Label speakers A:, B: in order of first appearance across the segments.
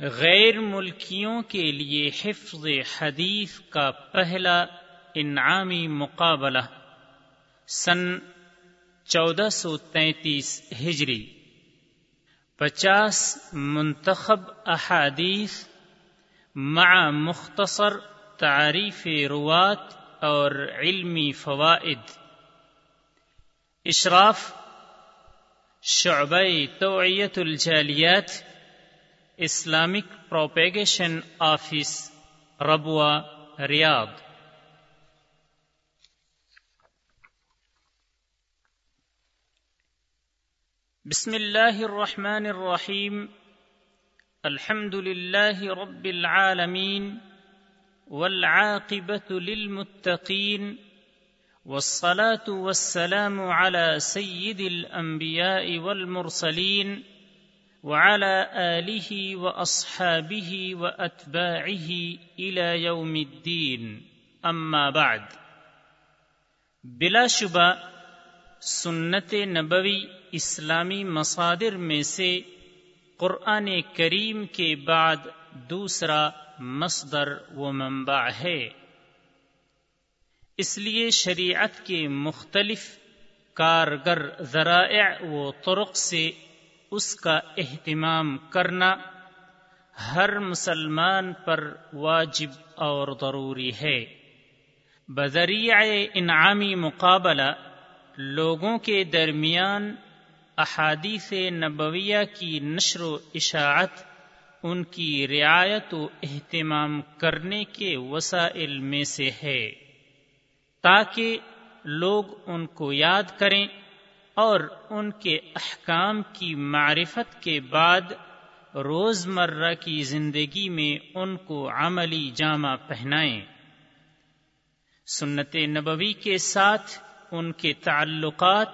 A: غیر ملکیوں کے لیے حفظ حدیث کا پہلا انعامی مقابلہ، سن چودہ سو تینتیس ہجری۔ پچاس منتخب احادیث مع مختصر تعریف روات اور علمی فوائد۔ اشراف شعبہ توعیت الجالیات Islamic propagation office Rabwah Riyadh. بسم اللہ الرحمن الرحیم۔ الحمد لله رب العالمين والعاقبة للمتقين والصلاة والسلام على سيد الأنبياء والمرسلين وعلى آله وأصحابه وأتباعه إلى يوم الدين. أما بعد. بلا شبہ سنت نبوی اسلامی مصادر میں سے قرآن کریم کے بعد دوسرا مصدر و منبع ہے۔ اس لیے شریعت کے مختلف کارگر ذرائع و طرق سے اس کا اہتمام کرنا ہر مسلمان پر واجب اور ضروری ہے۔ بذریعہ انعامی مقابلہ لوگوں کے درمیان احادیث نبویہ کی نشر و اشاعت، ان کی رعایت و اہتمام کرنے کے وسائل میں سے ہے۔ تاکہ لوگ ان کو یاد کریں۔ اور ان کے احکام کی معرفت کے بعد روز مرہ کی زندگی میں ان کو عملی جامہ پہنائیں۔ سنت نبوی کے ساتھ ان کے تعلقات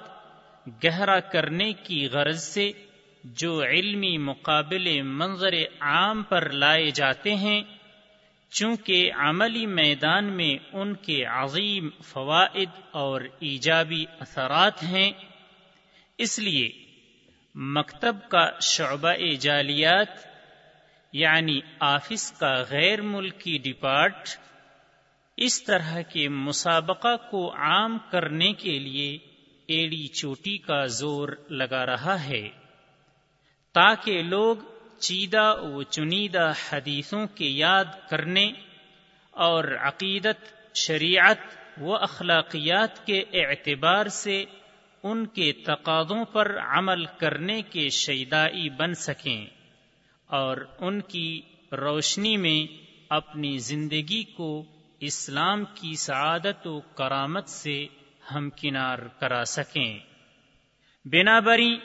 A: گہرا کرنے کی غرض سے جو علمی مقابلے منظر عام پر لائے جاتے ہیں، چونکہ عملی میدان میں ان کے عظیم فوائد اور ایجابی اثرات ہیں۔ اس لیے مکتب کا شعبہ جالیات یعنی آفس کا غیر ملکی ڈپارٹ اس طرح کے مسابقہ کو عام کرنے کے لیے ایڑی چوٹی کا زور لگا رہا ہے تاکہ لوگ چیدہ و چنیدہ حدیثوں کے یاد کرنے اور عقیدت، شریعت و اخلاقیات کے اعتبار سے ان کے تقاضوں پر عمل کرنے کے شیدائی بن سکیں اور ان کی روشنی میں اپنی زندگی کو اسلام کی سعادت و کرامت سے ہمکنار کرا سکیں۔ بنا بری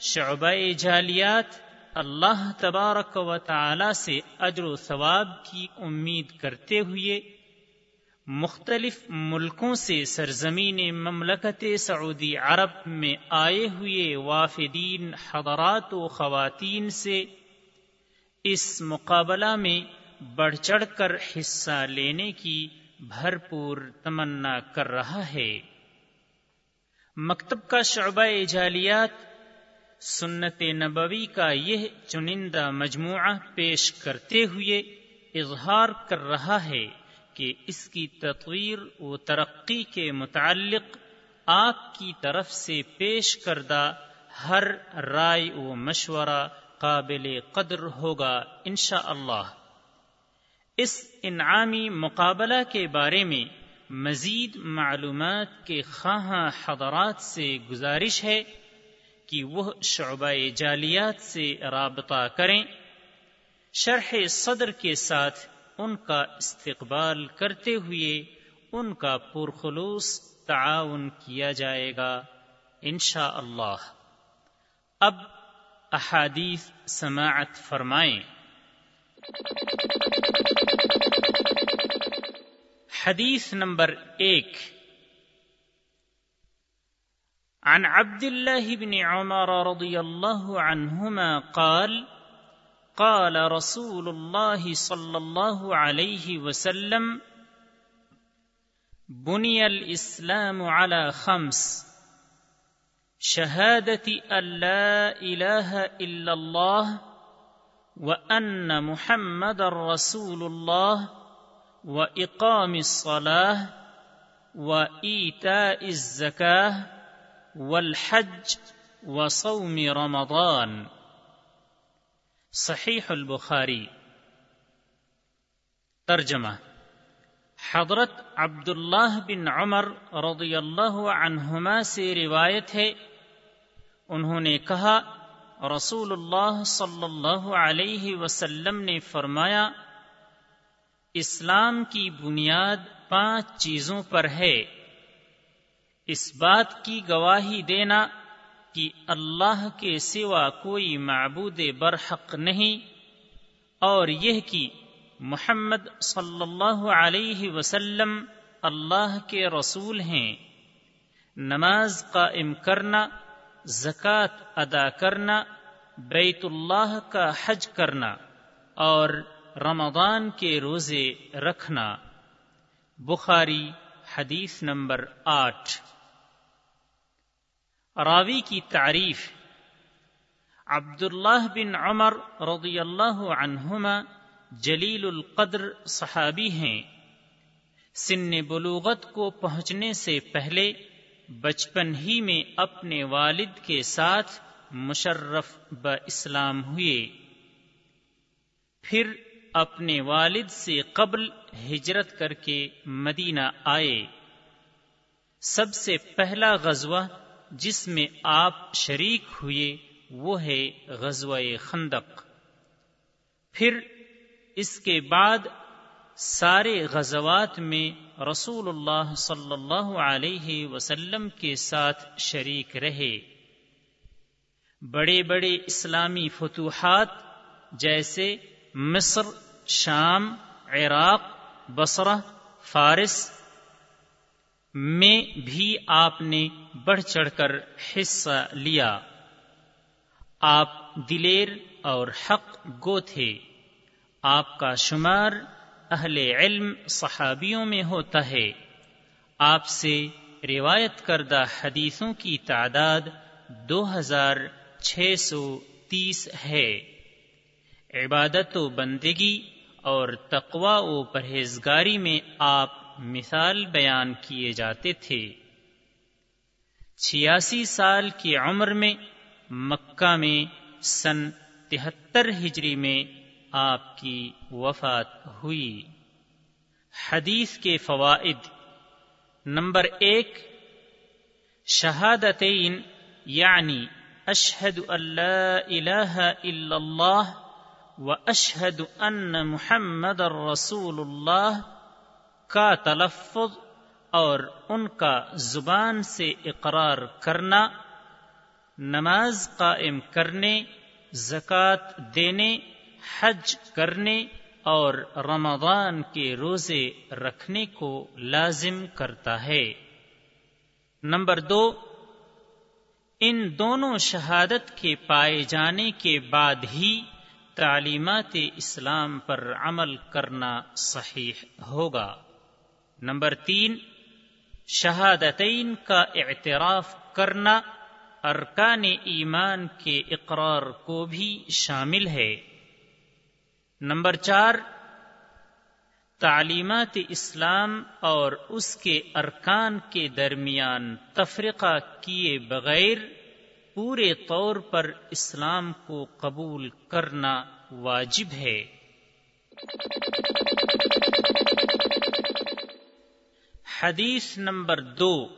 A: شعبہ جالیات اللہ تبارک و تعالی سے اجر و ثواب کی امید کرتے ہوئے مختلف ملکوں سے سرزمین مملکت سعودی عرب میں آئے ہوئے وافدین، حضرات و خواتین سے اس مقابلہ میں بڑھ چڑھ کر حصہ لینے کی بھرپور تمنا کر رہا ہے۔ مکتب کا شعبہ جالیات سنت نبوی کا یہ چنندہ مجموعہ پیش کرتے ہوئے اظہار کر رہا ہے۔ کہ اس کی تطویر و ترقی کے متعلق آپ کی طرف سے پیش کردہ ہر رائے و مشورہ قابل قدر ہوگا انشاء اللہ اس انعامی مقابلہ کے بارے میں مزید معلومات کے خواہاں حضرات سے گزارش ہے کہ وہ شعبہ جالیات سے رابطہ کریں۔ شرح صدر کے ساتھ ان کا استقبال کرتے ہوئے ان کا پرخلوص تعاون کیا جائے گا انشاء اللہ اب احادیث سماعت فرمائیں۔ حدیث نمبر ایک۔ عن عبد الله بن عمر رضي الله عنهما قال قال رسول الله صلى الله عليه وسلم بني الإسلام على خمس شهادة أن لا إله إلا الله وأن محمد رسول الله وإقام الصلاة وإيتاء الزكاة والحج وصوم رمضان۔ صحیح البخاری۔ ترجمہ حضرت عبداللہ بن عمر رضی اللہ عنہما سے روایت ہے۔ انہوں نے کہا رسول اللہ صلی اللہ علیہ وسلم نے فرمایا، اسلام کی بنیاد پانچ چیزوں پر ہے۔ اس بات کی گواہی دینا کہ اللہ کے سوا کوئی معبود برحق نہیں اور یہ کہ محمد صلی اللہ علیہ وسلم اللہ کے رسول ہیں۔ نماز قائم کرنا، زکوٰۃ ادا کرنا، بیت اللہ کا حج کرنا اور رمضان کے روزے رکھنا۔ بخاری حدیث نمبر آٹھ۔ راوی کی تعریف، عبداللہ بن عمر رضی اللہ عنہما جلیل القدر صحابی ہیں۔ سن بلوغت کو پہنچنے سے پہلے بچپن ہی میں اپنے والد کے ساتھ مشرف ب اسلام ہوئے۔ پھر اپنے والد سے قبل ہجرت کر کے مدینہ آئے۔ سب سے پہلا غزوہ جس میں آپ شریک ہوئے، وہ ہے غزوہ خندق۔ پھر اس کے بعد سارے غزوات میں رسول اللہ صلی اللہ علیہ وسلم کے ساتھ شریک رہے۔ بڑے بڑے اسلامی فتوحات جیسے مصر، شام، عراق، بصرہ، فارس میں بھی آپ نے بڑھ چڑھ کر حصہ لیا۔ آپ دلیر اور حق گو تھے۔ آپ کا شمار اہل علم صحابیوں میں ہوتا ہے۔ آپ سے روایت کردہ حدیثوں کی تعداد دو ہزار چھ سو تیس ہے۔ عبادت و بندگی اور تقوا و پرہیزگاری میں آپ مثال بیان کیے جاتے تھے۔ چھیاسی سال کی عمر میں مکہ میں سن تہتر ہجری میں آپ کی وفات ہوئی۔ حدیث کے فوائد نمبر ایک، شہادتین یعنی اشہد اللہ الہ الا اللہ و اشہد ان محمد الرسول اللہ کا تلفظ اور ان کا زبان سے اقرار کرنا، نماز قائم کرنے، زکوٰۃ دینے، حج کرنے اور رمضان کے روزے رکھنے کو لازم کرتا ہے۔ نمبر دو، ان دونوں شہادت کے پائے جانے کے بعد ہی تعلیمات اسلام پر عمل کرنا صحیح ہوگا۔ نمبر تین، شہادتین کا اعتراف کرنا ارکان ایمان کے اقرار کو بھی شامل ہے۔ نمبر چار، تعلیمات اسلام اور اس کے ارکان کے درمیان تفرقہ کیے بغیر پورے طور پر اسلام کو قبول کرنا واجب ہے۔ حديث نمبر دو۔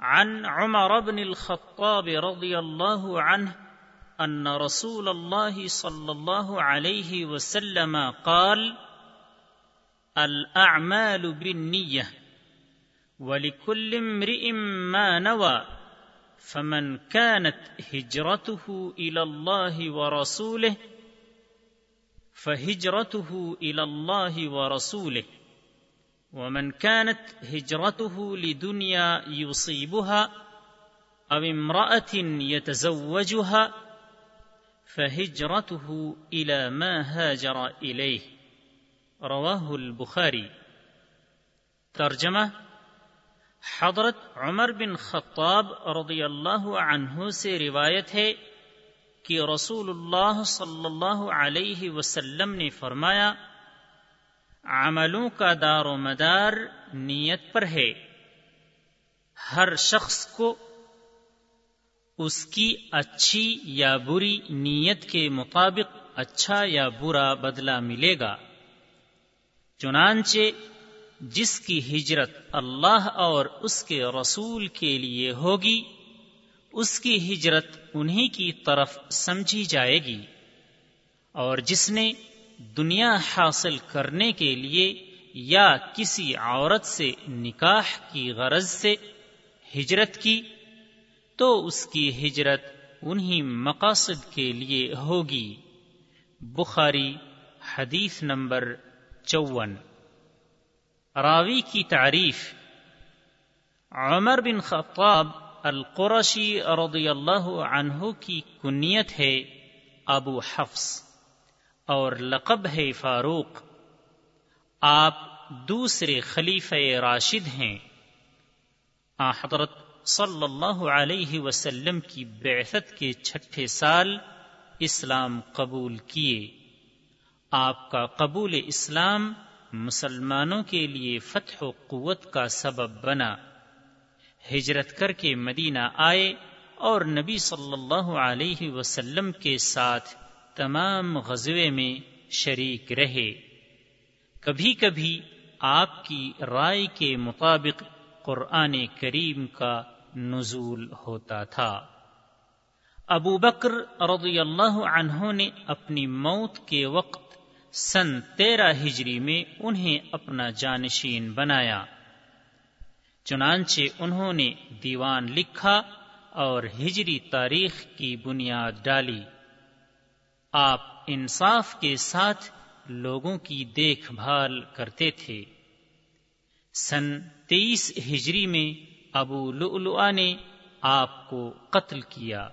A: عن عمر بن الخطاب رضي الله عنه أن رسول الله صلى الله عليه وسلم قال، الأعمال بالنية ولكل امرئ ما نوى فمن كانت هجرته إلى الله ورسوله فهجرته إلى الله ورسوله ومن كانت هجرته لدنيا يصيبها أو امرأة يتزوجها فهجرته إلى ما هاجر إليه رواه البخاري ترجمة حضرت عمر بن خطاب رضی اللہ عنہ سے روایت ہے کہ رسول اللہ صلی اللہ علیہ وسلم نے فرمایا عملوں کا دار و مدار نیت پر ہے۔ ہر شخص کو اس کی اچھی یا بری نیت کے مطابق اچھا یا برا بدلہ ملے گا۔ چنانچہ جس کی ہجرت اللہ اور اس کے رسول کے لیے ہوگی، اس کی ہجرت انہی کی طرف سمجھی جائے گی۔ اور جس نے دنیا حاصل کرنے کے لیے یا کسی عورت سے نکاح کی غرض سے ہجرت کی، تو اس کی ہجرت انہی مقاصد کے لیے ہوگی۔ بخاری حدیث نمبر چون۔ راوی کی تعریف، عمر بن خطاب القرشی رضی اللہ عنہ کی کنیت ہے ابو حفظ اور لقب ہے فاروق۔ آپ دوسرے خلیف راشد ہیں۔ آ، حضرت صلی اللہ علیہ وسلم کی بعثت کے چھٹے سال اسلام قبول کیے۔ آپ کا قبول اسلام مسلمانوں کے لیے فتح و قوت کا سبب بنا۔ ہجرت کر کے مدینہ آئے اور نبی صلی اللہ علیہ وسلم کے ساتھ تمام غزوے میں شریک رہے۔ کبھی کبھی آپ کی رائے کے مطابق قرآن کریم کا نزول ہوتا تھا۔ ابو بکر رضی اللہ عنہ نے اپنی موت کے وقت سن تیرہ ہجری میں انہیں اپنا جانشین بنایا۔ چنانچہ انہوں نے دیوان لکھا اور ہجری تاریخ کی بنیاد ڈالی۔ آپ انصاف کے ساتھ لوگوں کی دیکھ بھال کرتے تھے۔ سن تیس ہجری میں ابو لؤلؤ نے آپ کو قتل کیا۔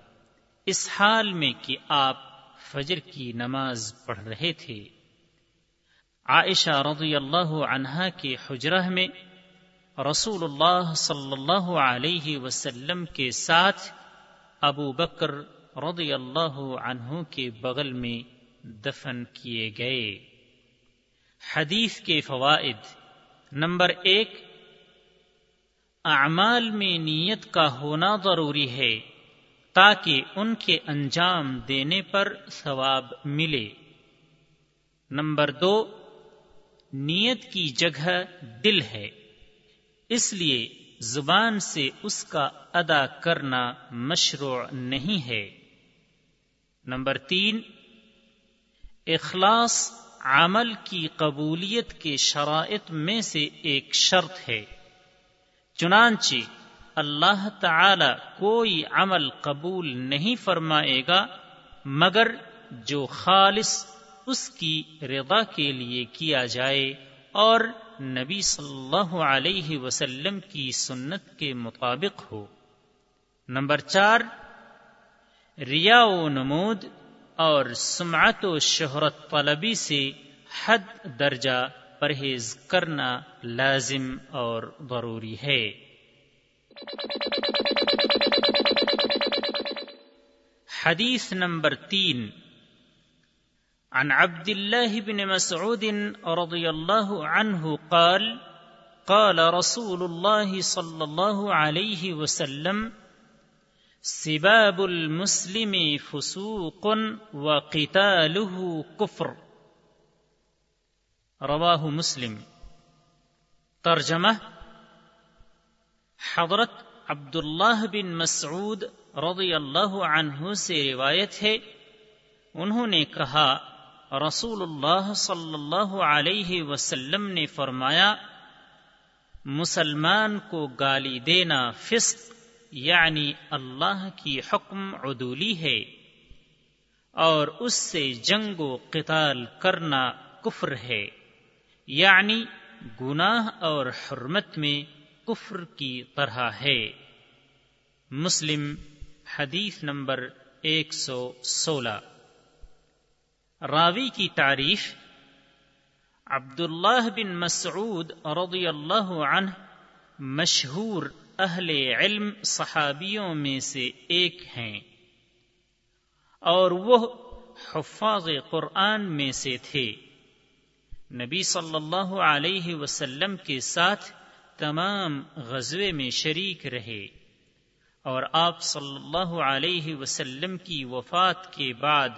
A: اس حال میں کہ آپ فجر کی نماز پڑھ رہے تھے۔ عائشہ رضی اللہ عنہا کے حجرہ میں رسول اللہ صلی اللہ علیہ وسلم کے ساتھ ابو بکر رضی اللہ عنہ کے بغل میں دفن کیے گئے۔ حدیث کے فوائد۔ نمبر ایک، اعمال میں نیت کا ہونا ضروری ہے تاکہ ان کے انجام دینے پر ثواب ملے۔ نمبر دو، نیت کی جگہ دل ہے۔ اس لیے زبان سے اس کا ادا کرنا مشروع نہیں ہے۔ نمبر تین، اخلاص عمل کی قبولیت کے شرائط میں سے ایک شرط ہے۔ چنانچہ، اللہ تعالی کوئی عمل قبول نہیں فرمائے گا، مگر جو خالص اس کی رضا کے لیے کیا جائے اور نبی صلی اللہ علیہ وسلم کی سنت کے مطابق ہو۔ نمبر چار ریا و نمود اور سمعت و شہرت طلبی سے حد درجہ پرہیز کرنا لازم اور ضروری ہے۔ حدیث نمبر تین۔ عن عبد الله بن مسعود رضي الله عنه قال قال رسول الله صلى الله عليه وسلم سباب المسلم فسوق وقتاله كفر۔ رواه مسلم۔ ترجمہ حضرت عبداللہ بن مسعود رضی اللہ عنہ سے روایت ہے۔ انہوں نے کہا، رسول اللہ صلی اللہ علیہ وسلم نے فرمایا، مسلمان کو گالی دینا فسق۔ یعنی اللہ کی حکم عدولی ہے اور اس سے جنگ و قتال کرنا کفر ہے یعنی گناہ اور حرمت میں کفر کی طرح ہے۔ مسلم، حدیث نمبر ایک سو سولہ۔ راوی کی تعریف، عبداللہ بن مسعود رضی اللہ عنہ مشہور اہل علم صحابیوں میں سے ایک ہیں اور وہ حفاظ قرآن میں سے تھے۔ نبی صلی اللہ علیہ وسلم کے ساتھ تمام غزوے میں شریک رہے اور آپ صلی اللہ علیہ وسلم کی وفات کے بعد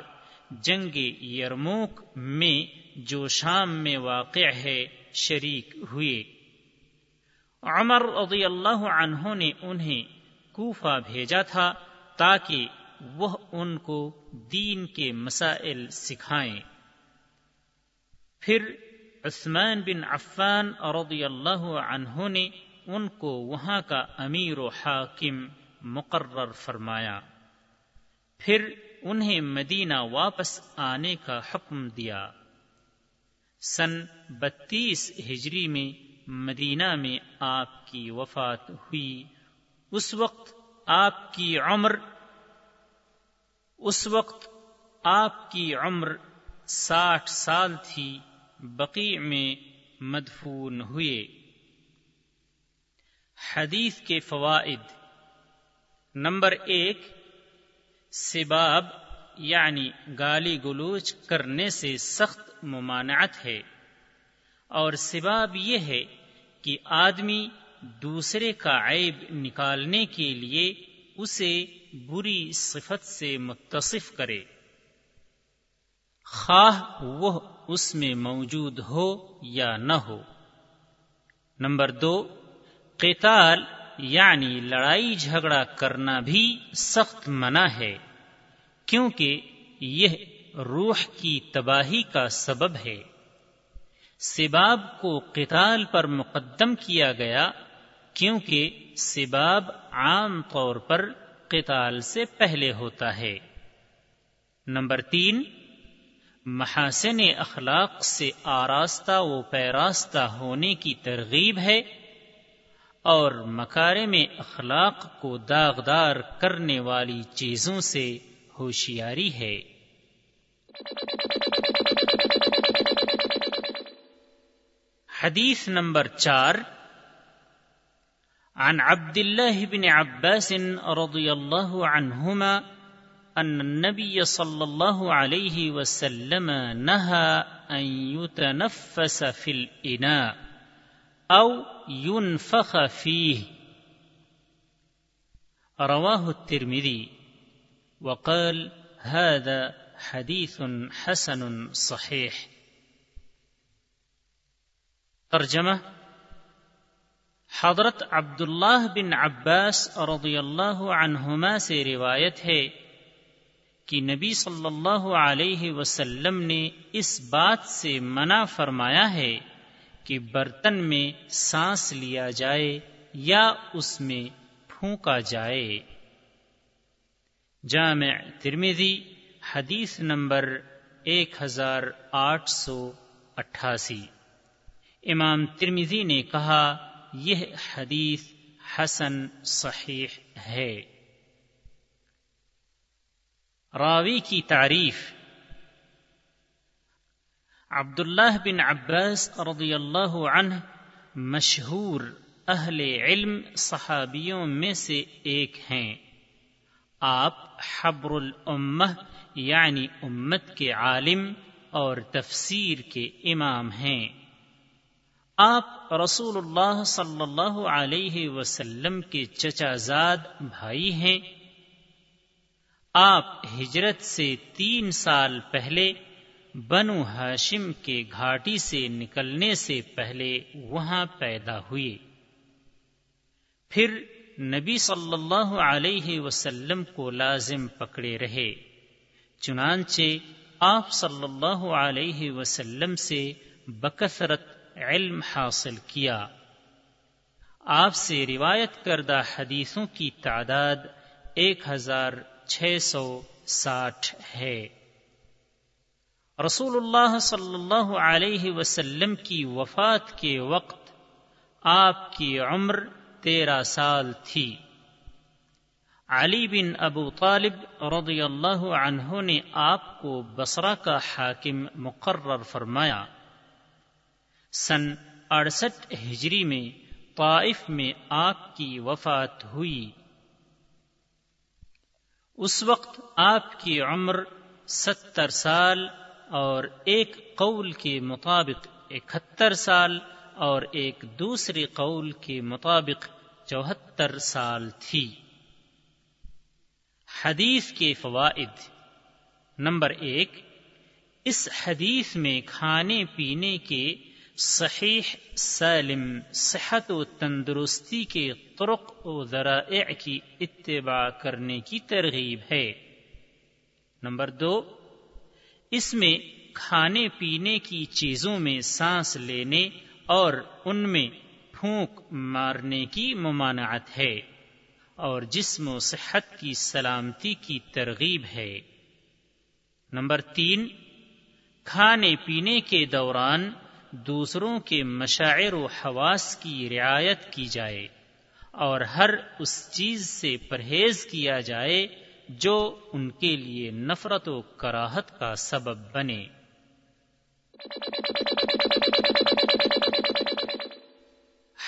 A: جنگ یرموک میں جو شام میں واقع ہے شریک ہوئے۔ عمر رضی اللہ عنہ نے انہیں کوفہ بھیجا تھا تاکہ وہ ان کو دین کے مسائل سکھائیں۔ پھر عثمان بن عفان رضی اللہ عنہ نے ان کو وہاں کا امیر و حاکم مقرر فرمایا۔ پھر انہیں مدینہ واپس آنے کا حکم دیا۔ سن بتیس ہجری میں مدینہ میں آپ کی وفات ہوئی۔ اس وقت آپ کی عمر، اس وقت آپ کی عمر ساٹھ سال تھی بقی میں مدفون ہوئے۔ حدیث کے فوائد۔ نمبر ایک، سباب یعنی گالی گلوچ کرنے سے سخت ممانعت ہے۔ اور سباب یہ ہے کہ آدمی دوسرے کا عیب نکالنے کے لیے اسے بری صفت سے متصف کرے۔ خواہ وہ اس میں موجود ہو یا نہ ہو۔ نمبر دو، قتال یعنی لڑائی جھگڑا کرنا بھی سخت منع ہے، کیونکہ یہ روح کی تباہی کا سبب ہے۔ سباب کو قتال پر مقدم کیا گیا کیونکہ سباب عام طور پر قتال سے پہلے ہوتا ہے۔ نمبر تین، محاسن اخلاق سے آراستہ و پیراستہ ہونے کی ترغیب ہے اور مکارے میں اخلاق کو داغدار کرنے والی چیزوں سے ہوشیاری ہے۔ حدیث نمبر چار، عن عبد الله بن عباس رضي الله عنهما أن النبي صلى الله عليه وسلم نهى أن يتنفس في الإناء أو ينفخ فيه رواه الترمذي وقال، هذا حديث حسن صحيح ترجمة حضرت عبداللہ بن عباس رضی اللہ عنہما سے روایت ہے کہ نبی صلی اللہ علیہ وسلم نے اس بات سے منع فرمایا ہے کہ برتن میں سانس لیا جائے یا اس میں پھونکا جائے۔ جامع ترمیدی حدیث نمبر ایک ہزار آٹھ سو اٹھاسی۔ امام ترمیزی نے کہا، یہ حدیث حسن صحیح ہے۔ راوی کی تعریف، عبداللہ بن عباس رضی اللہ عنہ مشہور اہل علم صحابیوں میں سے ایک ہیں۔ آپ حبر الامہ یعنی امت کے عالم اور تفسیر کے امام ہیں۔ آپ رسول اللہ صلی اللہ علیہ وسلم کے چچا زاد بھائی ہیں۔ آپ ہجرت سے تین سال پہلے بنو ہاشم کے گھاٹی سے نکلنے سے پہلے وہاں پیدا ہوئے۔ پھر نبی صلی اللہ علیہ وسلم کو لازم پکڑے رہے۔ چنانچہ آپ صلی اللہ علیہ وسلم سے بکثرت علم حاصل کیا۔ آپ سے روایت کردہ حدیثوں کی تعداد ایک ہزار چھ سو ساٹھ ہے۔ رسول اللہ صلی اللہ علیہ وسلم کی وفات کے وقت آپ کی عمر تیرہ سال تھی۔ علی بن ابو طالب رضی اللہ عنہ نے آپ کو بسرا کا حاکم مقرر فرمایا۔ سن اڑسٹھ ہجری میں طائف میں آپ کی وفات ہوئی۔ اس وقت آپ کی عمر ستر سال اور ایک قول کے مطابق اکہتر سال اور ایک دوسری قول کے مطابق چوہتر سال تھی۔ حدیث کے فوائد۔ نمبر ایک، اس حدیث میں کھانے پینے کے صحیح، سالم، صحت و تندرستی کے طرق و ذرائع کی اتباع کرنے کی ترغیب ہے۔ نمبر دو، اس میں کھانے پینے کی چیزوں میں سانس لینے اور ان میں پھونک مارنے کی ممانعت ہے اور جسم و صحت کی سلامتی کی ترغیب ہے۔ نمبر تین، کھانے پینے کے دوران دوسروں کے مشاعر و حواس کی رعایت کی جائے اور ہر اس چیز سے پرہیز کیا جائے جو ان کے لیے نفرت و کراہت کا سبب بنے۔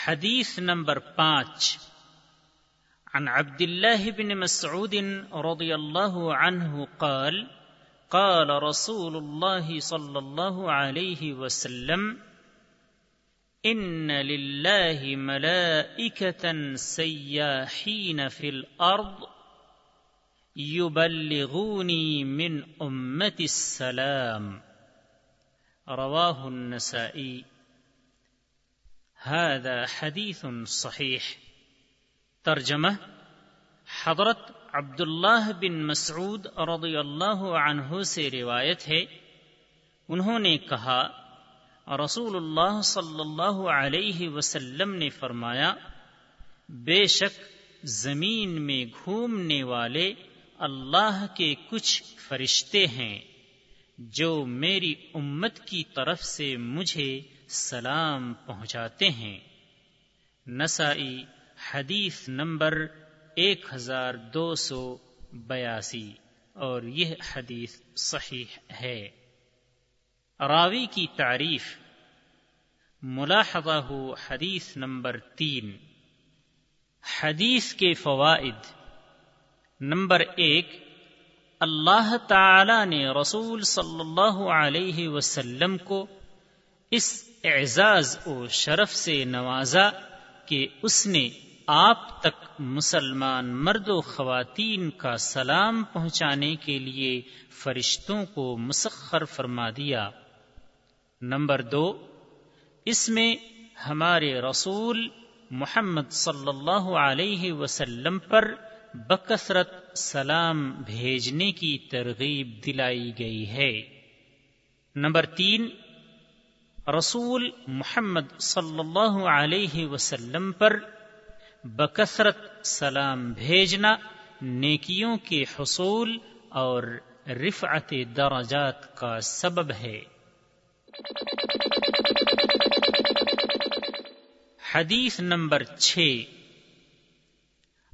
A: حدیث نمبر پانچ۔ عن عبد الله بن مسعود رضي الله عنه قال قال رسول الله صلى الله عليه وسلم ان لله ملائكه سياحين في الارض يبلغوني من امه السلام. رواه النسائي. هذا حديث صحيح. ترجمہ حضرت عبداللہ بن مسعود رضی اللہ عنہ سے روایت ہے۔ انہوں نے کہا، رسول اللہ صلی اللہ علیہ وسلم نے فرمایا، بے شک زمین میں گھومنے والے اللہ کے کچھ فرشتے ہیں، جو میری امت کی طرف سے مجھے سلام پہنچاتے ہیں۔ نسائی حدیث نمبر ایک ہزار دو سو بیاسی اور یہ حدیث صحیح ہے۔ راوی کی تعریف، ملاحظہ حدیث نمبر تین۔ حدیث کے فوائد۔ نمبر ایک، اللہ تعالی نے رسول صلی اللہ علیہ وسلم کو اس اعزاز و شرف سے نوازا کہ اس نے آپ تک مسلمان مرد و خواتین کا سلام پہنچانے کے لیے فرشتوں کو مسخر فرما دیا۔ نمبر دو، اس میں ہمارے رسول محمد صلی اللہ علیہ وسلم پر بکثرت سلام بھیجنے کی ترغیب دلائی گئی ہے۔ نمبر تین، رسول محمد صلی اللہ علیہ وسلم پر بکثرت سلام بھیجنا، نیکیوں کے حصول اور رفعت درجات کا سبب ہے۔ حدیث نمبر چھ۔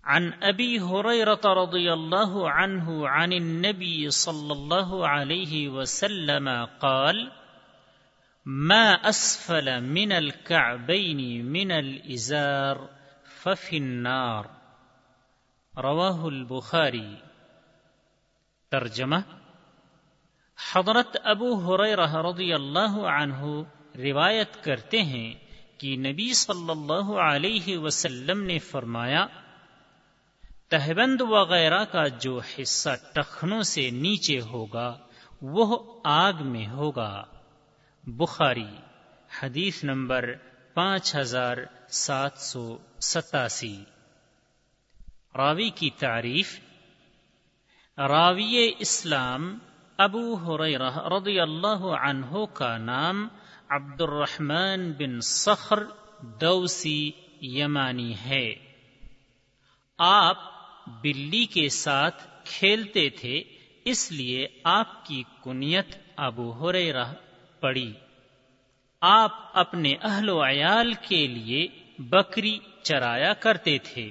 A: عن ابي هريره رضي الله عنه عن النبي صلى الله عليه وسلم قال، ما اسفل من الكعبين من الازار ففي النار۔ رواه البخاري ترجمه حضرت ابو حریرہ رضی اللہ عنہ روایت کرتے ہیں کہ نبی صلی اللہ علیہ وسلم نے فرمایا، تہبند وغیرہ کا جو حصہ ٹخنوں سے نیچے ہوگا، وہ آگ میں ہوگا۔ بخاری، حدیث نمبر پانچ ہزار سات سو ستاسی۔ راوی کی تعریف، راوی اسلام ابو رضی اللہ عنہ کا نام عبد الرحمن بن صخر دوسی یمانی ہے۔ آپ بلی کے ساتھ کھیلتے تھے، اس لیے آپ کی کنیت ابو ہو پڑی۔ آپ اپنے اہل و عیال کے لیے بکری چرایا کرتے تھے۔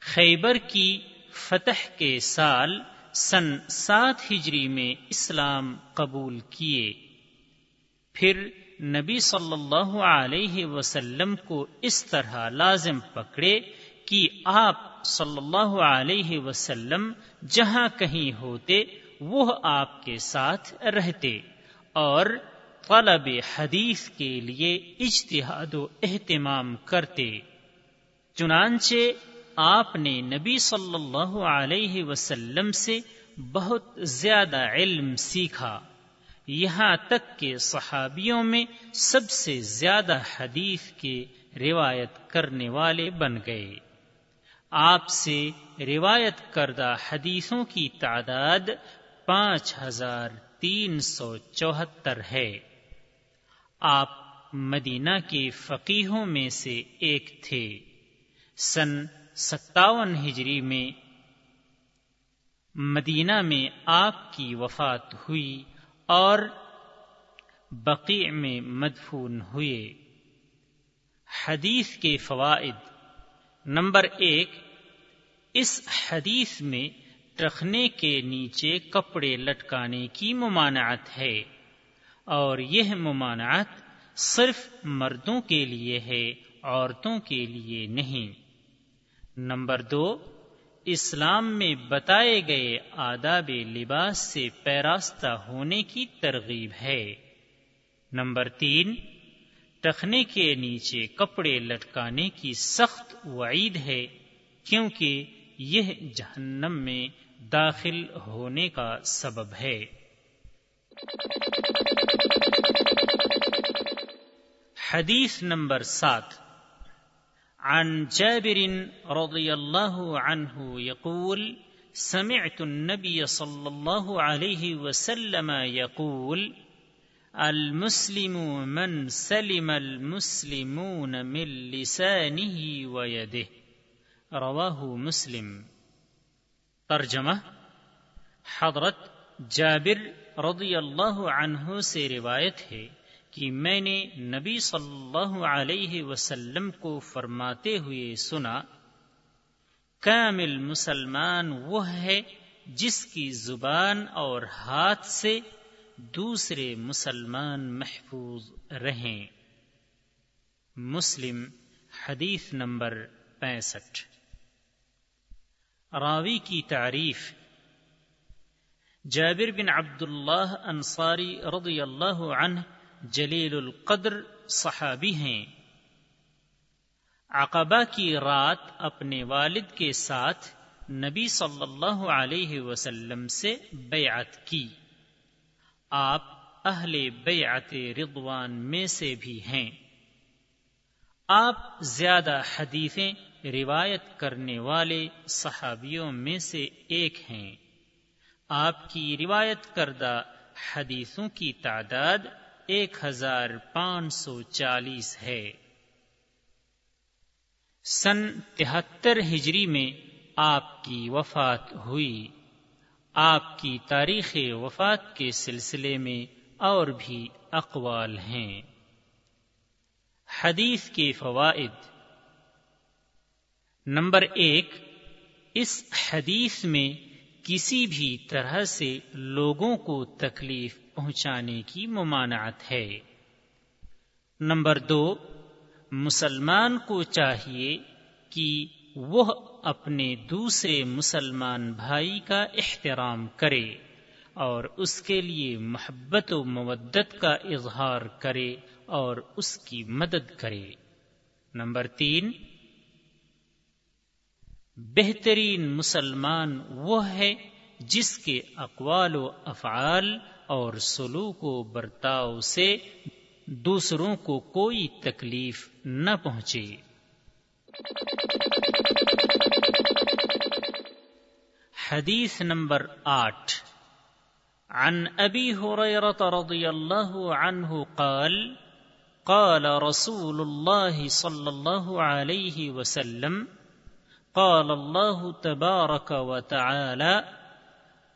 A: خیبر کی فتح کے سال سن سات ہجری میں اسلام قبول کیے۔ پھر نبی صلی اللہ علیہ وسلم کو اس طرح لازم پکڑے کہ آپ صلی اللہ علیہ وسلم جہاں کہیں ہوتے، وہ آپ کے ساتھ رہتے۔ اور طلب حدیث کے لیے اجتہاد و اہتمام کرتے۔ چنانچہ آپ نے نبی صلی اللہ علیہ وسلم سے بہت زیادہ علم سیکھا۔ یہاں تک کہ صحابیوں میں سب سے زیادہ حدیث کے روایت کرنے والے بن گئے۔ آپ سے روایت کردہ حدیثوں کی تعداد پانچ ہزار تین سو چوہتر ہے۔ آپ مدینہ کے فقیحوں میں سے ایک تھے۔ سن ستاون ہجری میں مدینہ میں آپ کی وفات ہوئی اور بقیع میں مدفون ہوئے۔ حدیث کے فوائد۔ نمبر ایک، اس حدیث میں رکھنے کے نیچے کپڑے لٹکانے کی ممانعت ہے اور یہ ممانعت صرف مردوں کے لیے ہے، عورتوں کے لیے نہیں۔ نمبر دو، اسلام میں بتائے گئے آداب لباس سے پیراستہ ہونے کی ترغیب ہے۔ نمبر تین ٹخنے کے نیچے کپڑے لٹکانے کی سخت وعید ہے، کیونکہ یہ جہنم میں داخل ہونے کا سبب ہے۔ حدیث نمبر سات عن جابر رضي الله عنه يقول، سمعت النبي صلى الله عليه وسلم يقول، المسلم من سلم المسلمون من لسانه ويده رواه مسلم۔ ترجمہ حضرت جابر رضی اللہ عنہ سے روایت ہے۔ کہ میں نے نبی صلی اللہ علیہ وسلم کو فرماتے ہوئے سنا، کامل مسلمان وہ ہے جس کی زبان اور ہاتھ سے دوسرے مسلمان محفوظ رہیں۔ مسلم، حدیث نمبر پینسٹھ۔ راوی کی تعریف، جابر بن عبد اللہ انصاری رضی اللہ عنہ جلیل القدر صحابی ہیں۔ عقبہ کی رات اپنے والد کے ساتھ نبی صلی اللہ علیہ وسلم سے بیعت کی۔ آپ اہل بیعت رضوان میں سے بھی ہیں۔ آپ زیادہ حدیثیں روایت کرنے والے صحابیوں میں سے ایک ہیں۔ آپ کی روایت کردہ حدیثوں کی تعداد ایک ہزار پانچ سو چالیس ہے۔ سن تہتر ہجری میں آپ کی وفات ہوئی۔ آپ کی تاریخ وفات کے سلسلے میں اور بھی اقوال ہیں۔ حدیث کے فوائد۔ نمبر ایک، اس حدیث میں کسی بھی طرح سے لوگوں کو تکلیف پہنچانے کی ممانعت ہے۔ نمبر دو، مسلمان کو چاہیے کہ وہ اپنے دوسرے مسلمان بھائی کا احترام کرے اور اس کے لیے محبت و مودت کا اظہار کرے اور اس کی مدد کرے۔ نمبر تین، بہترین مسلمان وہ ہے جس کے اقوال و افعال اور سلوک و برتاؤ سے دوسروں کو کوئی تکلیف نہ پہنچے۔ حدیث نمبر آٹھ۔ عن ابی هريره رضي الله عنه قال قال رسول الله صلى الله عليه وسلم، قال الله تبارك وتعالى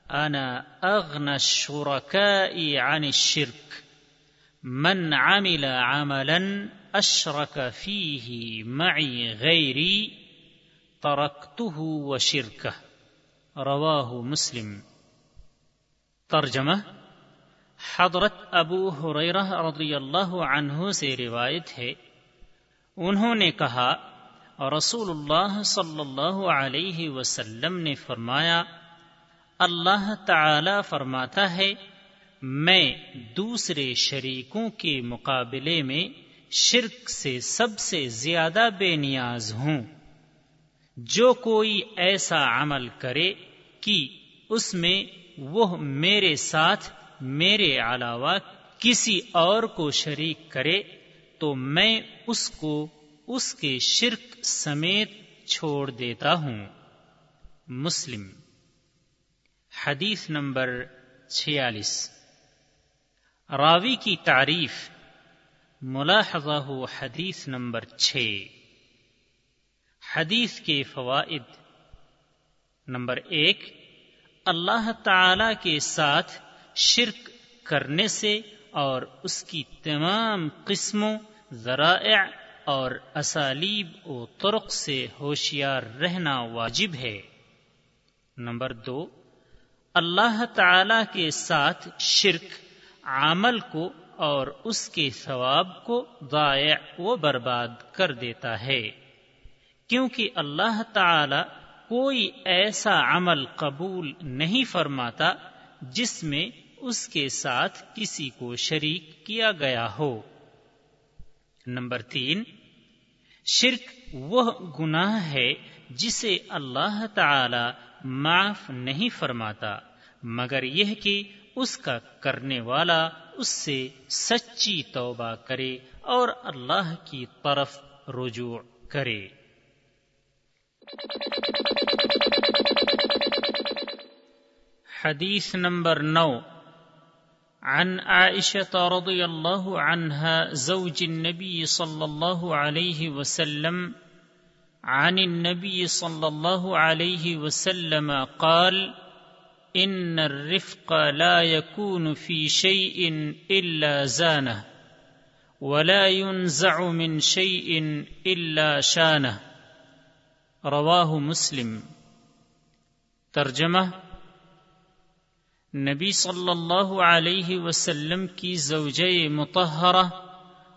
A: انا اغنى الشركاء عن الشرك. من عمل عملا اشرك فيه معي غيري، تركته وشركه. رواه مسلم. ترجمہ حضرت ابو حریرہ رضی اللہ عنہ سے روایت ہے۔ انہوں نے کہا، رسول اللہ صلی اللہ علیہ وسلم نے فرمایا اللہ تعالی فرماتا ہے، میں دوسرے شریکوں کے مقابلے میں شرک سے سب سے زیادہ بے نیاز ہوں۔ جو کوئی ایسا عمل کرے کہ اس میں وہ میرے ساتھ، میرے علاوہ کسی اور کو شریک کرے، تو میں اس کو اس کے شرک سمیت چھوڑ دیتا ہوں۔ مسلم حدیث نمبر چھیالیس۔ راوی کی تعریف، ملاحظہ حدیث نمبر چھ۔ حدیث کے فوائد۔ نمبر ایک، اللہ تعالی کے ساتھ شرک کرنے سے اور اس کی تمام قسموں، ذرائع اور اسالیب و ترق سے ہوشیار رہنا واجب ہے۔ نمبر دو اللہ تعالی کے ساتھ شرک، عمل کو اور اس کے ثواب کو ضائع و برباد کر دیتا ہے۔ کیونکہ اللہ تعالی کوئی ایسا عمل قبول نہیں فرماتا جس میں اس کے ساتھ کسی کو شریک کیا گیا ہو۔ نمبر تین، شرک وہ گناہ ہے جسے اللہ تعالی معاف نہیں فرماتا، مگر یہ کہ اس کا کرنے والا اس سے سچی توبہ کرے اور اللہ کی طرف رجوع کرے۔ حديث نمبر نو۔ عن عائشة رضي الله عنها زوج النبي صلى الله عليه وسلم عن النبي صلى الله عليه وسلم قال، إن الرفق لا يكون في شيء إلا زانه، ولا ينزع من شيء إلا شانه. رواہ مسلم. ترجمہ، نبی صلی اللہ علیہ وسلم کی زوجہ متحرہ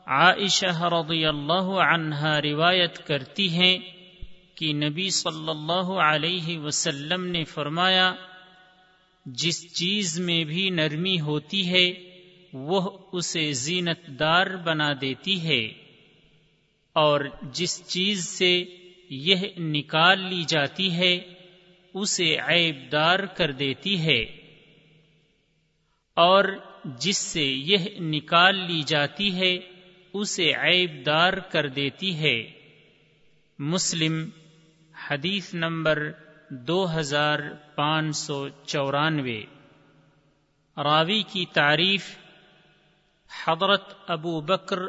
A: عائشہ رضی اللہ عنہا روایت کرتی ہیں کہ نبی صلی اللہ علیہ وسلم نے فرمایا، جس چیز میں بھی نرمی ہوتی ہے، وہ اسے زینت دار بنا دیتی ہے۔ اور جس چیز سے یہ نکال لی جاتی ہے، اسے عیب دار کر دیتی ہے۔ اور جس سے یہ نکال لی جاتی ہے، اسے عیب دار کر دیتی ہے۔ مسلم حدیث نمبر دو ہزار پانچ سو چورانوے۔ راوی کی تعریف حضرت ابو بکر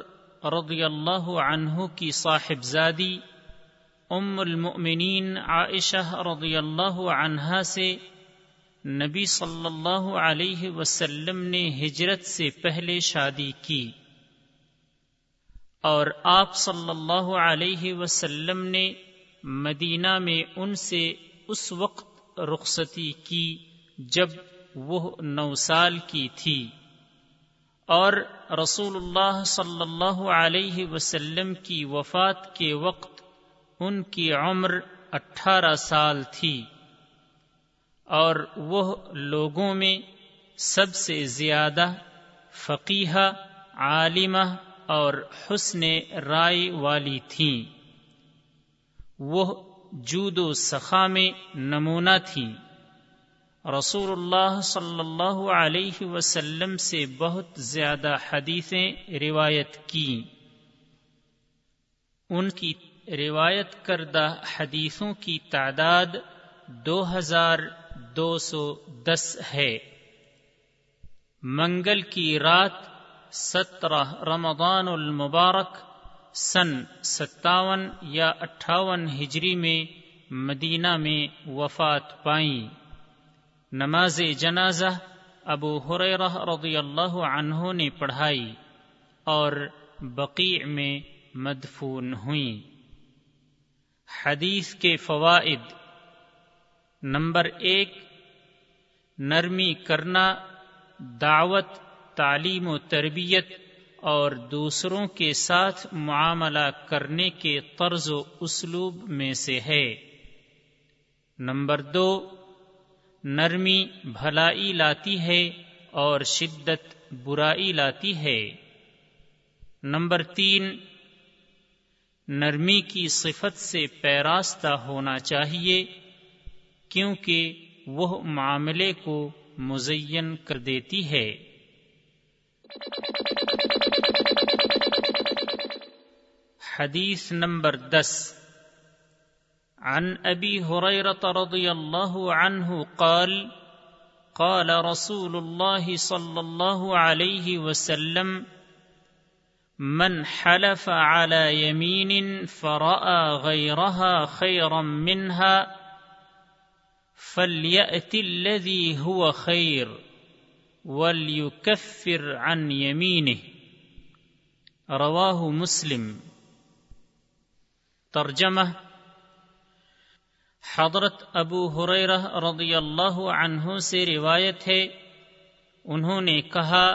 A: رضی اللہ عنہ کی صاحبزادی ام المؤمنین عائشہ رضی اللہ عنہا سے نبی صلی اللہ علیہ وسلم نے ہجرت سے پہلے شادی کی۔ اور آپ صلی اللہ علیہ وسلم نے مدینہ میں ان سے اس وقت رخصتی کی جب وہ نو سال کی تھی۔ اور رسول اللہ صلی اللہ علیہ وسلم کی وفات کے وقت ان کی عمر اٹھارہ سال تھی۔ اور وہ لوگوں میں سب سے زیادہ فقیہ، عالمہ اور حسن رائے والی تھیں۔ وہ جود و سخا میں نمونہ تھیں۔ رسول اللہ صلی اللہ علیہ وسلم سے بہت زیادہ حدیثیں روایت کی ان کی روایت کردہ حدیثوں کی تعداد دو ہزار دو سو دس ہے۔ منگل کی رات سترہ رمضان المبارک سن ستاون یا اٹھاون ہجری میں مدینہ میں وفات پائیں۔ نماز جنازہ ابو حریرہ رضی اللہ عنہ نے پڑھائی اور بقیع میں مدفون ہوئیں۔ حدیث کے فوائد نمبر ایک، نرمی کرنا، دعوت، تعلیم و تربیت اور دوسروں کے ساتھ معاملہ کرنے کے طرز و اسلوب میں سے ہے۔ نمبر دو، نرمی بھلائی لاتی ہے اور شدت برائی لاتی ہے۔ نمبر تین، نرمی کی صفت سے پیراستہ ہونا چاہیے کیونکہ وہ معاملے کو مزین کر دیتی ہے۔ حدیث نمبر دس۔ عن ابی حریرت رضی اللہ عنہ قال قال رسول الله صلى الله عليه وسلم، من حلف على يمين فرأى غيرها خيرا منها فليأت الذي هو خير وليكفر عن يمينه رواه مسلم۔ ترجمہ حضرت ابو حریرہ رضی اللہ عنہ سے روایت ہے۔ انہوں نے کہا،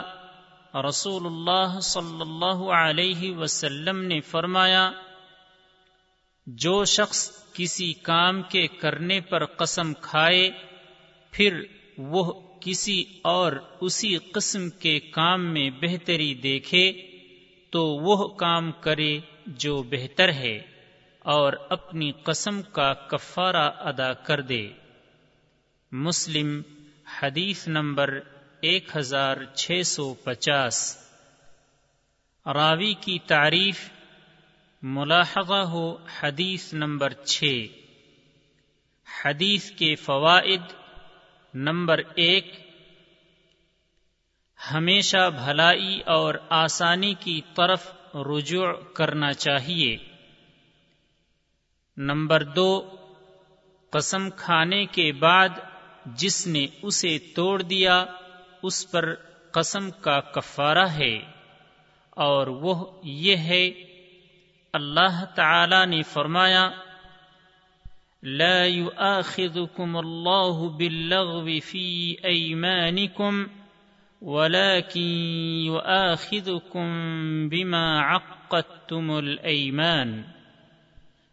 A: رسول اللہ صلی اللہ علیہ وسلم نے فرمایا، جو شخص کسی کام کے کرنے پر قسم کھائے، پھر وہ کسی اور اسی قسم کے کام میں بہتری دیکھے، تو وہ کام کرے جو بہتر ہے۔ اور اپنی قسم کا کفارہ ادا کر دے۔ مسلم، حدیث نمبر ایک ہزار چھ سو پچاس۔ راوی کی تعریف، ملاحظہ ہو حدیث نمبر چھ۔ حدیث کے فوائد نمبر ایک، ہمیشہ بھلائی اور آسانی کی طرف رجوع کرنا چاہیے۔ نمبر دو، قسم کھانے کے بعد جس نے اسے توڑ دیا، اس پر قسم کا کفارہ ہے۔ اور وہ یہ ہے، اللہ تعالی نے فرمایا، لا يؤاخذكم الله باللغو في أيمانكم ولكن يؤاخذكم بما عقدتم الأيمان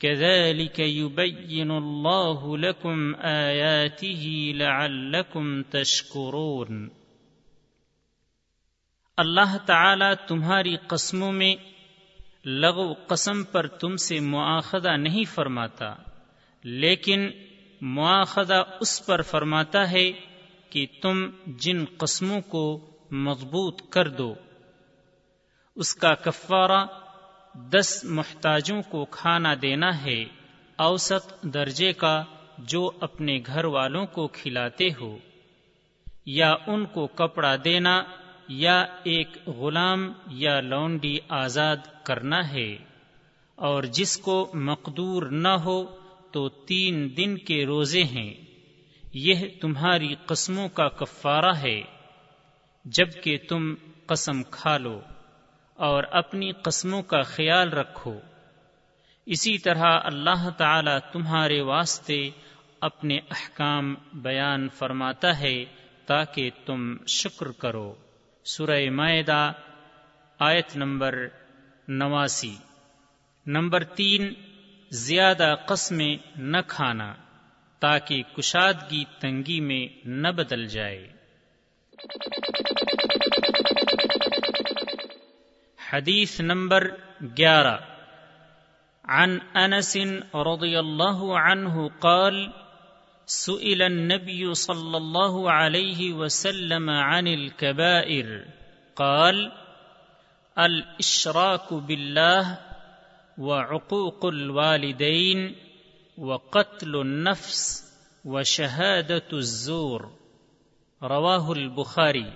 A: كذلك يبين الله لكم آياته لعلكم تشكرون اللہ تعالی تمہاری قسموں میں لغو قسم پر تم سے مواخذہ نہیں فرماتا، لیکن مواخذہ اس پر فرماتا ہے کہ تم جن قسموں کو مضبوط کر دو۔ اس کا کفارہ دس محتاجوں کو کھانا دینا ہے، اوسط درجے کا جو اپنے گھر والوں کو کھلاتے ہو۔ یا ان کو کپڑا دینا، یا ایک غلام یا لونڈی آزاد کرنا ہے۔ اور جس کو مقدور نہ ہو تو تین دن کے روزے ہیں۔ یہ تمہاری قسموں کا کفارہ ہے۔ جبکہ تم قسم کھا لو۔ اور اپنی قسموں کا خیال رکھو۔ اسی طرح اللہ تعالی تمہارے واسطے اپنے احکام بیان فرماتا ہے تاکہ تم شکر کرو۔ سورہ معدہ آیت نمبر نواسی۔ نمبر تین، زیادہ قسمیں نہ کھانا تاکہ کشادگی تنگی میں نہ بدل جائے۔ حدیث نمبر گیارہ۔ عن انس رضی اللہ عنہ قال، سئل النبي صلى الله عليه وسلم عن الكبائر، قال الاشراك بالله وعقوق الوالدين وقتل النفس وشهاده الزور۔ رواه البخاري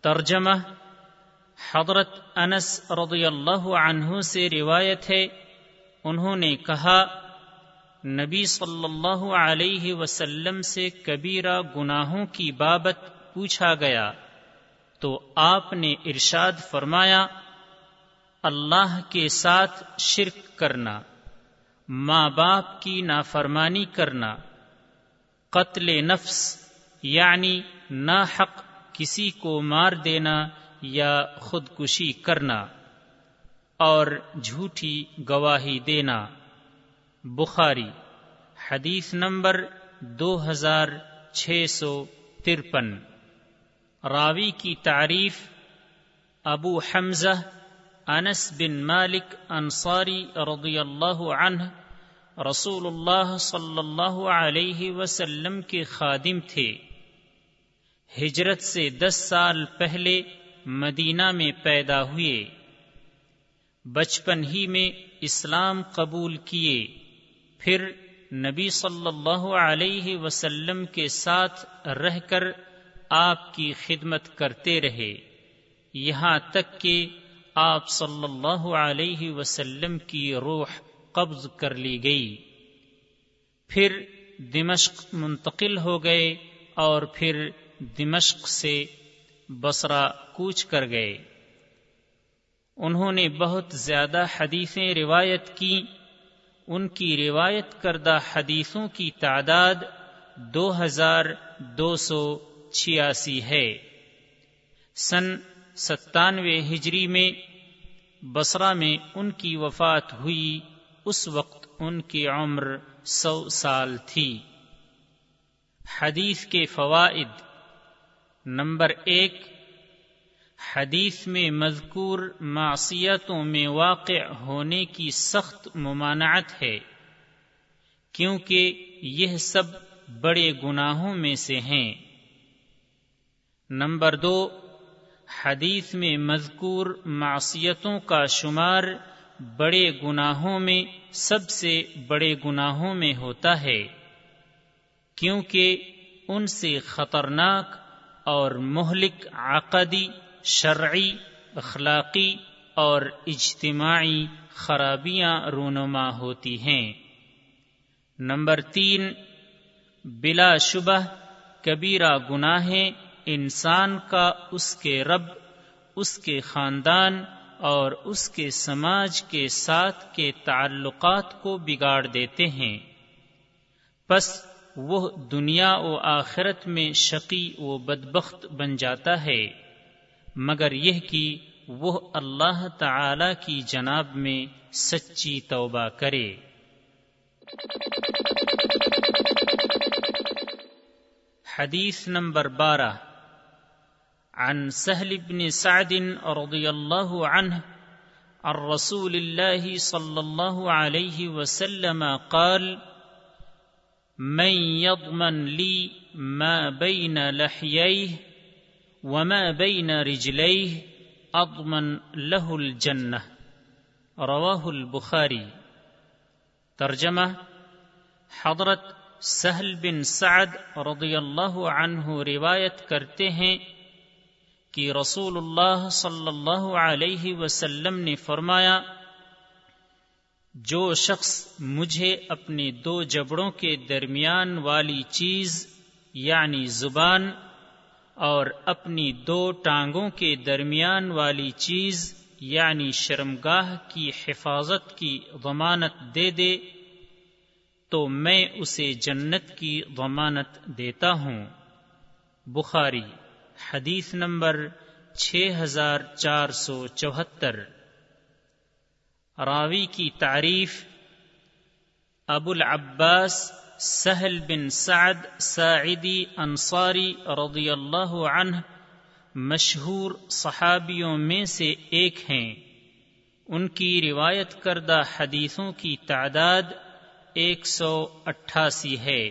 A: ترجمه حضرت انس رضی اللہ عنہ سے روایت ہے، انہوں نے کہا، نبی صلی اللہ علیہ وسلم سے کبیرہ گناہوں کی بابت پوچھا گیا۔ تو آپ نے ارشاد فرمایا، اللہ کے ساتھ شرک کرنا، ماں باپ کی نافرمانی کرنا، قتل نفس یعنی نا حق کسی کو مار دینا یا خودکشی کرنا اور جھوٹی گواہی دینا۔ بخاری، حدیث نمبر دو ہزار چھ سو ترپن۔ راوی کی تعریف، ابو حمزہ، انس بن مالک انصاری رضی اللہ عنہ رسول اللہ صلی اللہ علیہ وسلم کے خادم تھے۔ ہجرت سے دس سال پہلے مدینہ میں پیدا ہوئے۔ بچپن ہی میں اسلام قبول کیے۔ پھر نبی صلی اللہ علیہ وسلم کے ساتھ رہ کر آپ کی خدمت کرتے رہے۔ یہاں تک کہ آپ صلی اللہ علیہ وسلم کی روح قبض کر لی گئی۔ پھر دمشق منتقل ہو گئے اور پھر دمشق سے بسرا کوچ کر گئے۔ انہوں نے بہت زیادہ حدیثیں روایت کی۔ ان کی روایت کردہ حدیثوں کی تعداد دو ہزار دو سو چھیاسی ہے۔ سن ستانوے ہجری میں بسرا میں ان کی وفات ہوئی۔ اس وقت ان کی عمر سو سال تھی۔ حدیث کے فوائد نمبر ایک، حدیث میں مذکور معصیتوں میں واقع ہونے کی سخت ممانعت ہے، کیونکہ یہ سب بڑے گناہوں میں سے ہیں۔ نمبر دو، حدیث میں مذکور معصیتوں کا شمار بڑے گناہوں میں، سب سے بڑے گناہوں میں ہوتا ہے، کیونکہ ان سے خطرناک اور مہلک عقدی، شرعی، اخلاقی اور اجتماعی خرابیاں رونما ہوتی ہیں۔ نمبر تین، بلا شبہ، کبیرہ گناہیں، انسان کا اس کے رب، اس کے خاندان اور اس کے سماج کے ساتھ کے تعلقات کو بگاڑ دیتے ہیں۔ پس وہ دنیا و آخرت میں شقی و بدبخت بن جاتا ہے۔ مگر یہ کہ وہ اللہ تعالی کی جناب میں سچی توبہ کرے۔ حدیث نمبر بارہ۔ عن سهل بن سعد رضي الله عنه عن رسول الله صلى الله عليه وسلم قال من يضمن لي ما بين لحييه وما بين رجليه اضمن له الجنہ رواہ البخاری ترجمہ حضرت سہل بن سعد رضی اللہ عنہ روایت کرتے ہیں کہ رسول اللہ صلی اللہ علیہ وسلم نے فرمایا جو شخص مجھے اپنے دو جبڑوں کے درمیان والی چیز یعنی زبان اور اپنی دو ٹانگوں کے درمیان والی چیز یعنی شرمگاہ کی حفاظت کی ضمانت دے دے، تو میں اسے جنت کی ضمانت دیتا ہوں۔ بخاری، حدیث نمبر چھ ہزار چار سو چوہتر۔ راوی کی تعریف ابو العباس سہل بن سعد ساعدی انصاری رضی اللہ عنہ مشہور صحابیوں میں سے ایک ہیں۔ ان کی روایت کردہ حدیثوں کی تعداد ایک سو اٹھاسی ہے۔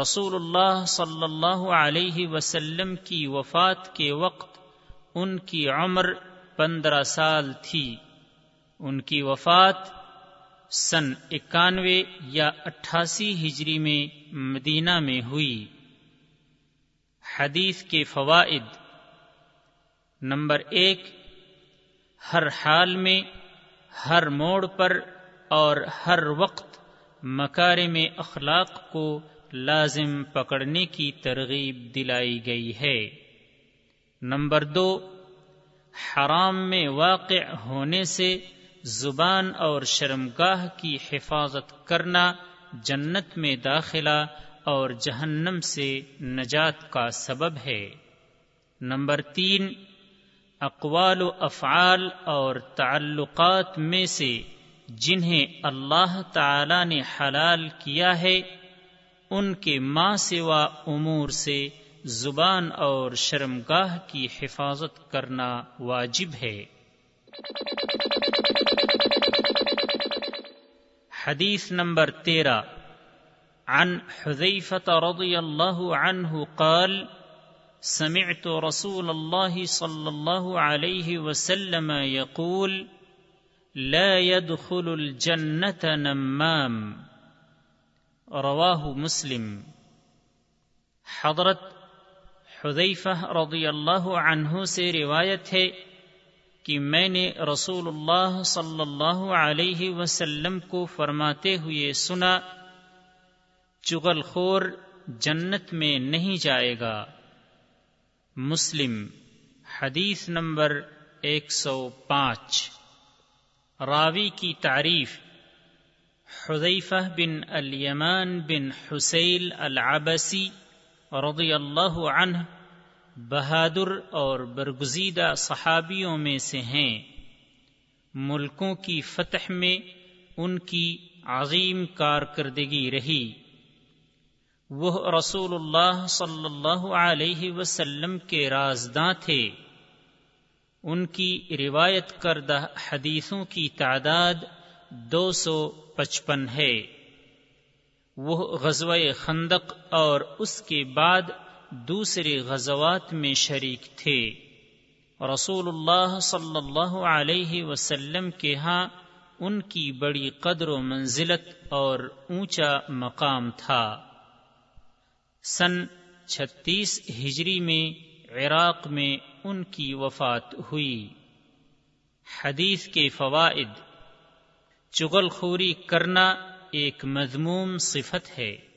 A: رسول اللہ صلی اللہ علیہ وسلم کی وفات کے وقت ان کی عمر پندرہ سال تھی۔ ان کی وفات سن اکانوے یا اٹھاسی ہجری میں مدینہ میں ہوئی۔ حدیث کے فوائد۔ نمبر ایک، ہر حال میں، ہر موڑ پر اور ہر وقت مکار میں اخلاق کو لازم پکڑنے کی ترغیب دلائی گئی ہے۔ نمبر دو، حرام میں واقع ہونے سے زبان اور شرمگاہ کی حفاظت کرنا، جنت میں داخلہ اور جہنم سے نجات کا سبب ہے۔ نمبر تین، اقوال و افعال اور تعلقات میں سے جنہیں اللہ تعالی نے حلال کیا ہے، ان کے ماں سوا امور سے زبان اور شرمگاہ کی حفاظت کرنا واجب ہے۔ حدیث نمبر تیرہ۔ عن حذيفة رضي الله عنه قال، سمعت رسول الله صلى الله عليه وسلم يقول لا يدخل الجنة نمام۔ رواہ مسلم۔ حضرت حذیفہ رضی اللہ عنہ سے روایت ہے کہ میں نے رسول اللہ صلی اللہ علیہ وسلم کو فرماتے ہوئے سنا، چغل خور جنت میں نہیں جائے گا۔ مسلم، حدیث نمبر ایک سو پانچ۔ راوی کی تعریف، حذیفہ بن الیمان بن حسیل العبسی رضی اللہ عنہ بہادر اور برگزیدہ صحابیوں میں سے ہیں۔ ملکوں کی فتح میں ان کی عظیم کارکردگی رہی۔ وہ رسول اللہ صلی اللہ علیہ وسلم کے رازداں تھے۔ ان کی روایت کردہ حدیثوں کی تعداد دو سو پچپن ہے۔ وہ غزوہ خندق اور اس کے بعد دوسرے غزوات میں شریک تھے۔ رسول اللہ صلی اللہ علیہ وسلم کے ہاں ان کی بڑی قدر و منزلت اور اونچا مقام تھا۔ سن چھتیس ہجری میں عراق میں ان کی وفات ہوئی۔ حدیث کے فوائد چغل خوری کرنا ایک مضموم صفت ہے۔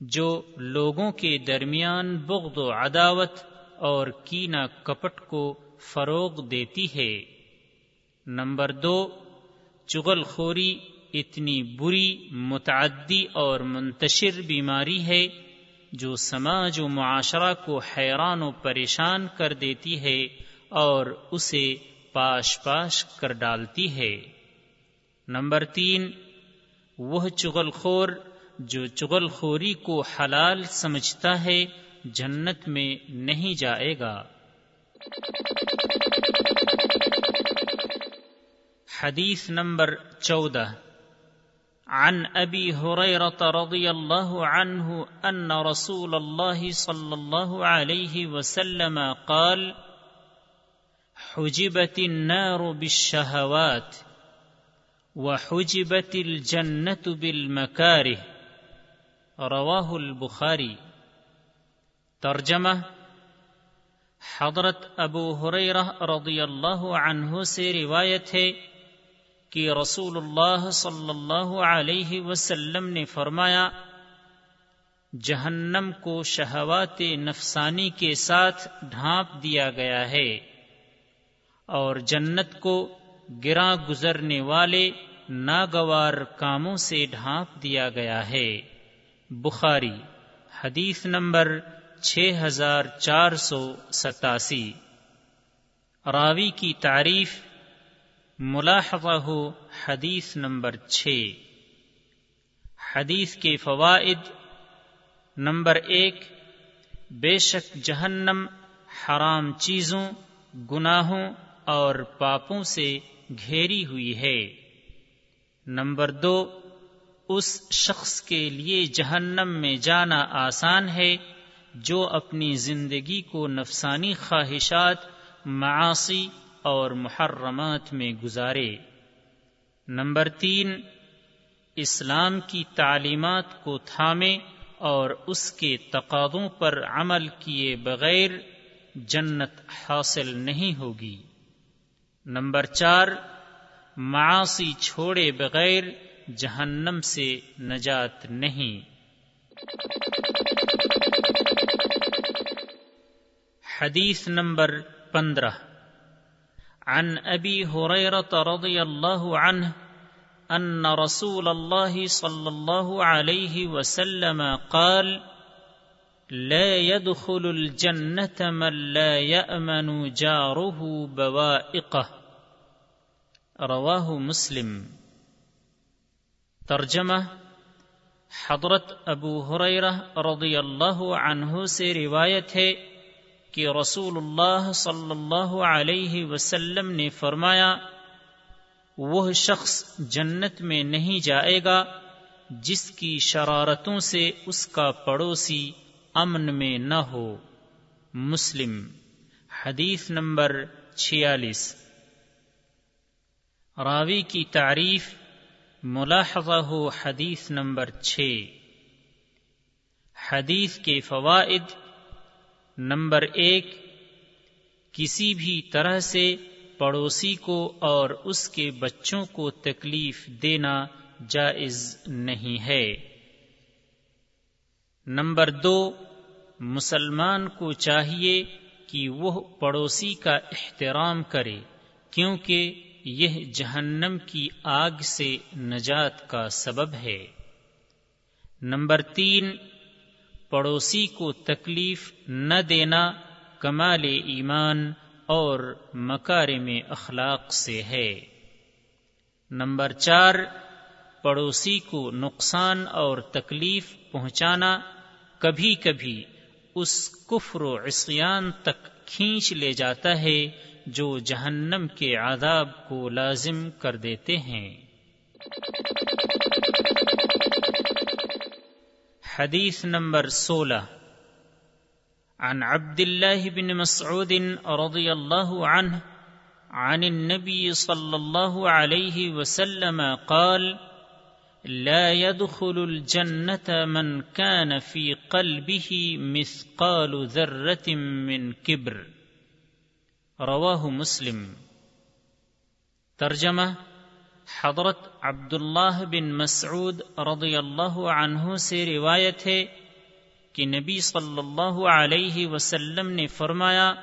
A: جو لوگوں کے درمیان بغض و عداوت اور کینا کپٹ کو فروغ دیتی ہے۔ نمبر دو، چغل خوری اتنی بری، متعدی اور منتشر بیماری ہے جو سماج و معاشرہ کو حیران و پریشان کر دیتی ہے اور اسے پاش پاش کر ڈالتی ہے۔ نمبر تین، وہ چغل خور جو چغل خوری کو حلال سمجھتا ہے، جنت میں نہیں جائے گا۔ حدیث نمبر چودہ۔ عن ابی حریرت رضی اللہ عنہ ان رسول اللہ صلی اللہ علیہ وسلم قال، حجبت النار بالشہوات وحجبت الجنة بالمكاره رواه البخاری۔ ترجمہ حضرت ابو حریرہ رضی اللہ عنہ سے روایت ہے کہ رسول اللہ صلی اللہ علیہ وسلم نے فرمایا، جہنم کو شہوات نفسانی کے ساتھ ڈھانپ دیا گیا ہے اور جنت کو گراں گزرنے والے ناگوار کاموں سے ڈھانپ دیا گیا ہے۔ بخاری، حدیث نمبر چھ ہزار چار سو ستاسی۔ راوی کی تعریف، ملاحظہ ہو حدیث نمبر چھ۔ حدیث کے فوائد، نمبر ایک، بے شک جہنم حرام چیزوں، گناہوں اور پاپوں سے گھیری ہوئی ہے۔ نمبر دو اس شخص کے لیے جہنم میں جانا آسان ہے جو اپنی زندگی کو نفسانی خواہشات معاشی اور محرمات میں گزارے۔ نمبر تین، اسلام کی تعلیمات کو تھامے اور اس کے تقاضوں پر عمل کیے بغیر جنت حاصل نہیں ہوگی۔ نمبر چار، معاصی چھوڑے بغیر جہنم سے نجات نہیں۔ حدیث نمبر پندرہ۔ عن ابی حریرت رضی اللہ عنہ ان رسول اللہ صلی اللہ علیہ وسلم قال، لا يدخل الجنة من لا يأمن جاره بوائقه۔ رواہ مسلم۔ ترجمہ حضرت ابو حریرہ رضی اللہ عنہ سے روایت ہے کہ رسول اللہ صلی اللہ علیہ وسلم نے فرمایا، وہ شخص جنت میں نہیں جائے گا جس کی شرارتوں سے اس کا پڑوسی امن میں نہ ہو۔ مسلم، حدیث نمبر چھیالیس۔ راوی کی تعریف ملاحظہ ہو حدیث نمبر چھ۔ حدیث کے فوائد نمبر ایک، کسی بھی طرح سے پڑوسی کو اور اس کے بچوں کو تکلیف دینا جائز نہیں ہے۔ نمبر دو، مسلمان کو چاہیے کہ وہ پڑوسی کا احترام کرے، کیونکہ یہ جہنم کی آگ سے نجات کا سبب ہے۔ نمبر تین، پڑوسی کو تکلیف نہ دینا کمال ایمان اور مکار میں اخلاق سے ہے۔ نمبر چار، پڑوسی کو نقصان اور تکلیف پہنچانا کبھی کبھی اس کفر و عصیان تک کھینچ لے جاتا ہے جو جہنم کے عذاب کو لازم کر دیتے ہیں۔ حديث نمبر سولہ۔ عن عبد الله بن مسعود رضي الله عنه عن النبي صلى الله عليه وسلم قال، لا يدخل الجنة من كان في قلبه مثقال ذرة من كبر۔ رواه مسلم. ترجمہ حضرت عبداللہ بن مسعود رضی اللہ عنہ سے روایت ہے کہ نبی صلی اللہ علیہ وسلم نے فرمایا،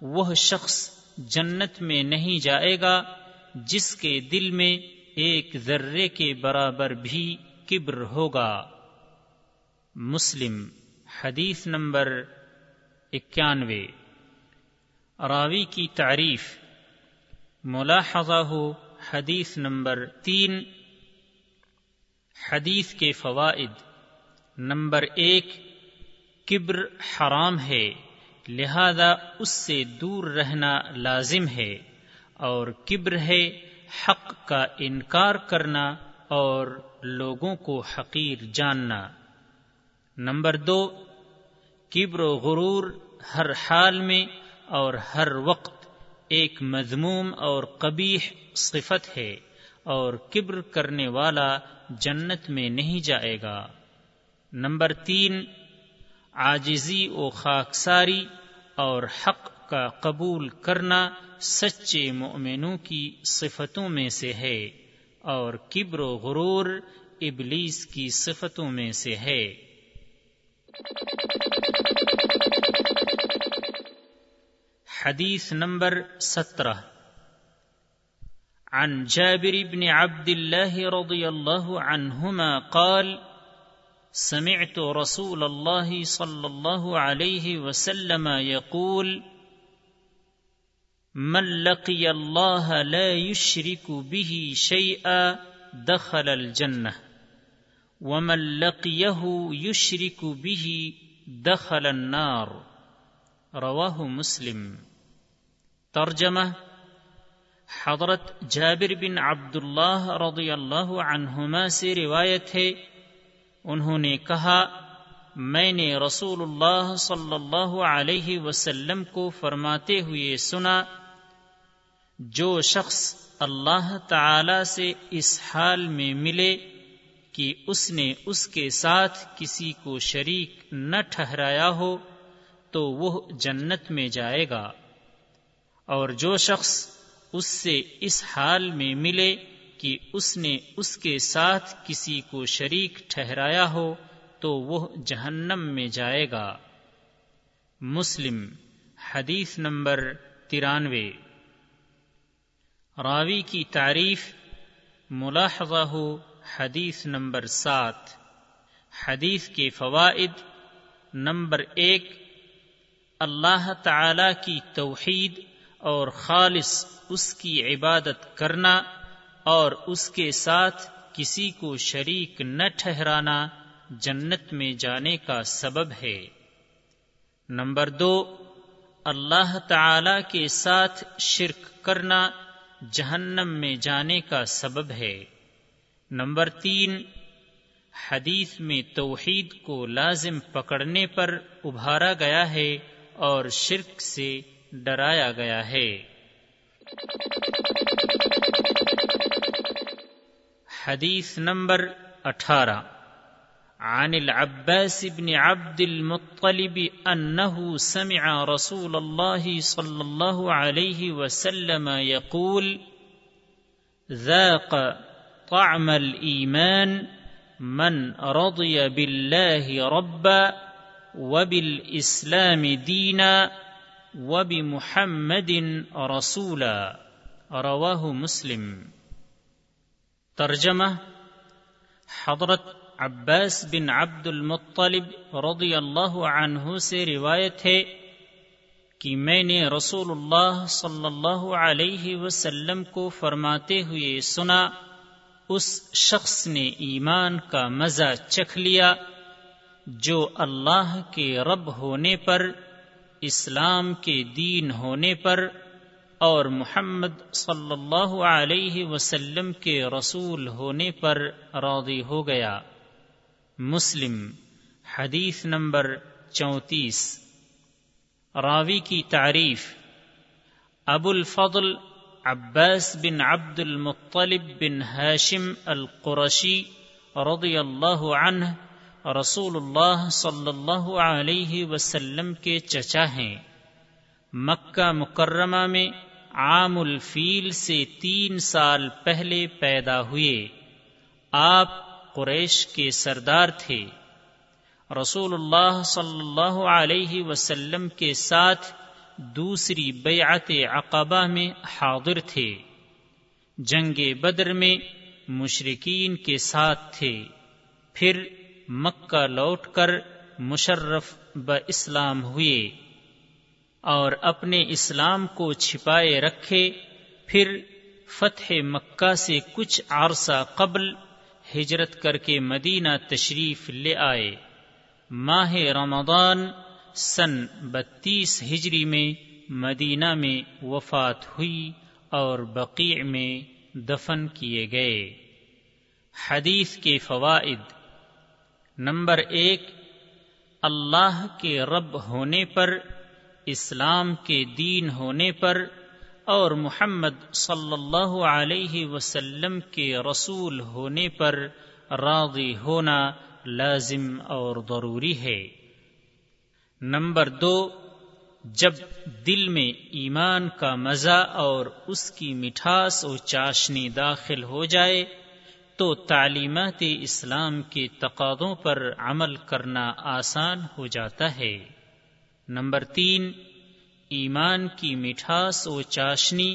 A: وہ شخص جنت میں نہیں جائے گا جس کے دل میں ایک ذرے کے برابر بھی کبر ہوگا۔ مسلم، حدیث نمبر اکیانوے۔ راوی کی تعریف، ملاحظہ ہو حدیث نمبر تین، حدیث کے فوائد نمبر ایک، کبر حرام ہے، لہذا اس سے دور رہنا لازم ہے، اور کبر ہے حق کا انکار کرنا اور لوگوں کو حقیر جاننا۔ نمبر دو، کبر و غرور ہر حال میں اور ہر وقت ایک مضموم اور قبیح صفت ہے اور کبر کرنے والا جنت میں نہیں جائے گا۔ نمبر تین آجزی و خاکساری اور حق کا قبول کرنا سچے مؤمنوں کی صفتوں میں سے ہے اور کبر و غرور ابلیس کی صفتوں میں سے ہے۔ حديث نمبر سترة عن جابر بن عبد الله رضي الله عنهما قال، سمعت رسول الله صلى الله عليه وسلم يقول من لقي الله لا يشرك به شيئا دخل الجنة ومن لقيه يشرك به دخل النار. رواه مسلم ترجمہ حضرت جابر بن عبد اللہ رضی اللہ عنہما سے روایت ہے انہوں نے کہا میں نے رسول اللہ صلی اللہ علیہ وسلم کو فرماتے ہوئے سنا جو شخص اللہ تعالی سے اس حال میں ملے کہ اس نے اس کے ساتھ کسی کو شریک نہ ٹھہرایا ہو تو وہ جنت میں جائے گا۔ اور جو شخص اس سے اس حال میں ملے کہ اس نے اس کے ساتھ کسی کو شریک ٹھہرایا ہو، تو وہ جہنم میں جائے گا۔ مسلم، حدیث نمبر ترانوے۔ راوی کی تعریف، ملاحظہ ہو حدیث نمبر سات۔ حدیث کے فوائد، نمبر ایک اللہ تعالی کی توحید اور خالص اس کی عبادت کرنا اور اس کے ساتھ کسی کو شریک نہ ٹھہرانا جنت میں جانے کا سبب ہے۔ نمبر دو، اللہ تعالی کے ساتھ شرک کرنا جہنم میں جانے کا سبب ہے۔ نمبر تین، حدیث میں توحید کو لازم پکڑنے پر ابھارا گیا ہے۔ اور شرک سے ڈرایا گیا ہے۔ حدیث نمبر اٹھارہ۔ عن العباس بن عبد المطلب أنه سمع رسول الله صلى الله عليه وسلم يقول ذاق طعم الإيمان من رضي بالله ربا وبالإسلام دينا وبمحمد رسولا. رواه مسلم. ترجمة حضرت عباس بن عبد المطلب رضی اللہ عنہ سے روایت ہے کہ میں نے رسول اللہ صلی اللہ علیہ وسلم کو فرماتے ہوئے سنا، اس شخص نے ایمان کا مزہ چکھ لیا۔ جو اللہ کے رب ہونے پر، اسلام کے دین ہونے پر اور محمد صلی اللہ علیہ وسلم کے رسول ہونے پر راضی ہو گیا۔ مسلم، حدیث نمبر چونتیس۔ راوی کی تعریف، ابو الفضل عباس بن عبد المطلب بن ہاشم القرشی رضی اللہ عنہ رسول اللہ صلی اللہ علیہ وسلم کے چچا ہیں۔ مکہ مکرمہ میں عام الفیل سے تین سال پہلے پیدا ہوئے۔ آپ قریش کے سردار تھے۔ رسول اللہ صلی اللہ علیہ وسلم کے ساتھ دوسری بیعت عقبہ میں حاضر تھے۔ جنگ بدر میں مشرقین کے ساتھ تھے۔ پھر مکہ لوٹ کر مشرف ب اسلام ہوئے اور اپنے اسلام کو چھپائے رکھے، پھر فتح مکہ سے کچھ عرصہ قبل ہجرت کر کے مدینہ تشریف لے آئے۔ ماہ رمضان سن بتیس ہجری میں مدینہ میں وفات ہوئی اور بقیع میں دفن کیے گئے۔ حدیث کے فوائد نمبر ایک، اللہ کے رب ہونے پر، اسلام کے دین ہونے پر، اور محمد صلی اللہ علیہ وسلم کے رسول ہونے پر راضی ہونا لازم اور ضروری ہے۔ نمبر دو، جب دل میں ایمان کا مزہ اور اس کی مٹھاس و چاشنی داخل ہو جائے تو تعلیمات اسلام کے تقاضوں پر عمل کرنا آسان ہو جاتا ہے۔ نمبر تین، ایمان کی مٹھاس و چاشنی،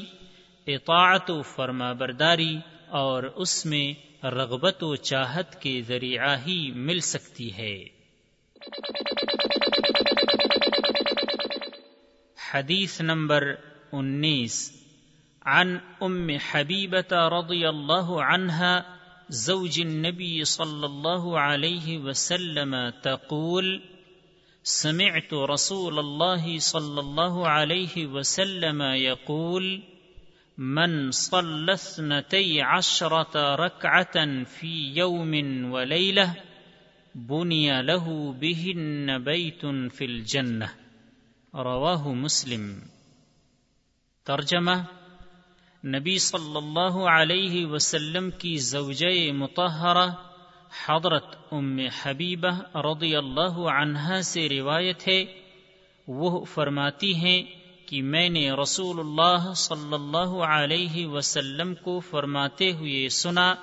A: اطاعت و فرما برداری اور اس میں رغبت و چاہت کے ذریعہ ہی مل سکتی ہے۔ حدیث نمبر انیس، عن ام حبیبت رضی اللہ عنہ زوج النبی صلی اللہ علیہ وسلم تقول، سمعت رسول الله صلى الله عليه وسلم يقول، من صلى اثنتي عشرة ركعة في يوم وليلة بني له بهن بيت في الجنة. رواه مسلم. ترجمہ نبی صلی اللہ علیہ وسلم کی زوجہ متحرہ حضرت ام حبیبہ رضی اللہ عنہا سے روایت ہے۔ وہ فرماتی ہیں کہ میں نے رسول اللہ صلی اللہ علیہ وسلم کو فرماتے ہوئے سنا،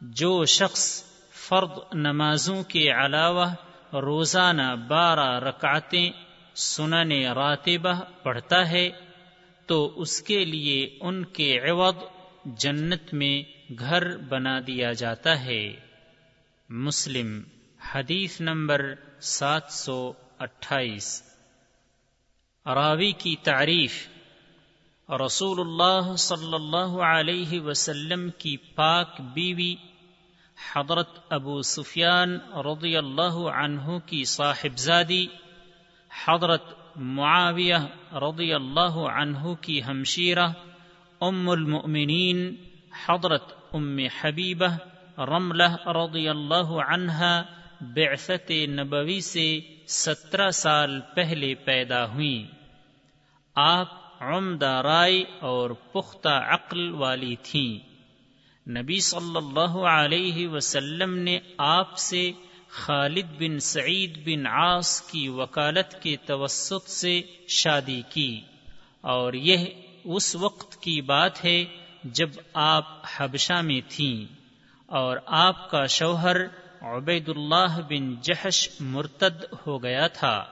A: جو شخص فرد نمازوں کے علاوہ روزانہ بارہ رکعتیں سنن راتبہ پڑھتا ہے تو اس کے لیے ان کے عوض جنت میں گھر بنا دیا جاتا ہے۔ مسلم، حدیث نمبر سات سو اٹھائیس۔ راوی کی تعریف، رسول اللہ صلی اللہ علیہ وسلم کی پاک بیوی حضرت ابو سفیان رضی اللہ عنہ کی صاحبزادی حضرت معاویہ رضی اللہ عنہ کی ہمشیرہ، ام المؤمنین حضرت ام حبیبہ رملہ رضی اللہ عنہا بعثت نبوی سے سترہ سال پہلے پیدا ہوئیں۔ آپ عمدہ رائے اور پختہ عقل والی تھیں۔ نبی صلی اللہ علیہ وسلم نے آپ سے خالد بن سعید بن عاص کی وکالت کے توسط سے شادی کی۔ اور یہ اس وقت کی بات ہے جب آپ حبشہ میں تھیں۔ اور آپ کا شوہر عبید اللہ بن جہش مرتد ہو گیا تھا۔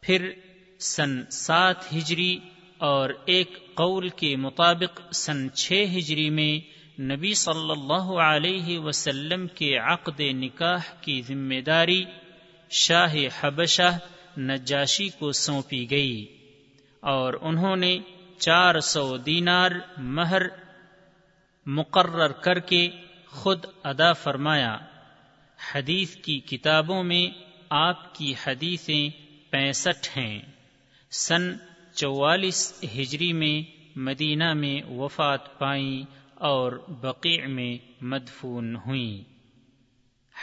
A: پھر سن سات ہجری اور ایک قول کے مطابق سن چھ ہجری میں نبی صلی اللہ علیہ وسلم کے عقد نکاح کی ذمہ داری شاہ حبشہ نجاشی کو سونپی گئی اور انہوں نے چار سو دینار مہر مقرر کر کے خود ادا فرمایا۔ حدیث کی کتابوں میں آپ کی حدیثیں پینسٹھ ہیں۔ سن چوالیس ہجری میں مدینہ میں وفات پائیں اور بقیع میں مدفون ہوئیں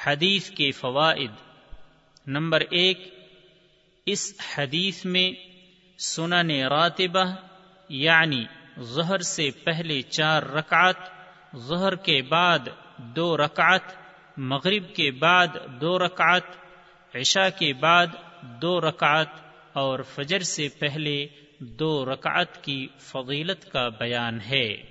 A: حدیث کے فوائد۔ نمبر ایک، اس حدیث میں سنن راتبہ یعنی ظہر سے پہلے چار رکعت، ظہر کے بعد دو رکعت، مغرب کے بعد دو رکعت، عشاء کے بعد دو رکعت اور فجر سے پہلے دو رکعت کی فضیلت کا بیان ہے۔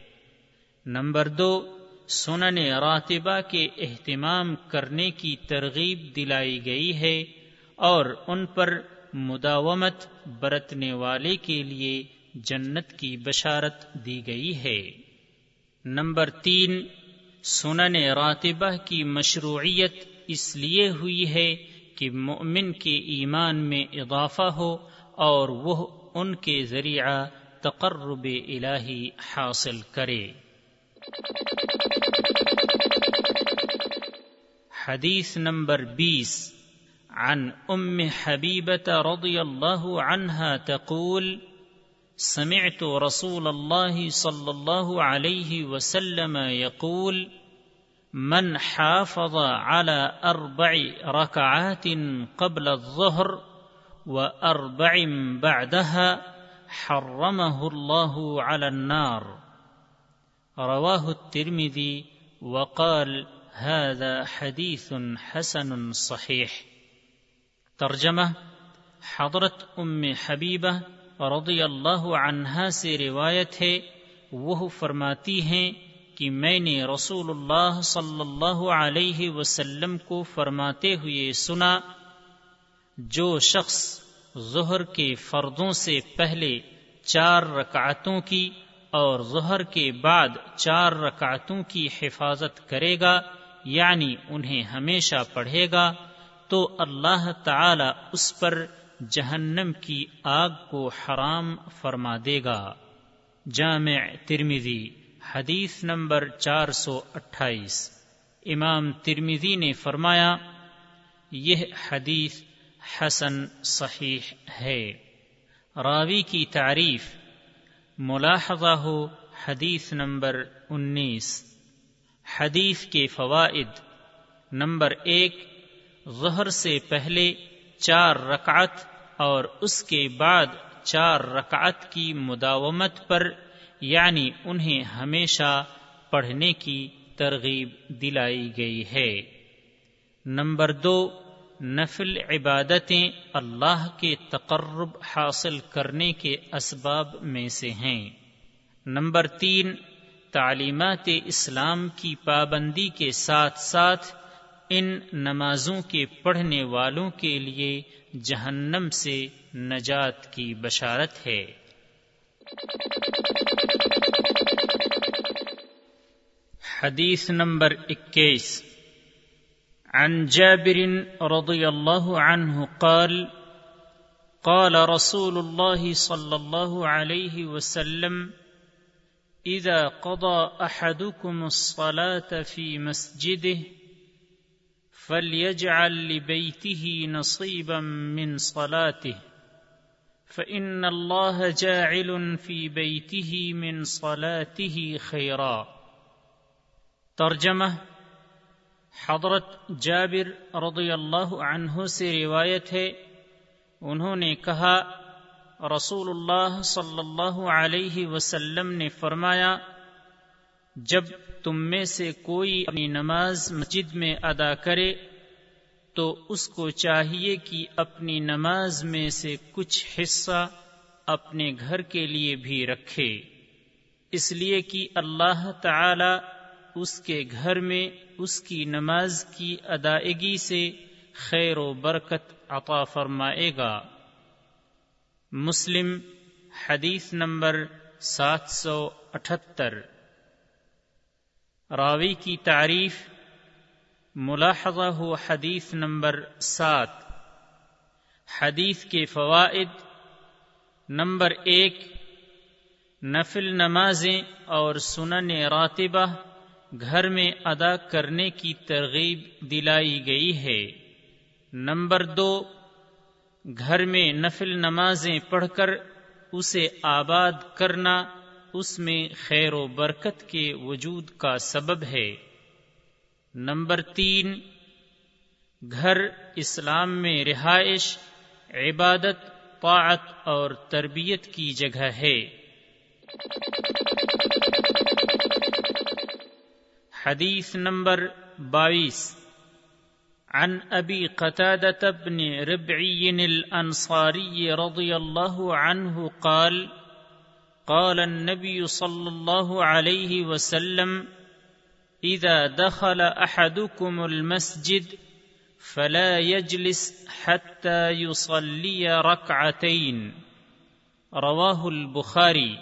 A: نمبر دو، سنن راتبہ کے اہتمام کرنے کی ترغیب دلائی گئی ہے اور ان پر مداومت برتنے والے کے لیے جنت کی بشارت دی گئی ہے۔ نمبر تین، سنن راتبہ کی مشروعیت اس لیے ہوئی ہے کہ مؤمن کے ایمان میں اضافہ ہو اور وہ ان کے ذریعہ تقرب الہی حاصل کرے۔ حديث نمبر بيس عن أم حبيبة رضي الله عنها تقول، سمعت رسول الله صلى الله عليه وسلم يقول من حافظ على أربع ركعات قبل الظهر وأربع بعدها حرمه الله على النار. رواه الترمذي وقال هذا حديث حسن صحيح. ترجمہ حضرت ام حبیبہ رضی اللہ عنہا سے روایت ہے وہ فرماتی ہیں کہ میں نے رسول اللہ صلی اللہ علیہ وسلم کو فرماتے ہوئے سنا، جو شخص ظہر کے فردوں سے پہلے چار رکعتوں کی اور ظہر کے بعد چار رکعتوں کی حفاظت کرے گا یعنی انہیں ہمیشہ پڑھے گا، تو اللہ تعالی اس پر جہنم کی آگ کو حرام فرما دے گا۔ جامع ترمیزی حدیث نمبر چار سو اٹھائیس۔ امام ترمیزی نے فرمایا، یہ حدیث حسن صحیح ہے۔ راوی کی تعریف ملاحظہ ہو حدیث نمبر انیس۔ حدیث کے فوائد۔ نمبر ایک، ظہر سے پہلے چار رکعت اور اس کے بعد چار رکعت کی مداومت پر یعنی انہیں ہمیشہ پڑھنے کی ترغیب دلائی گئی ہے۔ نمبر دو نفل عبادتیں اللہ کے تقرب حاصل کرنے کے اسباب میں سے ہیں۔ نمبر تین، تعلیمات اسلام کی پابندی کے ساتھ ساتھ ان نمازوں کے پڑھنے والوں کے لیے جہنم سے نجات کی بشارت ہے۔ حدیث نمبر اکیس۔ عن جابر رضي الله عنه قال قال رسول الله صلى الله عليه وسلم اذا قضى احدكم الصلاه في مسجده، فليجعل لبيته نصيبا من صلاته فان الله جاعل في بيته من صلاته خيرا. ترجمه حضرت جابر رضی اللہ عنہ سے روایت ہے، انہوں نے کہا، رسول اللہ صلی اللہ علیہ وسلم نے فرمایا، جب تم میں سے کوئی اپنی نماز مسجد میں ادا کرے، تو اس کو چاہیے کہ اپنی نماز میں سے کچھ حصہ اپنے گھر کے لیے بھی رکھے۔ اس لیے کہ اللہ تعالی اس کے گھر میں اس کی نماز کی ادائیگی سے خیر و برکت عطا فرمائے گا۔ مسلم، حدیث نمبر سات سو اٹھتر۔ راوی کی تعریف، ملاحظہ ہو حدیث نمبر سات۔ حدیث کے فوائد، نمبر ایک، نفل نمازیں اور سنن راتبہ۔ گھر میں ادا کرنے کی ترغیب دلائی گئی ہے۔ نمبر دو، گھر میں نفل نمازیں پڑھ کر اسے آباد کرنا اس میں خیر و برکت کے وجود کا سبب ہے۔ نمبر تین، گھر اسلام میں رہائش، عبادت، طاعت اور تربیت کی جگہ ہے۔ حديث نمبر باويس عن أبي قتادة بن ربعي الأنصاري رضي الله عنه قال قال النبي صلى الله عليه وسلم إذا دخل أحدكم المسجد فلا يجلس حتى يصلي ركعتين رواه البخاري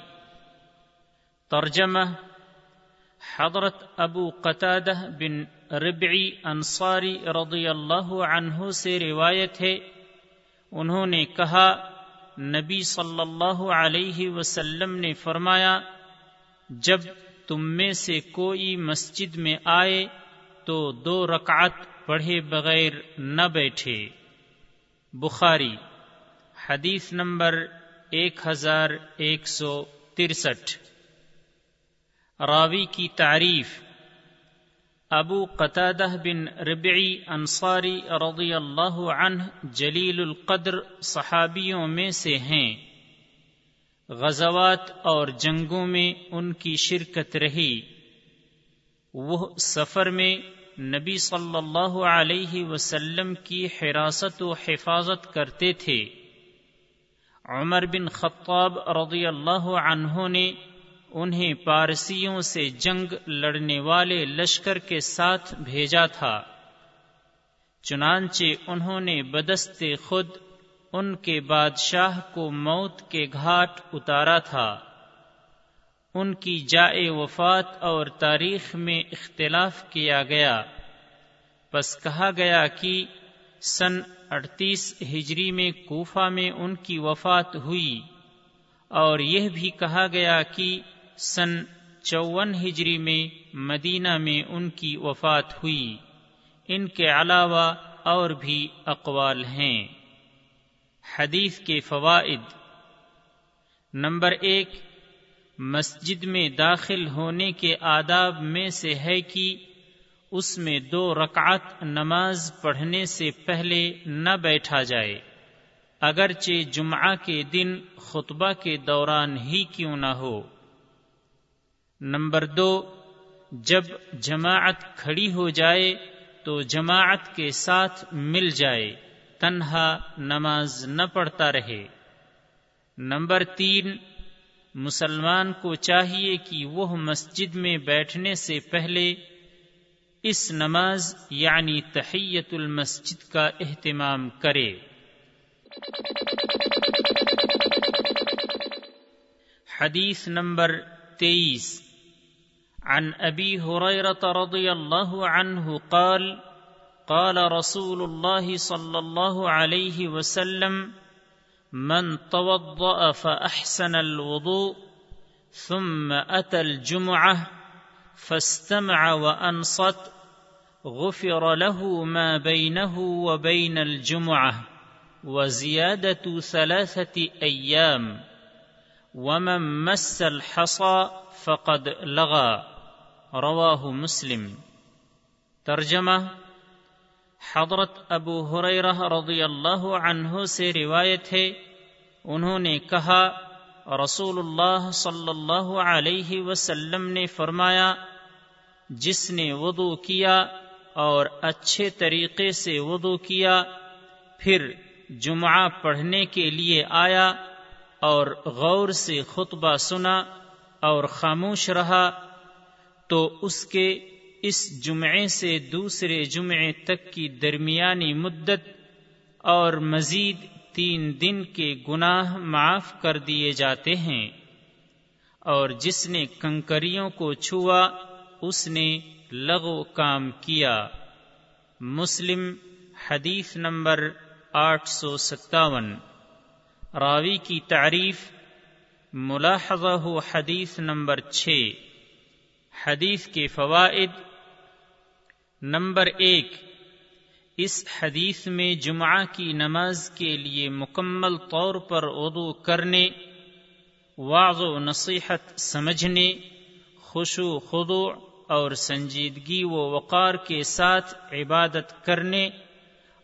A: ترجمه حضرت ابو قطادہ بن ربعی انصاری رضی اللہ عنہ سے روایت ہے، انہوں نے کہا، نبی صلی اللہ علیہ وسلم نے فرمایا، جب تم میں سے کوئی مسجد میں آئے تو دو رکعت پڑھے بغیر نہ بیٹھے۔ بخاری، حدیث نمبر ایک ہزار ایک سو ترسٹھ۔ راوی کی تعریف ابو قطادہ بن ربعی انصاری رضی اللہ عنہ جلیل القدر صحابیوں میں سے ہیں۔ غزوات اور جنگوں میں ان کی شرکت رہی۔ وہ سفر میں نبی صلی اللہ علیہ وسلم کی حراست و حفاظت کرتے تھے۔ عمر بن خطاب رضی اللہ عنہ نے انہیں پارسیوں سے جنگ لڑنے والے لشکر کے ساتھ بھیجا تھا۔ چنانچہ انہوں نے بدست خود ان کے بادشاہ کو موت کے گھاٹ اتارا تھا۔ ان کی جائے وفات اور تاریخ میں اختلاف کیا گیا۔ پس کہا گیا کہ سن اڑتیس ہجری میں کوفہ میں ان کی وفات ہوئی اور یہ بھی کہا گیا کہ سن چون ہجری میں مدینہ میں ان کی وفات ہوئی۔ ان کے علاوہ اور بھی اقوال ہیں۔ حدیث کے فوائد۔ نمبر ایک، مسجد میں داخل ہونے کے آداب میں سے ہے کہ اس میں دو رکعت نماز پڑھنے سے پہلے نہ بیٹھا جائے۔ اگرچہ جمعہ کے دن خطبہ کے دوران ہی کیوں نہ ہو۔ نمبر دو، جب جماعت کھڑی ہو جائے تو جماعت کے ساتھ مل جائے، تنہا نماز نہ پڑھتا رہے۔ نمبر تین، مسلمان کو چاہیے کہ وہ مسجد میں بیٹھنے سے پہلے اس نماز یعنی تحیت المسجد کا اہتمام کرے۔ حدیث نمبر تیئیس۔ عن ابی حریرت رضی اللہ عنہ قال قال رسول الله صلى الله عليه وسلم، من توضأ فأحسن الوضوء، ثم أتى الجمعة، فاستمع وأنصت، غفر له ما بينه وبين الجمعة، وزيادة ثلاثة أيام، ومن مس الحصى فقد لغى، رواه مسلم. ترجمہ حضرت ابو حریرہ رضی اللہ عنہ سے روایت ہے، انہوں نے کہا، رسول اللہ صلی اللہ علیہ وسلم نے فرمایا، جس نے وضو کیا اور اچھے طریقے سے وضو کیا، پھر جمعہ پڑھنے کے لیے آیا اور غور سے خطبہ سنا۔ اور خاموش رہا تو اس کے اس جمعے سے دوسرے جمعے تک کی درمیانی مدت اور مزید تین دن کے گناہ معاف کر دیے جاتے ہیں۔ اور جس نے کنکریوں کو چھوا، اس نے لغو کام کیا۔ مسلم، حدیث نمبر آٹھ سو ستاون۔ راوی کی تعریف ملاحظہ ہو حدیث نمبر چھ۔ حدیث کے فوائد۔ نمبر ایک، اس حدیث میں جمعہ کی نماز کے لیے مکمل طور پر اردو کرنے واض و نصیحت سمجھنے، خوشو خدو اور سنجیدگی و وقار کے ساتھ عبادت کرنے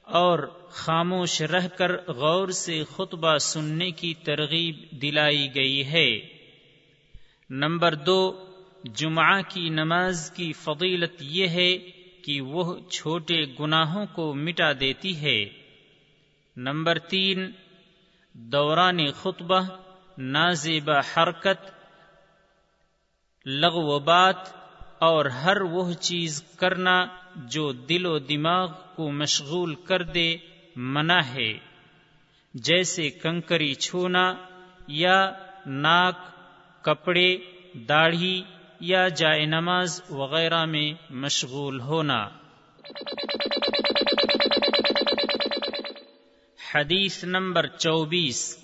A: اور خاموش رہ کر غور سے خطبہ سننے کی ترغیب دلائی گئی ہے۔ نمبر دو، جمعہ کی نماز کی فضیلت یہ ہے کہ وہ چھوٹے گناہوں کو مٹا دیتی ہے۔ نمبر تین، دوران خطبہ نازیب حرکت، لغو بات اور ہر وہ چیز کرنا جو دل و دماغ کو مشغول کر دے، منع ہے۔ جیسے کنکری چھونا یا ناک، کپڑے، داڑھی یا جائے نماز وغیرہ میں مشغول ہونا۔ حدیث نمبر چوبیس۔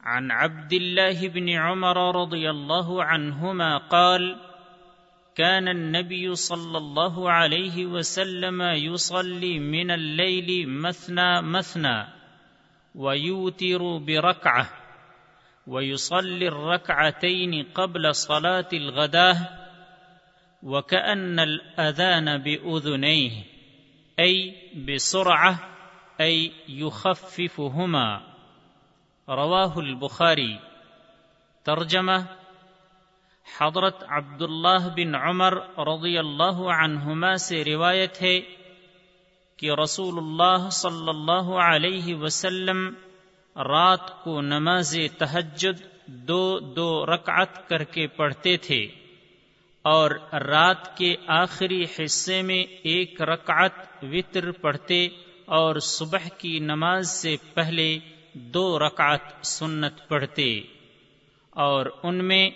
A: عن عبد الله بن عمر رضي الله عنهما قال كان النبي صلى الله عليه وسلم يصلي من الليل مثنى مثنى ويوتر بركعه ويصلي الركعتين قبل صلاه الغداه وكان الاذان باذنيه اي بسرعه اي يخففهما. رواه البخاري. ترجمه حضرت عبداللہ بن عمر رضی اللہ عنہما سے روایت ہے کہ رسول اللہ صلی اللہ علیہ وسلم رات کو نماز تہجد دو دو رکعت کر کے پڑھتے تھے اور رات کے آخری حصے میں ایک رکعت وطر پڑھتے اور صبح کی نماز سے پہلے دو رکعت سنت پڑھتے اور ان میں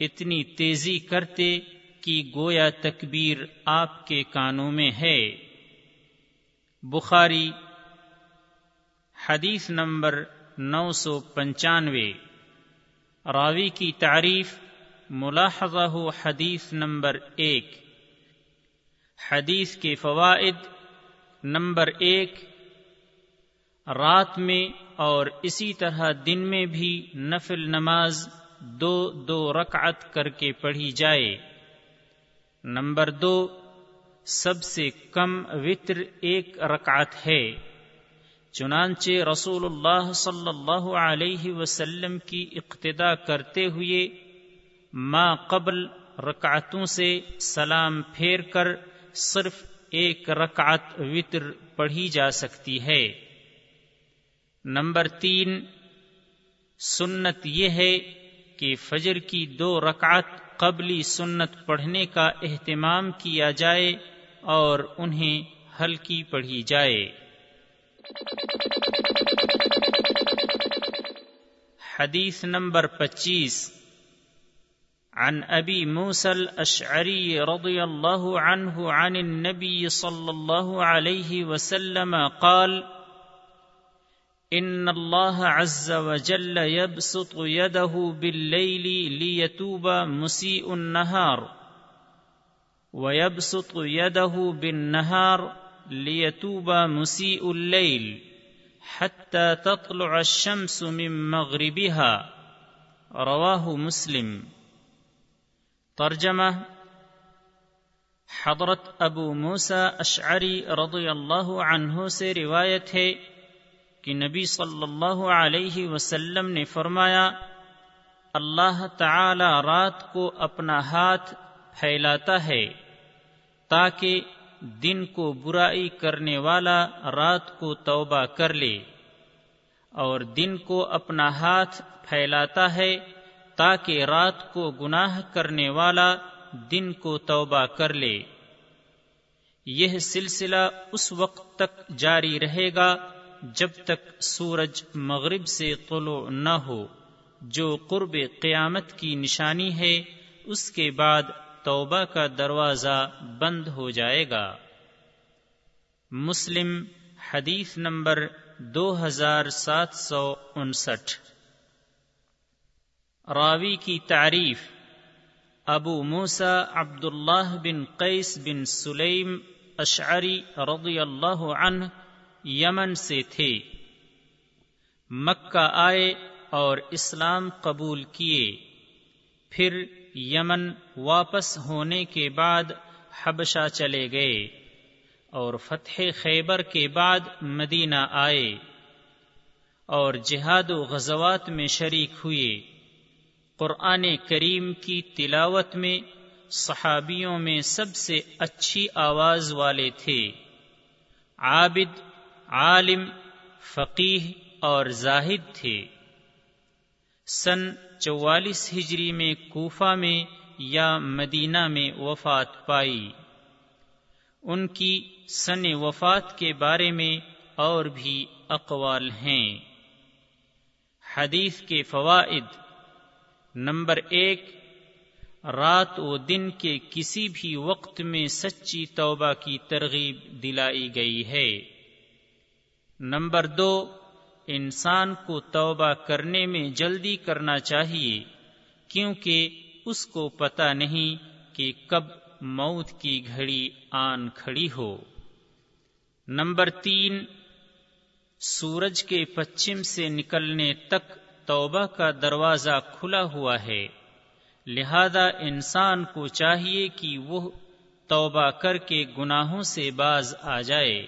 A: اتنی تیزی کرتے کہ گویا تکبیر آپ کے کانوں میں ہے۔ بخاری حدیث نمبر نو سو پنچانوے۔ راوی کی تعریف ملاحظہ حدیث نمبر ایک۔ حدیث کے فوائد نمبر ایک، رات میں اور اسی طرح دن میں بھی نفل نماز دو دو رکعت کر کے پڑھی جائے۔ نمبر دو، سب سے کم وطر ایک رکعت ہے۔ چنانچہ رسول اللہ صلی اللہ علیہ وسلم کی اقتدا کرتے ہوئے ما قبل رکعتوں سے سلام پھیر کر صرف ایک رکعت وطر پڑھی جا سکتی ہے۔ نمبر تین، سنت یہ ہے کہ فجر کی دو رکعت قبلی سنت پڑھنے کا اہتمام کیا جائے اور انہیں ہلکی پڑھی جائے۔ حدیث نمبر پچیس۔ عن ابی موسل اشعری رضی اللہ عنہ عن النبی صلی اللہ علیہ وسلم قال ان الله عز وجل يبسط يده بالليل ليتوب مسيء النهار ويبسط يده بالنهار ليتوب مسيء الليل حتى تطلع الشمس من مغربها رواه مسلم ترجمہ حضرت ابو موسا اشعری رضی اللہ عنہ سے روایت ہے کہ نبی صلی اللہ علیہ وسلم نے فرمایا، اللہ تعالی رات کو اپنا ہاتھ پھیلاتا ہے تاکہ دن کو برائی کرنے والا رات کو توبہ کر لے، اور دن کو اپنا ہاتھ پھیلاتا ہے تاکہ رات کو گناہ کرنے والا دن کو توبہ کر لے۔ یہ سلسلہ اس وقت تک جاری رہے گا جب تک سورج مغرب سے طلوع نہ ہو، جو قرب قیامت کی نشانی ہے، اس کے بعد توبہ کا دروازہ بند ہو جائے گا۔ مسلم، حدیث نمبر دو ہزار سات سو انسٹھ۔ راوی کی تعریف، ابو موسا عبداللہ بن قیس بن سلیم اشعری رضی اللہ عنہ یمن سے تھے۔ مکہ آئے اور اسلام قبول کیے۔ پھر یمن واپس ہونے کے بعد حبشہ چلے گئے اور فتح خیبر کے بعد مدینہ آئے اور جہاد و غزوات میں شریک ہوئے۔ قرآن کریم کی تلاوت میں صحابیوں میں سب سے اچھی آواز والے تھے۔ عابد عالم فقیح اور زاہد تھے۔ سن چوالیس ہجری میں کوفہ میں یا مدینہ میں وفات پائی۔ ان کی سن وفات کے بارے میں اور بھی اقوال ہیں۔ حدیث کے فوائد نمبر ایک، رات و دن کے کسی بھی وقت میں سچی توبہ کی ترغیب دلائی گئی ہے۔ نمبر دو، انسان کو توبہ کرنے میں جلدی کرنا چاہیے، کیونکہ اس کو پتہ نہیں کہ کب موت کی گھڑی آن کھڑی ہو۔ نمبر تین، سورج کے پچھم سے نکلنے تک توبہ کا دروازہ کھلا ہوا ہے۔ لہذا انسان کو چاہیے کہ وہ توبہ کر کے گناہوں سے باز آ جائے۔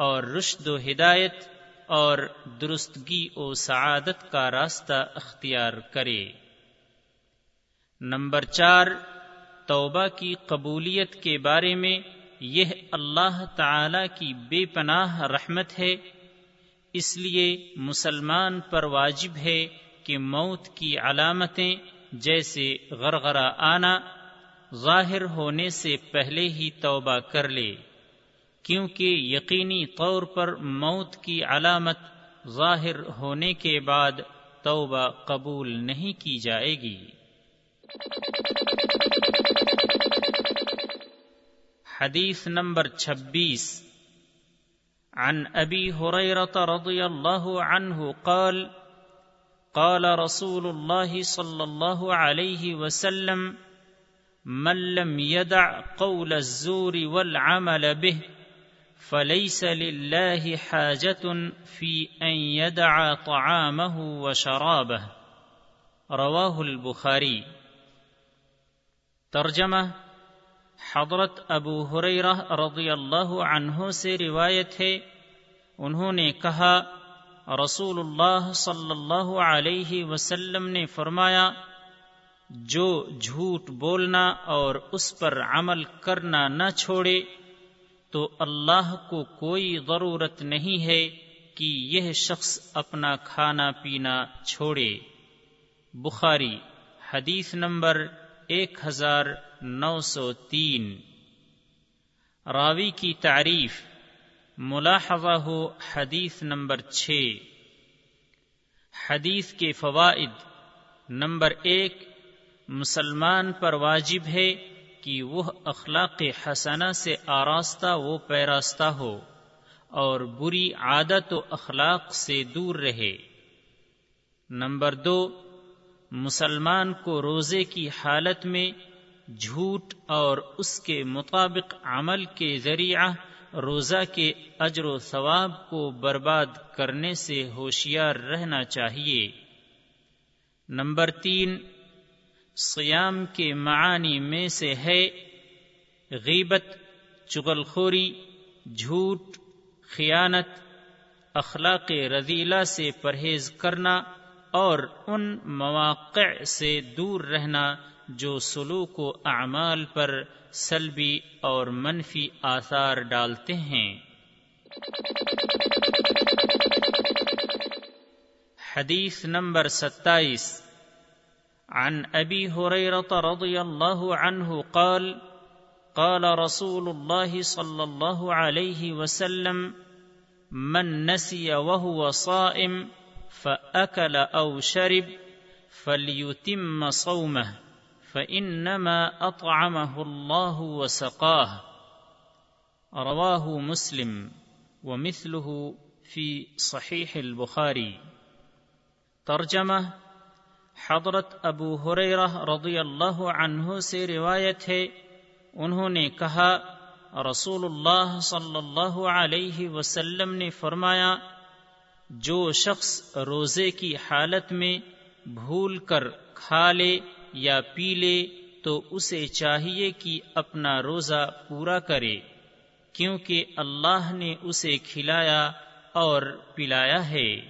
A: اور رشد و ہدایت اور درستگی و سعادت کا راستہ اختیار کرے۔ نمبر چار، توبہ کی قبولیت کے بارے میں یہ اللہ تعالی کی بے پناہ رحمت ہے۔ اس لیے مسلمان پر واجب ہے کہ موت کی علامتیں جیسے غرغرہ آنا ظاہر ہونے سے پہلے ہی توبہ کر لے۔ کیونکہ یقینی طور پر موت کی علامت ظاہر ہونے کے بعد توبہ قبول نہیں کی جائے گی۔ حدیث نمبر چھبیس۔ عن ابی حریرت رضی اللہ عنہ قال قال رسول اللہ صلی اللہ علیہ وسلم، من لم يدع قول الزور والعمل به فليس لله حاجة في أن يدع طعامه وشرابه. رواه البخاري ترجمہ حضرت ابو حریرہ رضی اللہ عنہ سے روایت ہے۔ انہوں نے کہا، رسول اللہ صلی اللہ علیہ وسلم نے فرمایا، جو جھوٹ بولنا اور اس پر عمل کرنا نہ چھوڑے تو اللہ کو کوئی ضرورت نہیں ہے کہ یہ شخص اپنا کھانا پینا چھوڑے۔ بخاری، حدیث نمبر ایک ہزار نو سو تین۔ راوی کی تعریف، ملاحظہ ہو حدیث نمبر چھ۔ حدیث کے فوائد، نمبر ایک، مسلمان پر واجب ہے کہ وہ اخلاق حسنہ سے آراستہ و پیراستہ ہو اور بری عادت و اخلاق سے دور رہے۔ نمبر دو، مسلمان کو روزے کی حالت میں جھوٹ اور اس کے مطابق عمل کے ذریعہ روزہ کے اجر و ثواب کو برباد کرنے سے ہوشیار رہنا چاہیے۔ نمبر تین سیام کے معانی میں سے ہے غیبت، چغلخوری، جھوٹ، خیانت، اخلاق رضیلہ سے پرہیز کرنا اور ان مواقع سے دور رہنا جو سلوک و اعمال پر سلبی اور منفی آثار ڈالتے ہیں۔ حدیث نمبر ستائیس۔ عن ابي هريره رضي الله عنه قال قال رسول الله صلى الله عليه وسلم، من نسي وهو صائم فاكل او شرب فليتم صومه فانما اطعمه الله وسقاه. رواه مسلم ومثله في صحيح البخاري. ترجمه حضرت ابو حریرہ رضی اللہ عنہ سے روایت ہے، انہوں نے کہا، رسول اللہ صلی اللہ علیہ وسلم نے فرمایا، جو شخص روزے کی حالت میں بھول کر کھا لے یا پی لے، تو اسے چاہیے کہ اپنا روزہ پورا کرے، کیونکہ اللہ نے اسے کھلایا اور پلایا ہے۔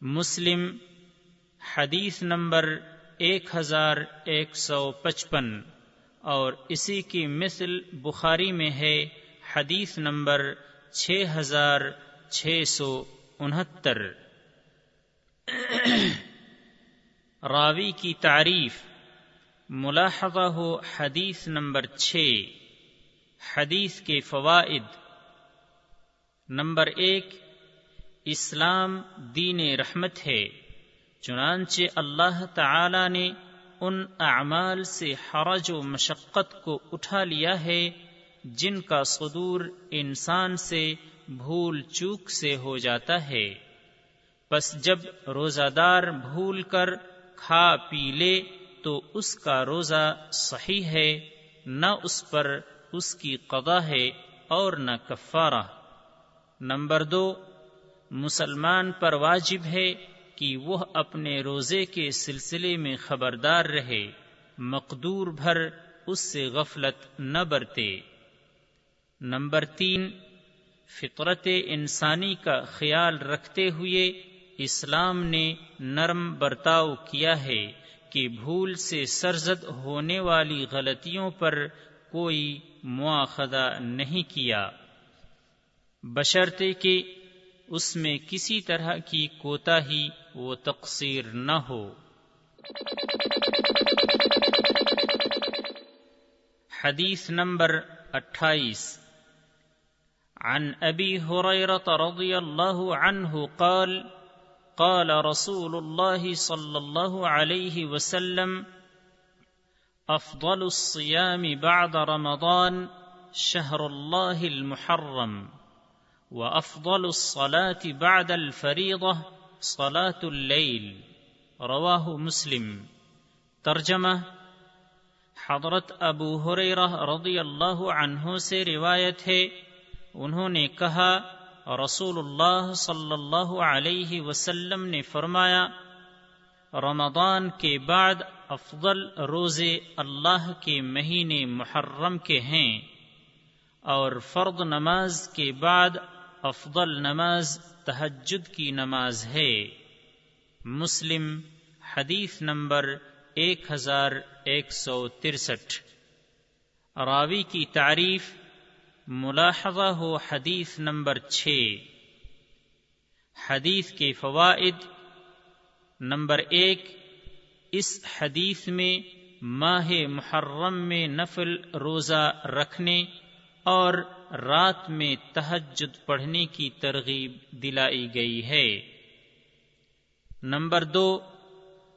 A: مسلم حدیث نمبر ایک ہزار ایک سو پچپن اور اسی کی مثل بخاری میں ہے حدیث نمبر چھ ہزار چھ سو انہتر۔ راوی کی تعریف، ملاحظہ ہو حدیث نمبر چھ، حدیث کے فوائد۔ نمبر ایک، اسلام دین رحمت ہے۔ چنانچہ اللہ تعالی نے ان اعمال سے حرج و مشقت کو اٹھا لیا ہے، جن کا صدور انسان سے بھول چوک سے ہو جاتا ہے۔ بس جب روزہ دار بھول کر کھا پی لے، تو اس کا روزہ صحیح ہے، نہ اس پر اس کی قضا ہے اور نہ کفارہ۔ نمبر دو، مسلمان پر واجب ہے کہ وہ اپنے روزے کے سلسلے میں خبردار رہے، مقدور بھر اس سے غفلت نہ برتے۔ نمبر تین، فطرت انسانی کا خیال رکھتے ہوئے اسلام نے نرم برتاؤ کیا ہے کہ بھول سے سرزد ہونے والی غلطیوں پر کوئی مواخذہ نہیں کیا۔ بشرطے کہ اس میں کسی طرح کی کوتا ہی وہ تقصیر نہ ہو۔ حدیث نمبر اٹھائیس۔ عن ابی حریرت رضی اللہ عنہ قال قال رسول الله صلى الله عليه وسلم، افضل الصيام بعد رمضان شهر الله المحرم، وافضل الصلاه بعد الفريضه صلاه الليل، رواه مسلم. ترجمہ حضرت ابو حریرہ رضی اللہ عنہ سے روایت ہے، انہوں نے کہا، رسول اللہ صلی اللہ علیہ وسلم نے فرمایا، رمضان کے بعد افضل روزے اللہ کے مہینے محرم کے ہیں اور فرد نماز کے بعد افضل نماز تہجد کی نماز ہے۔ مسلم، حدیث نمبر ایک ہزار ایک سو ترسٹھ۔ راوی کی تعریف، ملاحظہ ہو حدیث نمبر چھ۔ حدیث کے فوائد، نمبر ایک، اس حدیث میں ماہ محرم میں نفل روزہ رکھنے اور رات میں تہجد پڑھنے کی ترغیب دلائی گئی ہے۔ نمبر دو،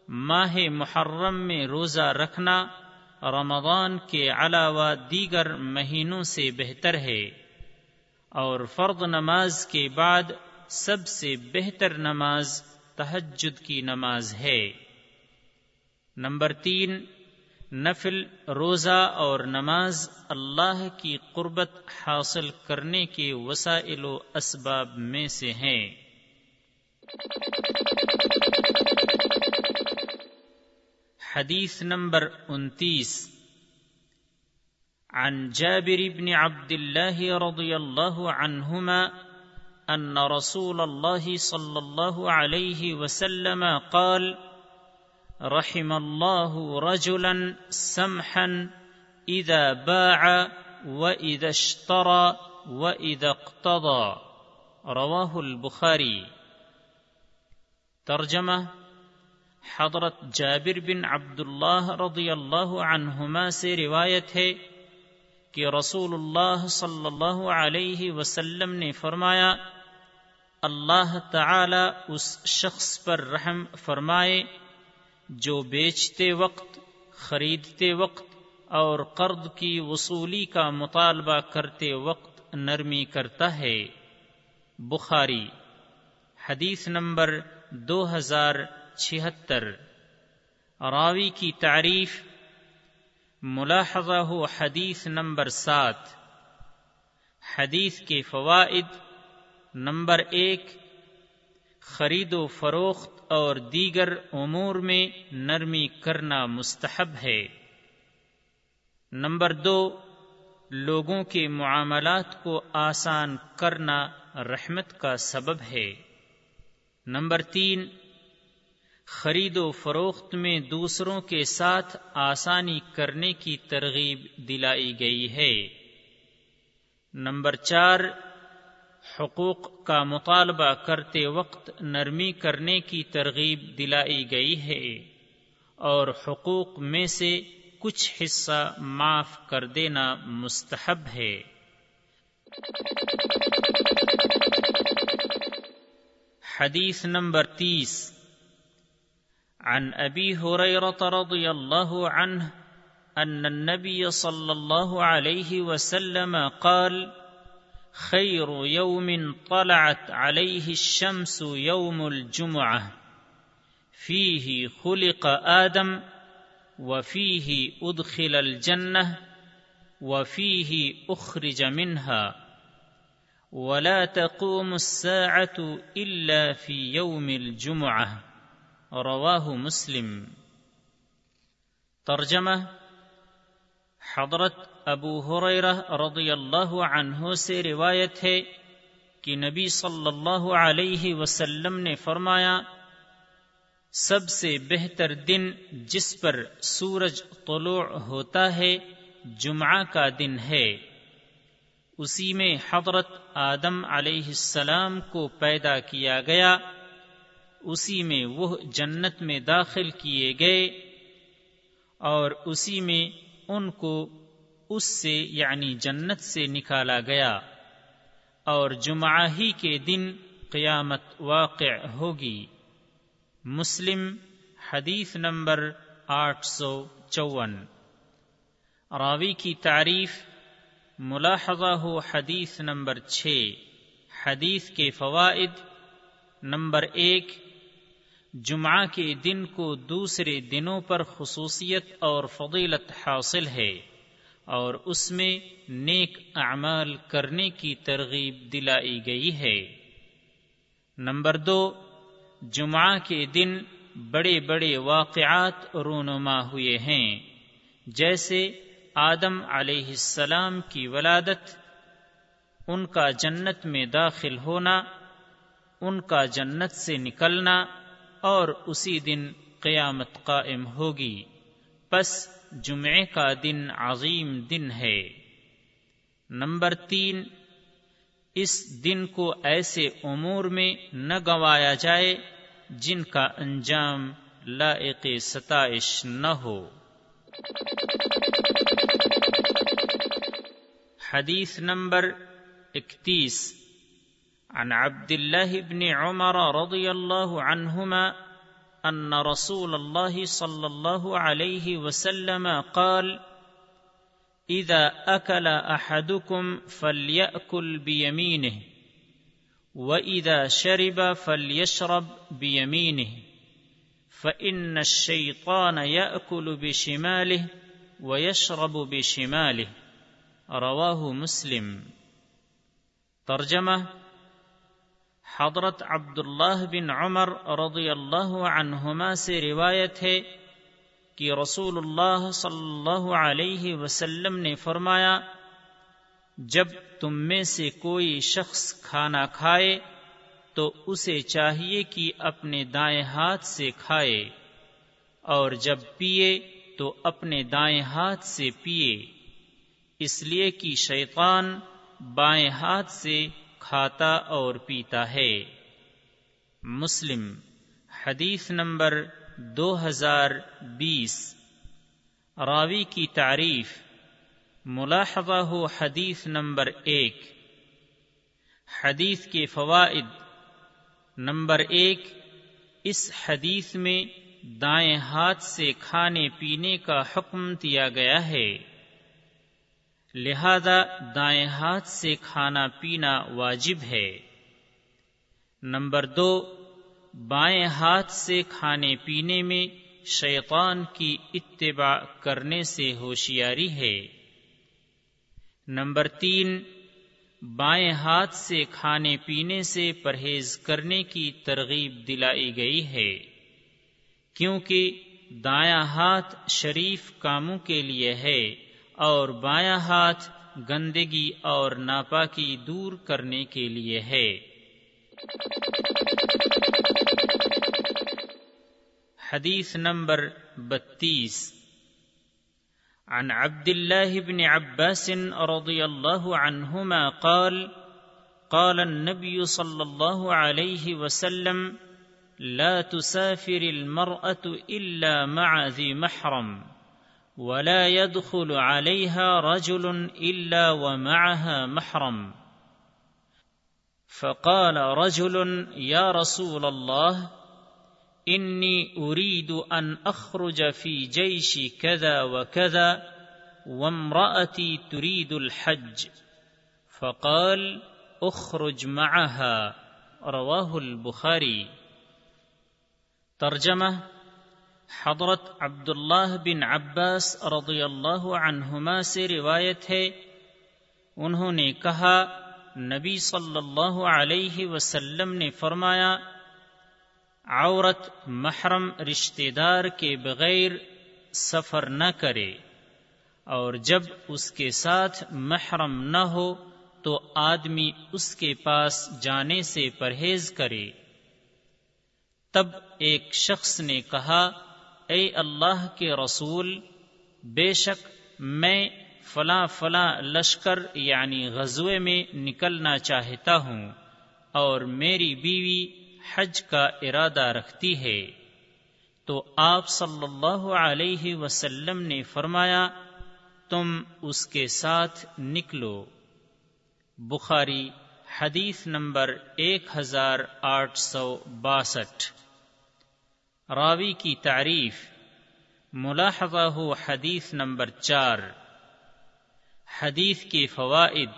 A: ماہ محرم میں روزہ رکھنا رمضان کے علاوہ دیگر مہینوں سے بہتر ہے۔ اور فرد نماز کے بعد سب سے بہتر نماز تہجد کی نماز ہے۔ نمبر تین نفل، روزہ اور نماز اللہ کی قربت حاصل کرنے کے وسائل و اسباب میں سے ہیں۔ حدیث نمبر انتیس۔ عن جابر بن عبد الله رضي الله عنهما أن رسول الله صلى الله عليه وسلم قال رحم الله رجلا سمحا إذا باع وإذا اشترى وإذا اقتضى۔ رواه البخاري ترجمہ حضرت جابر بن عبد اللہ رضی اللہ عنہما سے روایت ہے کہ رسول اللہ صلی اللہ علیہ وسلم نے فرمایا، اللہ تعالی اس شخص پر رحم فرمائے جو بیچتے وقت، خریدتے وقت اور قرض کی وصولی کا مطالبہ کرتے وقت نرمی کرتا ہے۔ بخاری، حدیث نمبر دو ہزار چھہتر۔ راوی کی تعریف، ملاحظہ ہو حدیث نمبر سات۔ حدیث کے فوائد، نمبر ایک، خرید و فروخت اور دیگر امور میں نرمی کرنا مستحب ہے۔ نمبر دو، لوگوں کے معاملات کو آسان کرنا رحمت کا سبب ہے۔ نمبر تین، خرید و فروخت میں دوسروں کے ساتھ آسانی کرنے کی ترغیب دلائی گئی ہے۔ نمبر چار حقوق کا مطالبہ کرتے وقت نرمی کرنے کی ترغیب دلائی گئی ہے اور حقوق میں سے کچھ حصہ معاف کر دینا مستحب ہے۔ حدیث نمبر تیس۔ عن ابي هريره رضي الله عنه ان النبي صلى الله عليه وسلم قال خير يوم طلعت عليه الشمس يوم الجمعه فيه خلق ادم وفيه ادخل الجنه وفيه اخرج منها. ولا تقوم الساعه الا في يوم الجمعه رواہ مسلم. ترجمہ حضرت ابو حریرہ رضی اللہ عنہ سے روایت ہے کہ نبی صلی اللہ علیہ وسلم نے فرمایا، سب سے بہتر دن جس پر سورج طلوع ہوتا ہے، جمعہ کا دن ہے۔ اسی میں حضرت آدم علیہ السلام کو پیدا کیا گیا۔ اسی میں وہ جنت میں داخل کیے گئے اور اسی میں ان کو اس سے یعنی جنت سے نکالا گیا اور جمعہ ہی کے دن قیامت واقع ہوگی۔ مسلم، حدیث نمبر آٹھ سو چون۔ راوی کی تعریف، ملاحظہ ہو حدیث نمبر چھ۔ حدیث کے فوائد، نمبر ایک، جمعہ کے دن کو دوسرے دنوں پر خصوصیت اور فضیلت حاصل ہے۔ اور اس میں نیک اعمال کرنے کی ترغیب دلائی گئی ہے۔ نمبر دو، جمعہ کے دن بڑے بڑے واقعات رونما ہوئے ہیں، جیسے آدم علیہ السلام کی ولادت، ان کا جنت میں داخل ہونا، ان کا جنت سے نکلنا اور اسی دن قیامت قائم ہوگی۔ پس جمعے کا دن عظیم دن ہے۔ نمبر تین، اس دن کو ایسے امور میں نہ گوایا جائے جن کا انجام لائق ستائش نہ ہو۔ حدیث نمبر اکتیس، عن عبد الله بن عمر رضي الله عنهما ان رسول الله صلى الله عليه وسلم قال اذا اكل احدكم فليأكل بيمينه واذا شرب فليشرب بيمينه فان الشيطان يأكل بشماله ويشرب بشماله. رواه مسلم. ترجمہ حضرت عبداللہ بن عمر رضی اللہ عنہما سے روایت ہے کہ رسول اللہ صلی اللہ علیہ وسلم نے فرمایا، جب تم میں سے کوئی شخص کھانا کھائے تو اسے چاہیے کہ اپنے دائیں ہاتھ سے کھائے، اور جب پیے تو اپنے دائیں ہاتھ سے پیے، اس لیے کہ شیطان بائیں ہاتھ سے کھاتا اور پیتا ہے۔ مسلم، حدیث نمبر دو ہزار بیس۔ راوی کی تعریف، ملاحظہ ہو حدیث نمبر ایک۔ حدیث کے فوائد۔ نمبر ایک، اس حدیث میں دائیں ہاتھ سے کھانے پینے کا حکم دیا گیا ہے۔ لہذا دائیں ہاتھ سے کھانا پینا واجب ہے۔ نمبر دو، بائیں ہاتھ سے کھانے پینے میں شیطان کی اتباع کرنے سے ہوشیاری ہے۔ نمبر تین، بائیں ہاتھ سے کھانے پینے سے پرہیز کرنے کی ترغیب دلائی گئی ہے۔ کیونکہ دایاں ہاتھ شریف کاموں کے لیے ہے۔ اور بایاں ہاتھ گندگی اور ناپاکی دور کرنے کے لیے ہے۔ حدیث نمبر بتیس۔ عن عبد الله بن عباس رضي الله عنهما قال قال النبي صلى الله عليه وسلم، لا تسافر المرأة إلا مع ذي محرم۔ ولا يدخل عليها رجل الا ومعها محرم فقال رجل يا رسول الله اني اريد ان اخرج في جيش كذا وكذا وامراتي تريد الحج فقال اخرج معها رواه البخاري ترجمه حضرت عبداللہ بن عباس رضی اللہ عنہما سے روایت ہے۔ انہوں نے کہا، نبی صلی اللہ علیہ وسلم نے فرمایا، عورت محرم رشتہ دار کے بغیر سفر نہ کرے، اور جب اس کے ساتھ محرم نہ ہو تو آدمی اس کے پاس جانے سے پرہیز کرے۔ تب ایک شخص نے کہا اے اللہ کے رسول، بے شک میں فلاں فلاں لشکر یعنی غزوے میں نکلنا چاہتا ہوں اور میری بیوی حج کا ارادہ رکھتی ہے۔ تو آپ صلی اللہ علیہ وسلم نے فرمایا، تم اس کے ساتھ نکلو۔ بخاری حدیث نمبر ایک ہزار آٹھ سو باسٹھ۔ راوی کی تعریف، ملاحظہ ہو حدیث نمبر چار۔ حدیث کے فوائد۔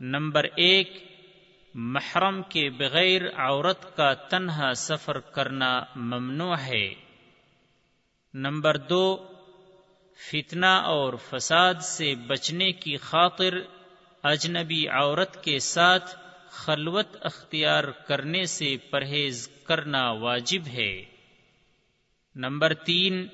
A: نمبر ایک، محرم کے بغیر عورت کا تنہا سفر کرنا ممنوع ہے۔ نمبر دو، فتنہ اور فساد سے بچنے کی خاطر اجنبی عورت کے ساتھ خلوت اختیار کرنے سے پرہیز کرنا واجب ہے۔ نمبر تین،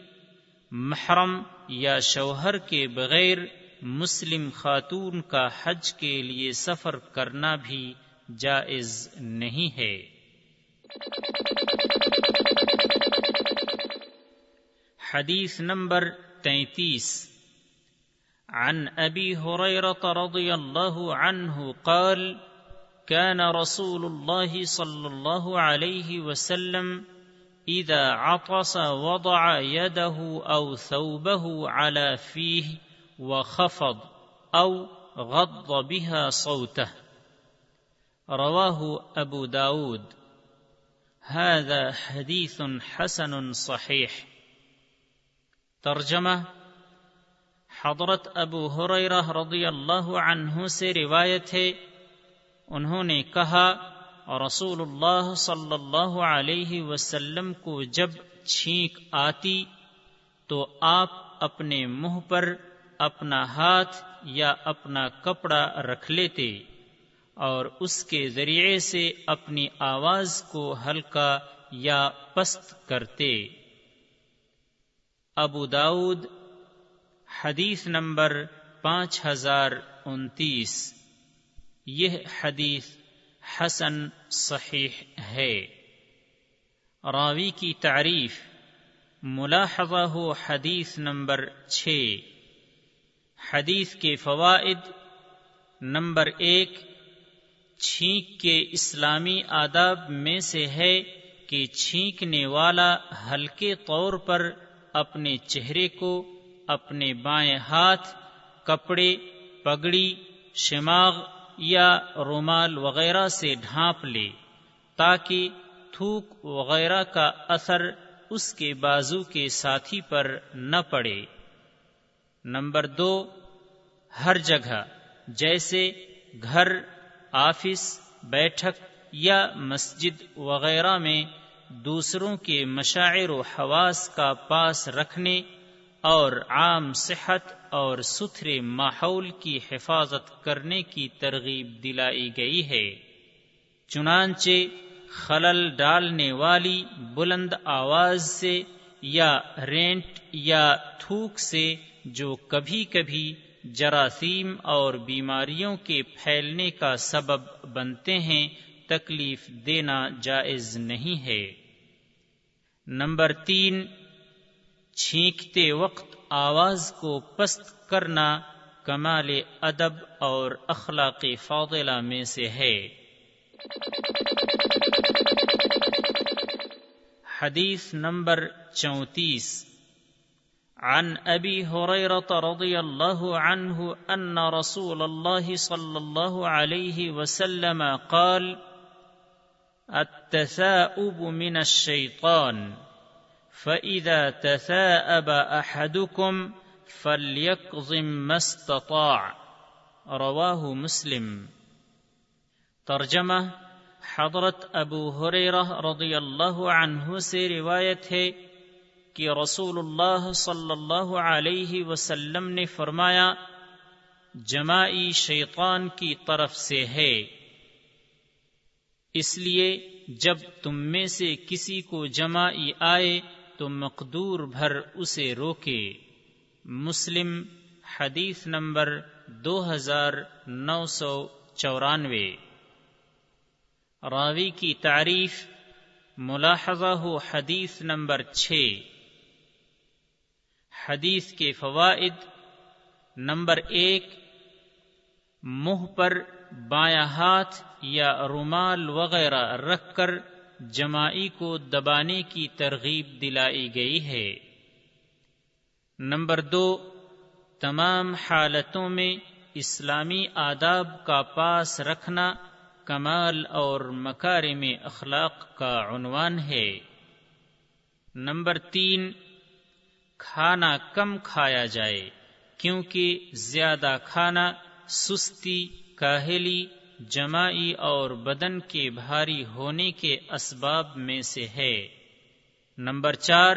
A: محرم یا شوہر کے بغیر مسلم خاتون کا حج کے لیے سفر کرنا بھی جائز نہیں ہے۔ حدیث نمبر تینتیس، عن ابي هريره رضي الله عنه قال كان رسول الله صلى الله عليه وسلم اذا عطس وضع يده او ثوبه على فيه وخفض او غض بها صوته. رواه ابو داود. هذا حديث حسن صحيح. ترجمہ حضرت ابو حریرہ رضی اللہ عنہ سے روایت ہے، انہوں نے کہا رسول اللہ صلی اللہ علیہ وسلم کو جب چھینک آتی تو آپ اپنے منہ پر اپنا ہاتھ یا اپنا کپڑا رکھ لیتے اور اس کے ذریعے سے اپنی آواز کو ہلکا یا پست کرتے۔ ابو داود حدیث نمبر پانچ ہزار انتیس۔ یہ حدیث حسن صحیح ہے۔ راوی کی تعریف، ملاحظہ ہو حدیث نمبر چھ۔ حدیث کے فوائد، نمبر ایک، چھینک کے اسلامی آداب میں سے ہے کہ چھینکنے والا ہلکے طور پر اپنے چہرے کو اپنے بائیں ہاتھ، کپڑے، پگڑی، شماغ یا رومال وغیرہ سے ڈھانپ لے، تاکہ تھوک وغیرہ کا اثر اس کے بازو کے ساتھی پر نہ پڑے۔ نمبر دو، ہر جگہ، جیسے گھر، آفس، بیٹھک یا مسجد وغیرہ میں دوسروں کے مشاعر و حواس کا پاس رکھنے اور عام صحت اور ستھرے ماحول کی حفاظت کرنے کی ترغیب دلائی گئی ہے۔ چنانچہ خلل ڈالنے والی بلند آواز سے یا رینٹ یا تھوک سے جو کبھی کبھی جراثیم اور بیماریوں کے پھیلنے کا سبب بنتے ہیں، تکلیف دینا جائز نہیں ہے۔ نمبر تین چھینکتے وقت آواز کو پست کرنا کمال ادب اور اخلاق فاضلہ میں سے ہے۔ حدیث نمبر چونتیس۔ عن ابي هريره رضي الله عنه ان رسول الله صلى الله عليه وسلم قال، التثاؤب من الشيطان فإذا تثاءب أحدكم فليقظم ما استطاع۔ رواه مسلم۔ ترجمہ حضرت ابو حریرہ رضی اللہ عنہ سے روایت ہے کہ رسول اللہ صلی اللہ علیہ وسلم نے فرمایا جمائی شیطان کی طرف سے ہے۔ اس لیے جب تم میں سے کسی کو جمائی آئے تو مقدور بھر اسے روکے۔ مسلم، حدیث نمبر دو ہزار نو سو چورانوے۔ راوی کی تعریف، ملاحظہ ہو حدیث نمبر چھ۔ حدیث کے فوائد، نمبر ایک، منہ پر بایاں ہاتھ یا رومال وغیرہ رکھ کر جمائی کو دبانے کی ترغیب دلائی گئی ہے۔ نمبر دو، تمام حالتوں میں اسلامی آداب کا پاس رکھنا کمال اور مکار میں اخلاق کا عنوان ہے۔ نمبر تین، کھانا کم کھایا جائے، کیونکہ زیادہ کھانا، سستی، کاہلی جمائی اور بدن کے بھاری ہونے کے اسباب میں سے ہے۔ نمبر چار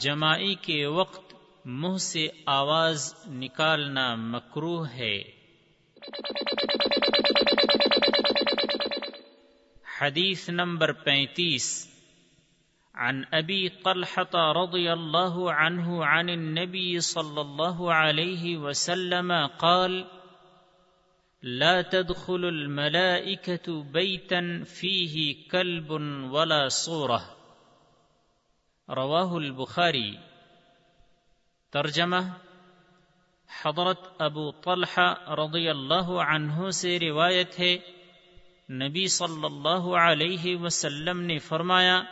A: جمائی کے وقت منہ سے آواز نکالنا مکرو ہے۔ حدیث نمبر پینتیس، عن ابی طلحة رضی اللہ عنہ عن النبی صلی اللہ علیہ وسلم قال لا تدخل الملائكة بيتا فيه كلب ولا صورة. رواه البخاري. ترجمہ حضرت ابو طلحہ رضی اللہ عنہ سے روایت ہے، نبی صلی اللہ علیہ وسلم نے فرمایا،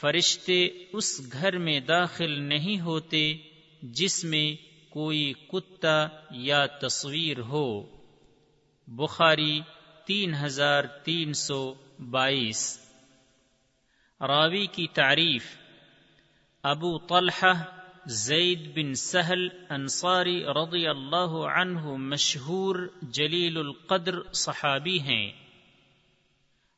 A: فرشتے اس گھر میں داخل نہیں ہوتے جس میں کوئی کتا یا تصویر ہو۔ بخاری تین ہزار تین سو بائیس۔ راوی کی تعریف، ابو طلحہ زید بن سہل انصاری رضی اللہ عنہ مشہور جلیل القدر صحابی ہیں۔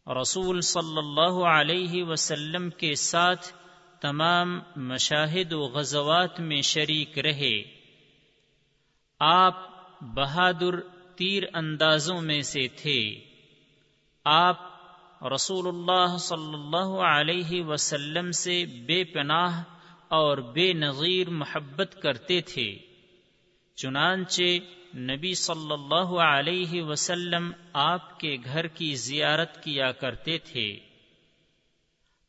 A: رسول صلی اللہ علیہ وسلم کے ساتھ تمام مشاہد و غزوات میں شریک رہے۔ آپ بہادر تیر اندازوں میں سے تھے۔ آپ رسول اللہ صلی اللہ علیہ وسلم سے بے پناہ اور بے نظیر محبت کرتے تھے۔ چنانچہ نبی صلی اللہ علیہ وسلم آپ کے گھر کی زیارت کیا کرتے تھے۔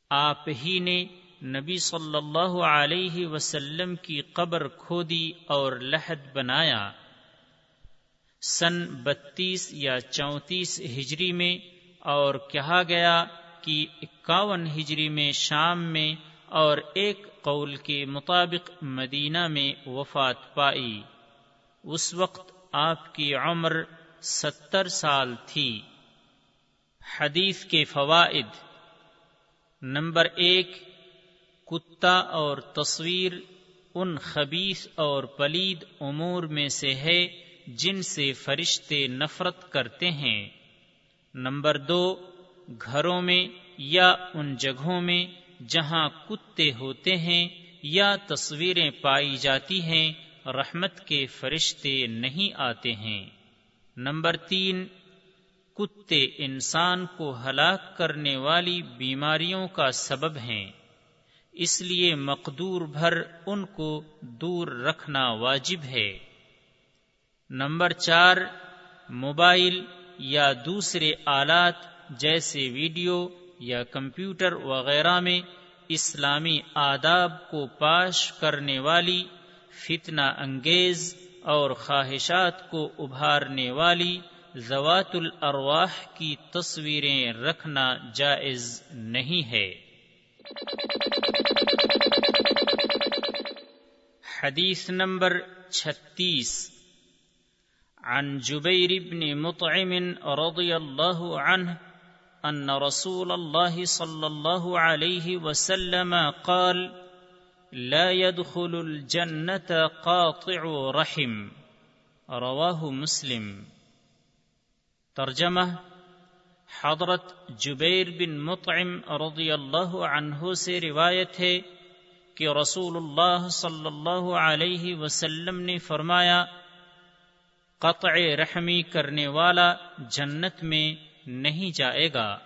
A: آپ ہی نے نبی صلی اللہ علیہ وسلم کی قبر کھودی اور لحد بنایا۔ سن بتیس یا چونتیس ہجری میں اور کہا گیا کہ اکاون ہجری میں شام میں اور ایک قول کے مطابق مدینہ میں وفات پائی۔ اس وقت آپ کی عمر ستر سال تھی۔ حدیث کے فوائد۔ نمبر ایک، کتا اور تصویر ان خبیص اور پلید امور میں سے ہے جن سے فرشتے نفرت کرتے ہیں۔ نمبر دو، گھروں میں یا ان جگہوں میں جہاں کتے ہوتے ہیں یا تصویریں پائی جاتی ہیں، رحمت کے فرشتے نہیں آتے ہیں۔ نمبر تین، کتے انسان کو ہلاک کرنے والی بیماریوں کا سبب ہیں۔ اس لیے مقدور بھر ان کو دور رکھنا واجب ہے۔ نمبر چار، موبائل یا دوسرے آلات جیسے ویڈیو یا کمپیوٹر وغیرہ میں اسلامی آداب کو پاش کرنے والی، فتنہ انگیز اور خواہشات کو ابھارنے والی زوات الارواح کی تصویریں رکھنا جائز نہیں ہے۔ حدیث نمبر چھتیس۔ عن جبیر بن مطعم رضی اللہ عنہ ان رسول الله صلى الله عليه وسلم قال، لا يدخل الجنه قاطع رحم۔ رواه مسلم۔ ترجمہ، حضرت جبیر بن مطعم رضی اللہ عنہ سے روایت ہے کہ رسول اللہ صلی اللہ علیہ وسلم نے فرمایا قطع رحمی کرنے والا جنت میں نہیں جائے گا۔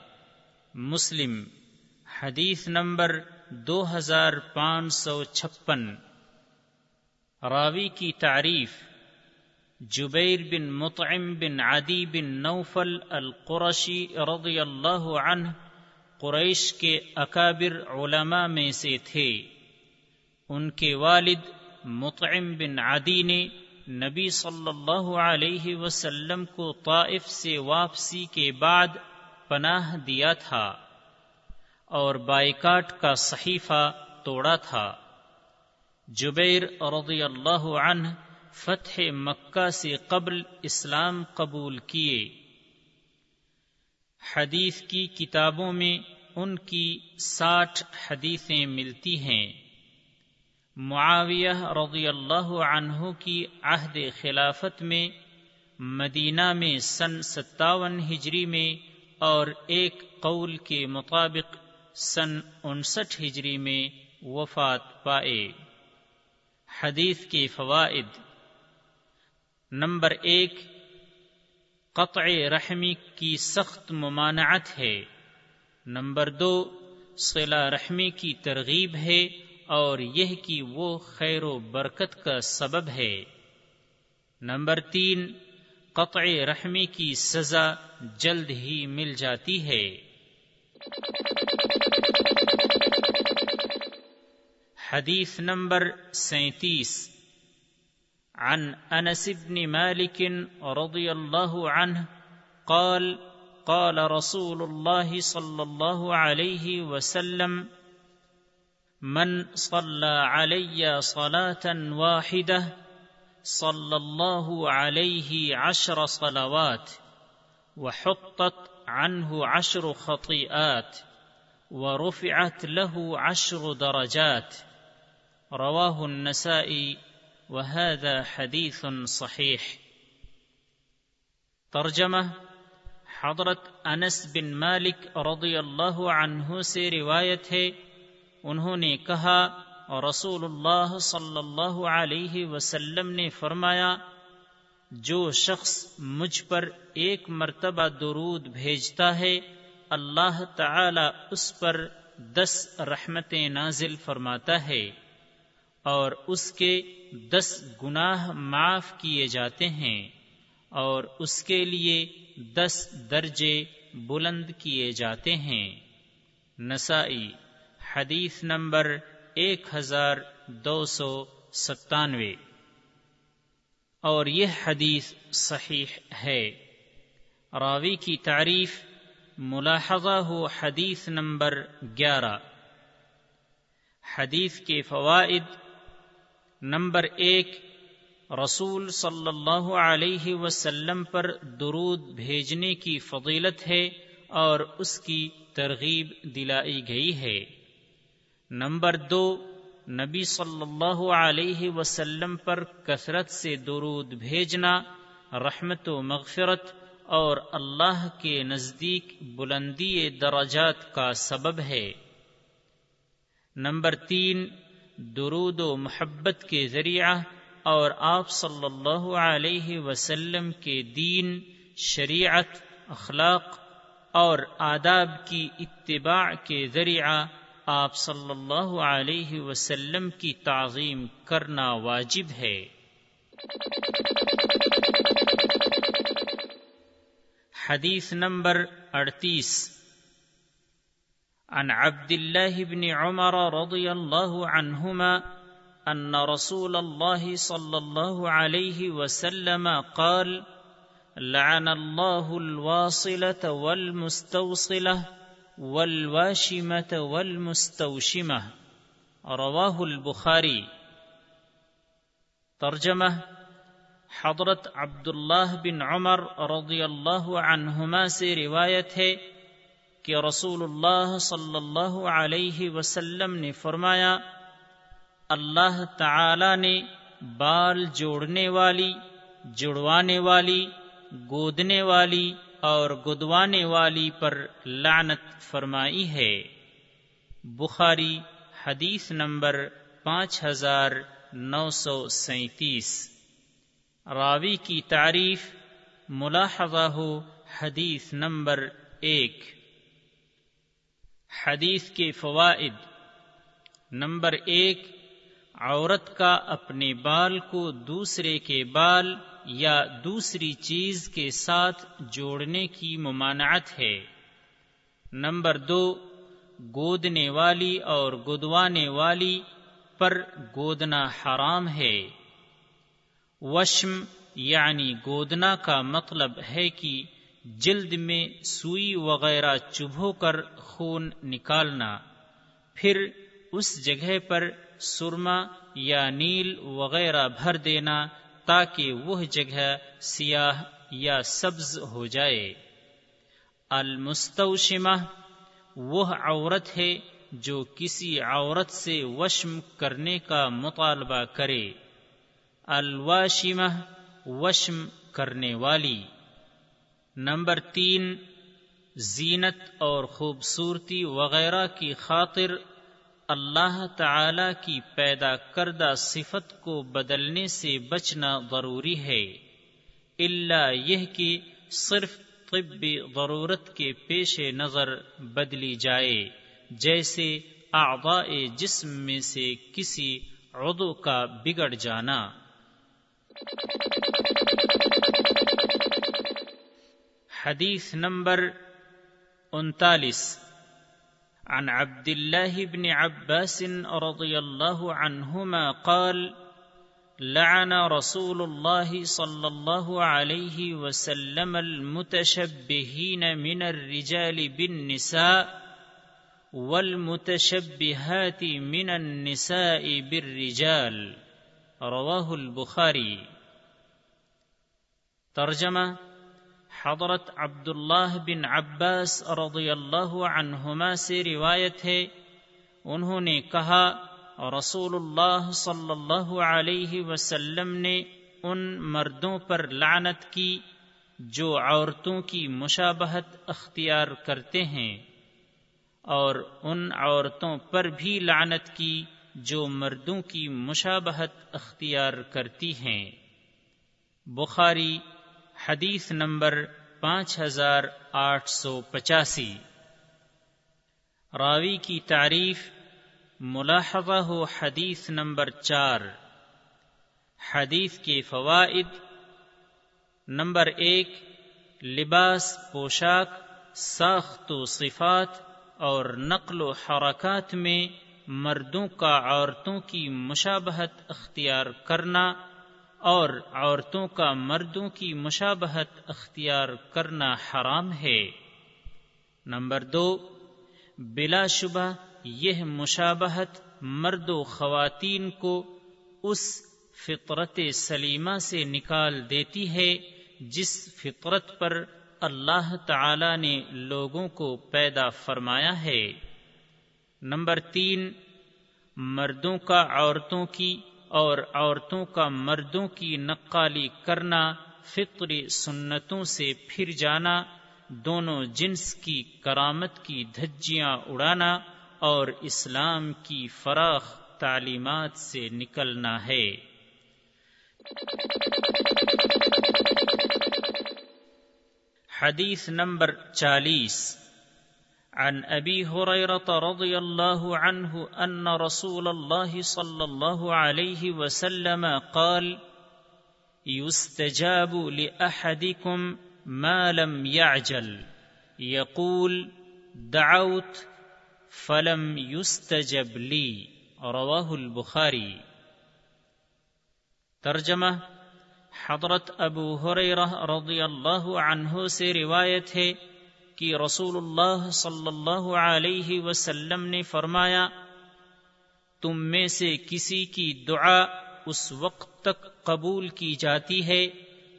A: مسلم، حدیث نمبر دو ہزار پانچ سو چھپن۔ راوی کی تعریف، جبیر بن مطعم بن عدی بن نوفل القرشی رضی اللہ عنہ قریش کے اکابر علماء میں سے تھے۔ ان کے والد مطعم بن عدی نے نبی صلی اللہ علیہ وسلم کو طائف سے واپسی کے بعد پناہ دیا تھا اور بائیکاٹ کا صحیفہ توڑا تھا۔ جبیر رضی اللہ عنہ فتح مکہ سے قبل اسلام قبول کیے۔ حدیث کی کتابوں میں ان کی ساٹھ حدیثیں ملتی ہیں۔ معاویہ رضی اللہ عنہ کی عہد خلافت میں مدینہ میں سن ستاون ہجری میں اور ایک قول کے مطابق سن انسٹھ ہجری میں وفات پائے۔ حدیث کے فوائد۔ نمبر ایک، قطع رحمی کی سخت ممانعت ہے۔ نمبر دو، صلہ رحمی کی ترغیب ہے۔ اور یہ کہ وہ خیر و برکت کا سبب ہے۔ نمبر تین، قطع رحمی کی سزا جلد ہی مل جاتی ہے۔ حدیث نمبر سینتیس۔ عن انس بن مالك رضي الله عنه قال قال رسول الله صلى الله عليه وسلم من صلى علي صلاه واحده صلى الله عليه عشر صلوات وحطت عنه عشر خطيئات ورفعت له عشر درجات رواه النسائي وهذا حديث صحيح ترجمہ حضرت انس بن مالک رضی اللہ عنہ سے روایت ہے انہوں نے کہا رسول اللہ صلی اللہ علیہ وسلم نے فرمایا، جو شخص مجھ پر ایک مرتبہ درود بھیجتا ہے، اللہ تعالی اس پر دس رحمتیں نازل فرماتا ہے، اور اس کے دس گناہ معاف کیے جاتے ہیں، اور اس کے لیے دس درجے بلند کیے جاتے ہیں۔ نسائی حدیث نمبر ایک ہزار دو سو ستانوے۔ اور یہ حدیث صحیح ہے۔ راوی کی تعریف ملاحظہ ہو حدیث نمبر گیارہ۔ حدیث کے فوائد نمبر ایک، رسول صلی اللہ علیہ وسلم پر درود بھیجنے کی فضیلت ہے اور اس کی ترغیب دلائی گئی ہے۔ نمبر دو، نبی صلی اللہ علیہ وسلم پر کثرت سے درود بھیجنا، رحمت و مغفرت اور اللہ کے نزدیک بلندی درجات کا سبب ہے۔ نمبر تین، درود و محبت کے ذریعہ اور آپ صلی اللہ علیہ وسلم کے دین، شریعت، اخلاق اور آداب کی اتباع کے ذریعہ آپ صلی اللہ علیہ وسلم کی تعظیم کرنا واجب ہے۔ حدیث نمبر اڑتیس۔ عن عبد الله بن عمر رضي الله عنهما ان رسول الله صلى الله عليه وسلم قال لعن الله الواصله والمستوصله والواشمه والمستوشمه رواه البخاري. ترجمه حضرت عبداللہ بن عمر رضی اللہ عنہما سے روایت ہے کہ رسول اللہ صلی اللہ علیہ وسلم نے فرمایا، اللہ تعالی نے بال جوڑنے والی، جڑوانے والی، گودنے والی اور گدوانے والی پر لعنت فرمائی ہے۔ بخاری حدیث نمبر پانچ ہزار نو سو سینتیس۔ راوی کی تعریف ملاحظہ ہو حدیث نمبر ایک۔ حدیث کے فوائد۔ نمبر ایک، عورت کا اپنے بال کو دوسرے کے بال یا دوسری چیز کے ساتھ جوڑنے کی ممانعت ہے۔ نمبر دو، گودنے والی اور گدوانے والی پر گودنا حرام ہے۔ وشم یعنی گودنا کا مطلب ہے کہ جلد میں سوئی وغیرہ چبھو کر خون نکالنا، پھر اس جگہ پر سرما یا نیل وغیرہ بھر دینا تاکہ وہ جگہ سیاہ یا سبز ہو جائے۔ المستوشمہ، وہ عورت ہے جو کسی عورت سے وشم کرنے کا مطالبہ کرے۔ الواشمہ، وشم کرنے والی۔ نمبر تین، زینت اور خوبصورتی وغیرہ کی خاطر اللہ تعالی کی پیدا کردہ صفت کو بدلنے سے بچنا ضروری ہے۔ اللہ یہ کہ صرف طبی ضرورت کے پیش نظر بدلی جائے، جیسے اعضاء جسم میں سے کسی عضو کا بگڑ جانا۔ حدیث نمبر انتالیس۔ عن عبد الله بن عباس رضي الله عنهما قال لعن رسول الله صلى الله عليه وسلم المتشبهين من الرجال بالنساء والمتشبهات من النساء بالرجال، رواه البخاري۔ ترجمہ حضرت عبداللہ بن عباس رضی اللہ عنہما سے روایت ہے۔ انہوں نے کہا رسول اللہ صلی اللہ علیہ وسلم نے ان مردوں پر لعنت کی جو عورتوں کی مشابہت اختیار کرتے ہیں، اور ان عورتوں پر بھی لعنت کی جو مردوں کی مشابہت اختیار کرتی ہیں۔ بخاری حدیث نمبر پانچ ہزار آٹھ سو پچاسی۔ راوی کی تعریف ملاحظہ ہو حدیث نمبر چار۔ حدیث کے فوائد نمبر ایک، لباس، پوشاک، ساخت و صفات اور نقل و حرکات میں مردوں کا عورتوں کی مشابہت اختیار کرنا۔ اور عورتوں کا مردوں کی مشابہت اختیار کرنا حرام ہے۔ نمبر دو، بلا شبہ یہ مشابہت مرد و خواتین کو اس فطرت سلیمہ سے نکال دیتی ہے جس فطرت پر اللہ تعالی نے لوگوں کو پیدا فرمایا ہے۔ نمبر تین، مردوں کا عورتوں کی اور عورتوں کا مردوں کی نقالی کرنا، فطری سنتوں سے پھر جانا، دونوں جنس کی کرامت کی دھجیاں اڑانا اور اسلام کی فراخ تعلیمات سے نکلنا ہے۔ حدیث نمبر چالیس۔ عن ابي هريره رضي الله عنه ان رسول الله صلى الله عليه وسلم قال، يستجاب لاحدكم ما لم يعجل. يقول، دعوت، فلم يستجب لی رواہ البخاری ترجمہ حضرت ابو حریرہ رضی اللہ عنہ سے روایت ہے کہ رسول اللہ صلی اللہ علیہ وسلم نے فرمایا، تم میں سے کسی کی دعا اس وقت تک قبول کی جاتی ہے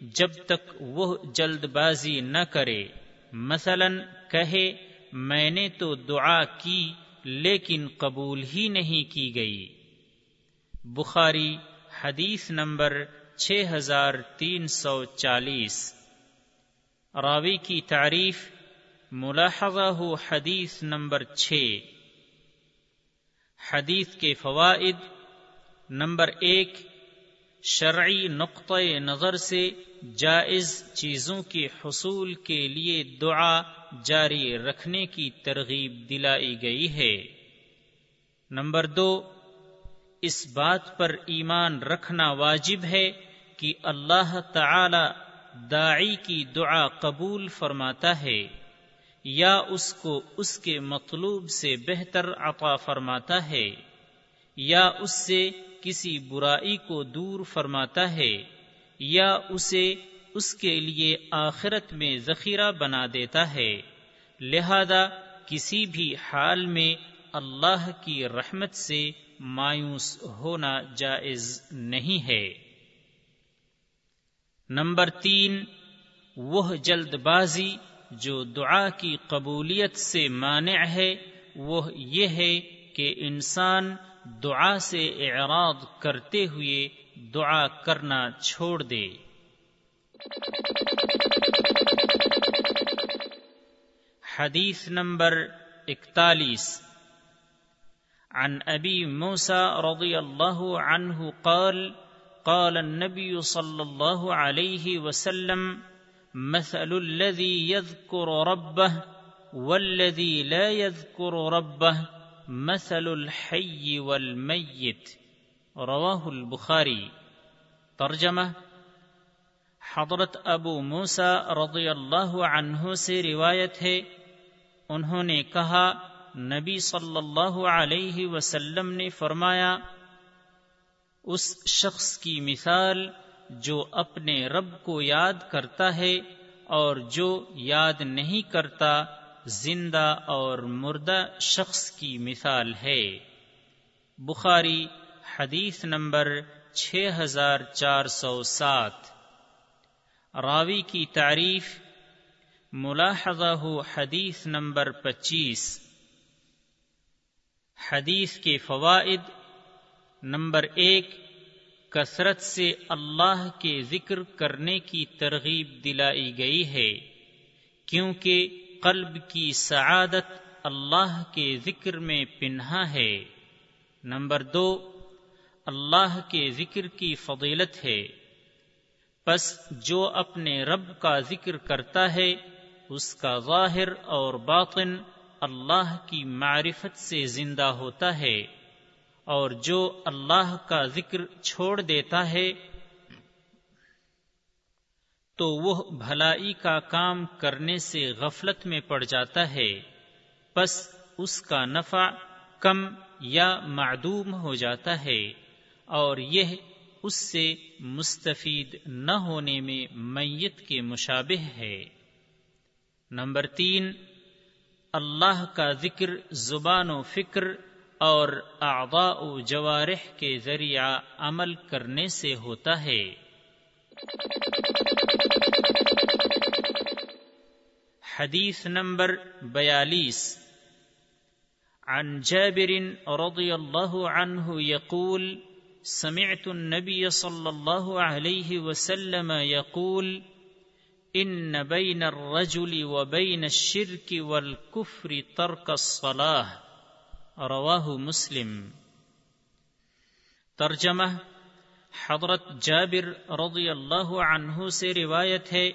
A: جب تک وہ جلد بازی نہ کرے۔ مثلا کہے، میں نے تو دعا کی لیکن قبول ہی نہیں کی گئی۔ بخاری حدیث نمبر چھ ہزار تین سو چالیس۔ راوی کی تعریف ملاحظہ ہو حدیث نمبر چھ۔ حدیث کے فوائد نمبر ایک، شرعی نقطۂ نظر سے جائز چیزوں کے حصول کے لیے دعا جاری رکھنے کی ترغیب دلائی گئی ہے۔ نمبر دو، اس بات پر ایمان رکھنا واجب ہے کہ اللہ تعالی داعی کی دعا قبول فرماتا ہے۔ یا اس کو اس کے مطلوب سے بہتر عطا فرماتا ہے، یا اس سے کسی برائی کو دور فرماتا ہے، یا اسے اس کے لیے آخرت میں ذخیرہ بنا دیتا ہے۔ لہذا کسی بھی حال میں اللہ کی رحمت سے مایوس ہونا جائز نہیں ہے۔ نمبر تین، وہ جلد بازی جو دعا کی قبولیت سے مانع ہے، وہ یہ ہے کہ انسان دعا سے اعراض کرتے ہوئے دعا کرنا چھوڑ دے۔ حدیث نمبر اکتالیس۔ عن ابی موسى رضی اللہ عنہ قال قال النبي صلى الله عليه وسلم مثل الذي يذكر ربه والذي لا يذكر ربه مثل الحي والميت. رواه البخاري. ترجمہ حضرت ابو موسا رضی اللہ عنہ سے روایت ہے، انہوں نے کہا، نبی صلی اللہ علیہ وسلم نے فرمایا، اس شخص کی مثال جو اپنے رب کو یاد کرتا ہے اور جو یاد نہیں کرتا، زندہ اور مردہ شخص کی مثال ہے۔ بخاری حدیث نمبر چھ ہزار چار سو سات۔ راوی کی تعریف، ملاحظہ حدیث نمبر پچیس۔ حدیث کے فوائد، نمبر ایک کثرت سے اللہ کے ذکر کرنے کی ترغیب دلائی گئی ہے، کیونکہ قلب کی سعادت اللہ کے ذکر میں پنہا ہے۔ نمبر دو، اللہ کے ذکر کی فضیلت ہے۔ پس جو اپنے رب کا ذکر کرتا ہے، اس کا ظاہر اور باطن اللہ کی معرفت سے زندہ ہوتا ہے۔ اور جو اللہ کا ذکر چھوڑ دیتا ہے، تو وہ بھلائی کا کام کرنے سے غفلت میں پڑ جاتا ہے۔ پس اس کا نفع کم یا معدوم ہو جاتا ہے اور یہ اس سے مستفید نہ ہونے میں میت کے مشابہ ہے۔ نمبر تین، اللہ کا ذکر زبان و فکر اور اعضاء و جوارح کے ذریعہ عمل کرنے سے ہوتا ہے۔ حدیث نمبر بیالیس۔ عن جابر رضی اللہ عنہ یقول، سمعت النبی صلی اللہ علیہ وسلم یقول، ان بین الرجل وبین الشرک والکفر ترک الصلاة. رواہ مسلم. ترجمہ حضرت جابر رضی اللہ عنہ سے روایت ہے،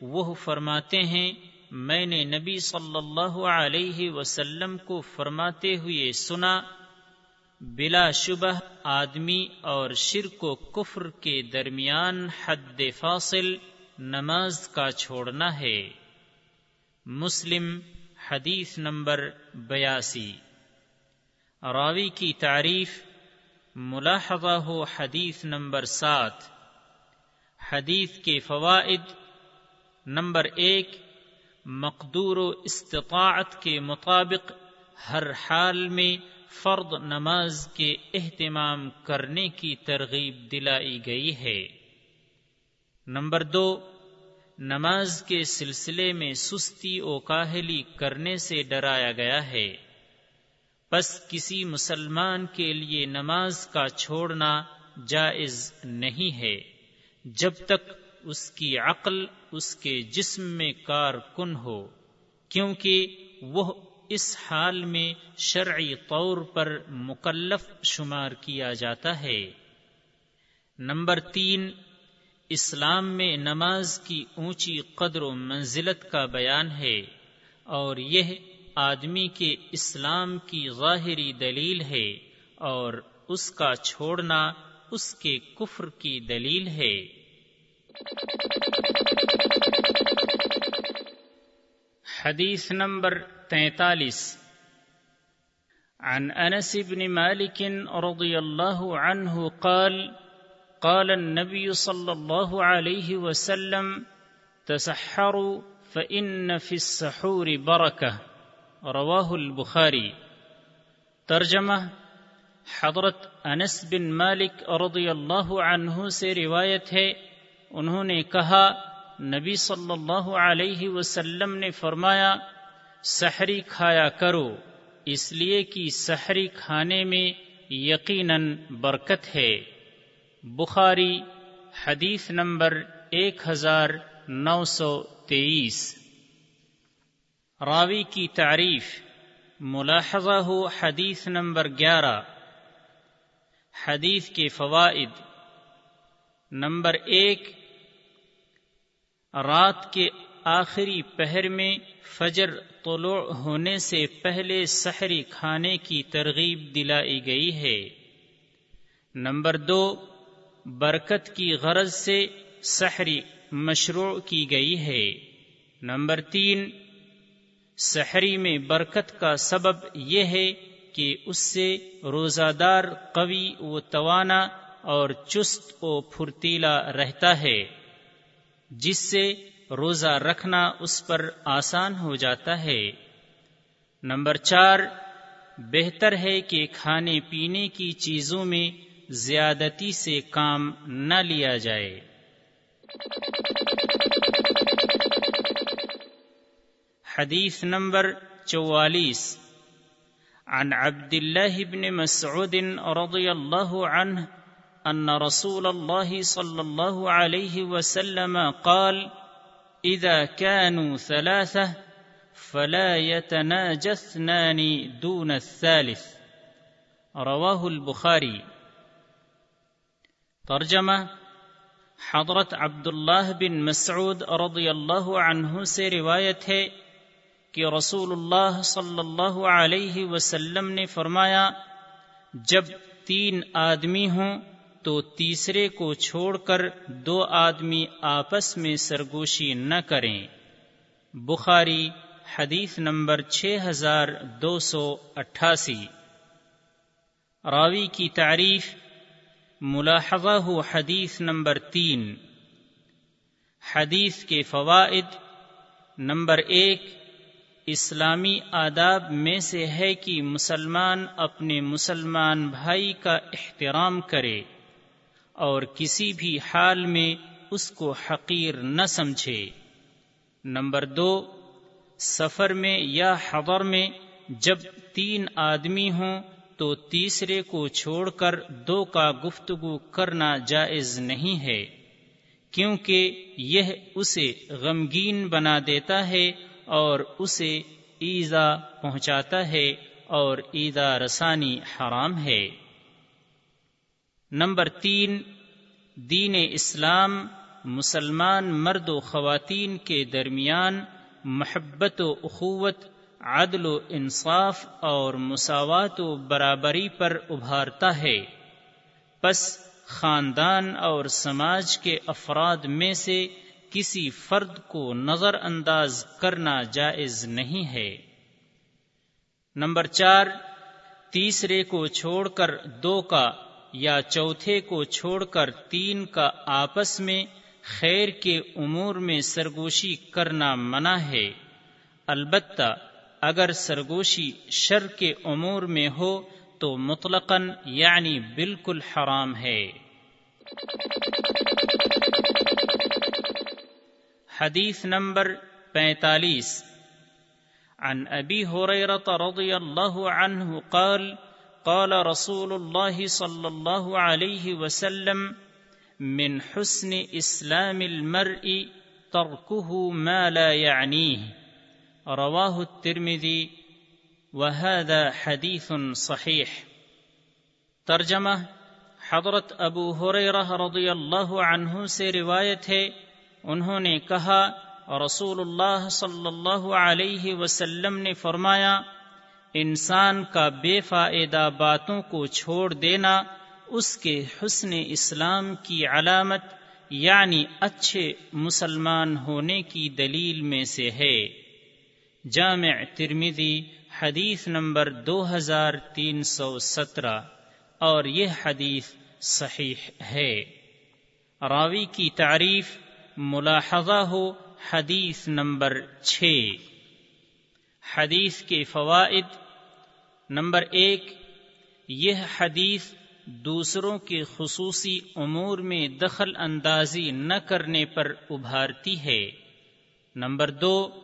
A: وہ فرماتے ہیں، میں نے نبی صلی اللہ علیہ وسلم کو فرماتے ہوئے سنا، بلا شبہ آدمی اور شرک و کفر کے درمیان حد فاصل نماز کا چھوڑنا ہے۔ مسلم، حدیث نمبر بیاسی۔ راوی کی تعریف ملاحظہ ہو حدیث نمبر سات، حدیث کے فوائد نمبر ایک، مقدور و استطاعت کے مطابق ہر حال میں فرد نماز کے اہتمام کرنے کی ترغیب دلائی گئی ہے۔ نمبر دو، نماز کے سلسلے میں سستی و کاہلی کرنے سے ڈرایا گیا ہے۔ بس کسی مسلمان کے لیے نماز کا چھوڑنا جائز نہیں ہے۔ جب تک اس کی عقل، اس کے جسم میں کار کن ہو، کیونکہ وہ اس حال میں شرعی طور پر مکلف شمار کیا جاتا ہے۔ نمبر تین، اسلام میں نماز کی اونچی قدر و منزلت کا بیان ہے اور یہ آدمی کے اسلام کی ظاہری دلیل ہے اور اس کا چھوڑنا اس کے کفر کی دلیل ہے۔ حدیث نمبر تینتالیس۔ عن انس بن مالک رضی اللہ عنہ قال قال النبي صلى الله عليه وسلم، تسحروا فإن في السحور بركة رواه البخاري. ترجمہ حضرت انس بن مالک رضی اللہ عنہ سے روایت ہے، انہوں نے کہا، نبی صلی اللہ علیہ وسلم نے فرمایا، سحری کھایا کرو، اس لیے کہ سحری کھانے میں یقیناً برکت ہے۔ بخاری، حدیث نمبر ایک ہزار نو سو تیئیس۔ راوی کی تعریف، ملاحظہ ہو حدیث نمبر گیارہ، حدیث کے فوائد۔ نمبر ایک، رات کے آخری پہر میں فجر طلوع ہونے سے پہلے سحری کھانے کی ترغیب دلائی گئی ہے۔ نمبر دو، برکت کی غرض سے سحری مشروع کی گئی ہے۔ نمبر تین سحری میں برکت کا سبب یہ ہے کہ اس سے روزہ دار قوی و توانا اور چست و پھرتیلا رہتا ہے، جس سے روزہ رکھنا اس پر آسان ہو جاتا ہے۔ نمبر چار، بہتر ہے کہ کھانے پینے کی چیزوں میں زیادتی سے کام نہ لیا جائے۔ حدیث نمبر چوالیس. عن عبد الله بن مسعود رضي الله عنه أن رسول الله صلى الله عليه وسلم قال إذا كانوا ثلاثة فلا يتناجثنان دون الثالث. رواه البخاري ترجمہ حضرت عبداللہ بن مسعود رضی اللہ عنہ سے روایت ہے کہ رسول اللہ صلی اللہ علیہ وسلم نے فرمایا، جب تین آدمی ہوں تو تیسرے کو چھوڑ کر دو آدمی آپس میں سرگوشی نہ کریں۔ بخاری، حدیث نمبر چھ ہزار دو سو اٹھاسی۔ راوی کی تعریف، ملاحظہ ہو حدیث نمبر تین۔ حدیث کے فوائد، نمبر ایک اسلامی آداب میں سے ہے کہ مسلمان اپنے مسلمان بھائی کا احترام کرے اور کسی بھی حال میں اس کو حقیر نہ سمجھے۔ نمبر دو، سفر میں یا حضر میں جب تین آدمی ہوں تو تیسرے کو چھوڑ کر دو کا گفتگو کرنا جائز نہیں ہے، کیونکہ یہ اسے غمگین بنا دیتا ہے اور اسے ایزا پہنچاتا ہے اور ایزا رسانی حرام ہے۔ نمبر تین، دین اسلام مسلمان مرد و خواتین کے درمیان محبت و اخوت، عدل و انصاف اور مساوات و برابری پر ابھارتا ہے۔ پس خاندان اور سماج کے افراد میں سے کسی فرد کو نظر انداز کرنا جائز نہیں ہے۔ نمبر چار، تیسرے کو چھوڑ کر دو کا یا چوتھے کو چھوڑ کر تین کا آپس میں خیر کے امور میں سرگوشی کرنا منع ہے۔ البتہ اگر سرگوشی شر کے امور میں ہو تو مطلقاً یعنی بالکل حرام ہے۔ حدیث نمبر پینتالیس۔ عن ابی حریرت رضی اللہ عنہ قال قال رسول الله صلى الله عليه وسلم، من حسن اسلام المرء تركه ما لا يعنيه رواه الترمذي وهذا حديث صحيح ترجمہ حضرت ابو حریرہ رضی اللہ عنہ سے روایت ہے انہوں نے کہا رسول اللہ صلی اللہ علیہ وسلم نے فرمایا، انسان کا بے فائدہ باتوں کو چھوڑ دینا اس کے حسن اسلام کی علامت یعنی اچھے مسلمان ہونے کی دلیل میں سے ہے۔ جامع ترمیدی حدیث نمبر دو ہزار تین سو سترہ اور یہ حدیث صحیح ہے۔ راوی کی تعریف ملاحظہ ہو حدیث نمبر چھ۔ حدیث کے فوائد نمبر ایک، یہ حدیث دوسروں کے خصوصی امور میں دخل اندازی نہ کرنے پر ابھارتی ہے۔ نمبر دو،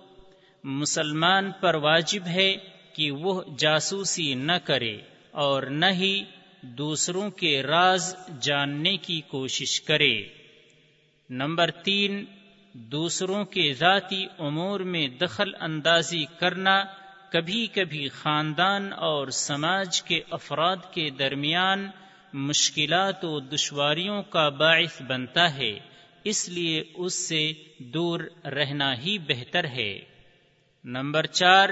A: مسلمان پر واجب ہے کہ وہ جاسوسی نہ کرے اور نہ ہی دوسروں کے راز جاننے کی کوشش کرے۔ نمبر تین، دوسروں کے ذاتی امور میں دخل اندازی کرنا کبھی کبھی خاندان اور سماج کے افراد کے درمیان مشکلات و دشواریوں کا باعث بنتا ہے، اس لیے اس سے دور رہنا ہی بہتر ہے۔ نمبر چار،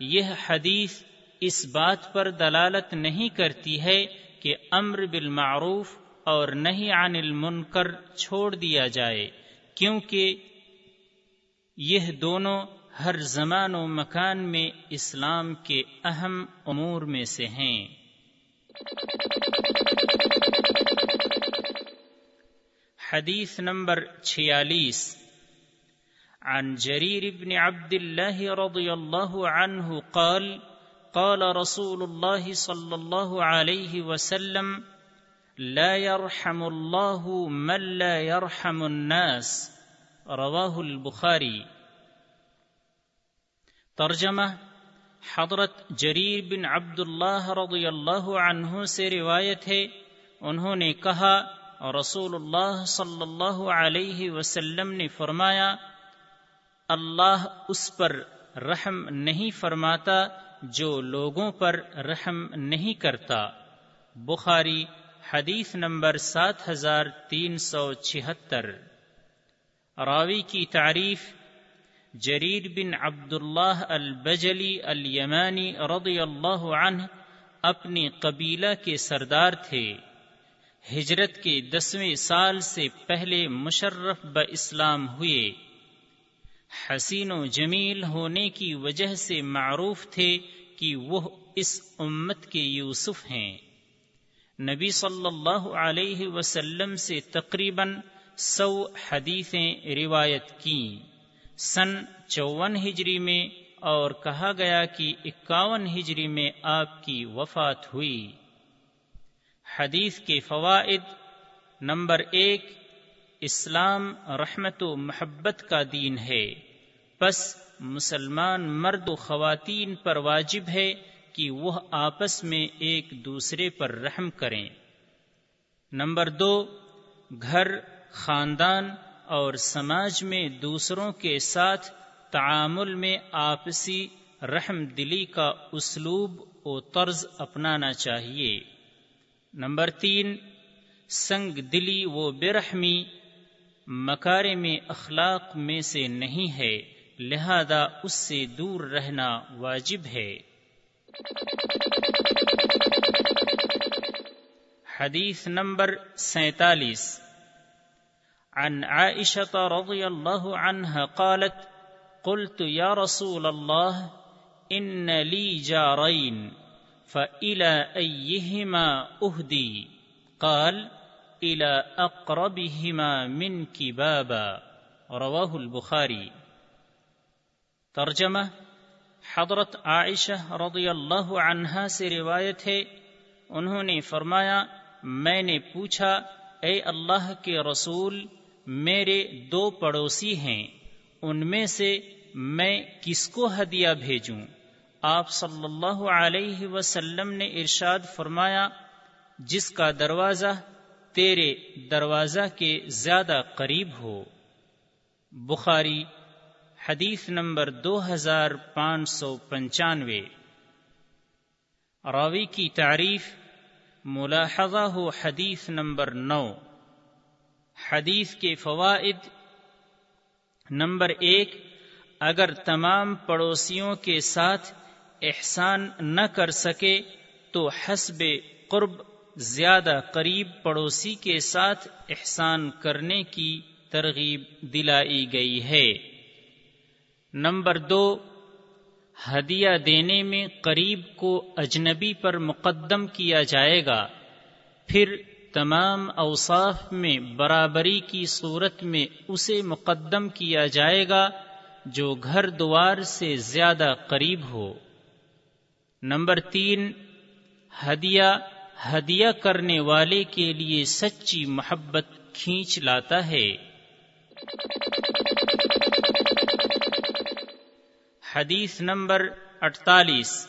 A: یہ حدیث اس بات پر دلالت نہیں کرتی ہے کہ امر بالمعروف اور نہیں عن المنکر چھوڑ دیا جائے، کیونکہ یہ دونوں ہر زمان و مکان میں اسلام کے اہم امور میں سے ہیں۔ حديث نمبر 46 عن جرير بن عبد الله رضي الله عنه قال قال رسول الله صلى الله عليه وسلم لا يرحم الله من لا يرحم الناس. رواہ البخاری. ترجمہ حضرت جریر بن عبد اللہ رضی اللہ عنہ سے روایت ہے. انہوں نے کہا، رسول اللہ صلی اللہ علیہ وسلم نے فرمایا، اللہ اس پر رحم نہیں فرماتا جو لوگوں پر رحم نہیں کرتا. بخاری حدیث نمبر سات ہزار تین سو چھہتر۔ راوی کی تعریف، جریر بن عبد اللہ البجلی الیمانی رضی اللہ عنہ اپنی قبیلہ کے سردار تھے۔ ہجرت کے دسویں سال سے پہلے مشرف ب اسلام ہوئے۔ حسین و جمیل ہونے کی وجہ سے معروف تھے کہ وہ اس امت کے یوسف ہیں۔ نبی صلی اللہ علیہ وسلم سے تقریباً سو حدیثیں روایت کی سن چون ہجری میں اور کہا گیا کہ اکاون ہجری میں آپ کی وفات ہوئی۔ حدیث کے فوائد نمبر ایک، اسلام رحمت و محبت کا دین ہے۔ بس مسلمان مرد و خواتین پر واجب ہے کہ وہ آپس میں ایک دوسرے پر رحم کریں۔ نمبر دو، گھر، خاندان اور سماج میں دوسروں کے ساتھ تعامل میں آپسی رحم دلی کا اسلوب و طرز اپنانا چاہیے۔ نمبر تین، سنگ دلی و برحمی مکارے میں اخلاق میں سے نہیں ہے، لہذا اس سے دور رہنا واجب ہے۔ حدیث نمبر سینتالیس۔ عن عائشة رضي الله عنها قالت، قلت يا رسول الله إن لي جارين فإلى أيهما أهدي قال الى اقربهما منك بابا رواه البخاری۔ ترجمہ حضرت عائشہ رضی اللہ عنہا سے روایت ہے، انہوں نے فرمایا، میں نے پوچھا، اے اللہ کے رسول، میرے دو پڑوسی ہیں، ان میں سے میں کس کو ہدیہ بھیجوں؟ آپ صلی اللہ علیہ وسلم نے ارشاد فرمایا، جس کا دروازہ تیرے دروازہ کے زیادہ قریب ہو۔ بخاری حدیث نمبر دو ہزار پانچ سو پنچانوے۔ راوی کی تعریف، ملاحظہ ہو حدیث نمبر نو۔ حدیث کے فوائد۔ نمبر ایک، اگر تمام پڑوسیوں کے ساتھ احسان نہ کر سکے، تو حسب قرب زیادہ قریب پڑوسی کے ساتھ احسان کرنے کی ترغیب دلائی گئی ہے۔ نمبر دو، ہدیہ دینے میں قریب کو اجنبی پر مقدم کیا جائے گا۔ پھر تمام اوصاف میں برابری کی صورت میں اسے مقدم کیا جائے گا جو گھر دوار سے زیادہ قریب ہو۔ نمبر تین، ہدیہ ہدیہ کرنے والے کے لیے سچی محبت کھینچ لاتا ہے۔ حدیث نمبر اڑتالیس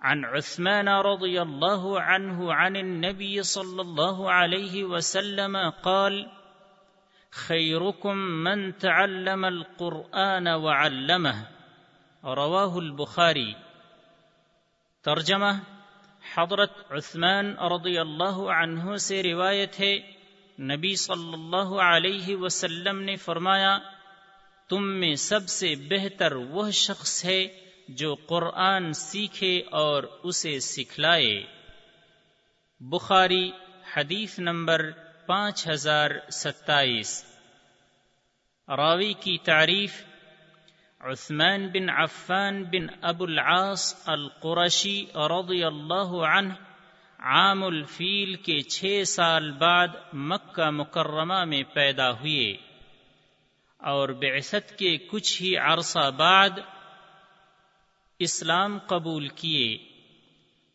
A: عن عثمان رضي الله عنه عن النبي صلى الله عليه وسلم قال خيركم من تعلم القرآن وعلمه رواه البخاري ترجمہ حضرت عثمان رضی اللہ عنہ سے روایت ہے۔ نبی صلی اللہ علیہ وسلم نے فرمایا تم میں سب سے بہتر وہ شخص ہے جو قرآن سیکھے اور اسے سکھلائے۔ بخاری حدیث نمبر پانچ ہزار ستائیس۔ راوی کی تعریف، عثمان بن عفان بن ابو العاص القرشی رضی اللہ عنہ عام الفیل کے چھ سال بعد مکہ مکرمہ میں پیدا ہوئے۔ اور بعثت کے کچھ ہی عرصہ بعد اسلام قبول کیے۔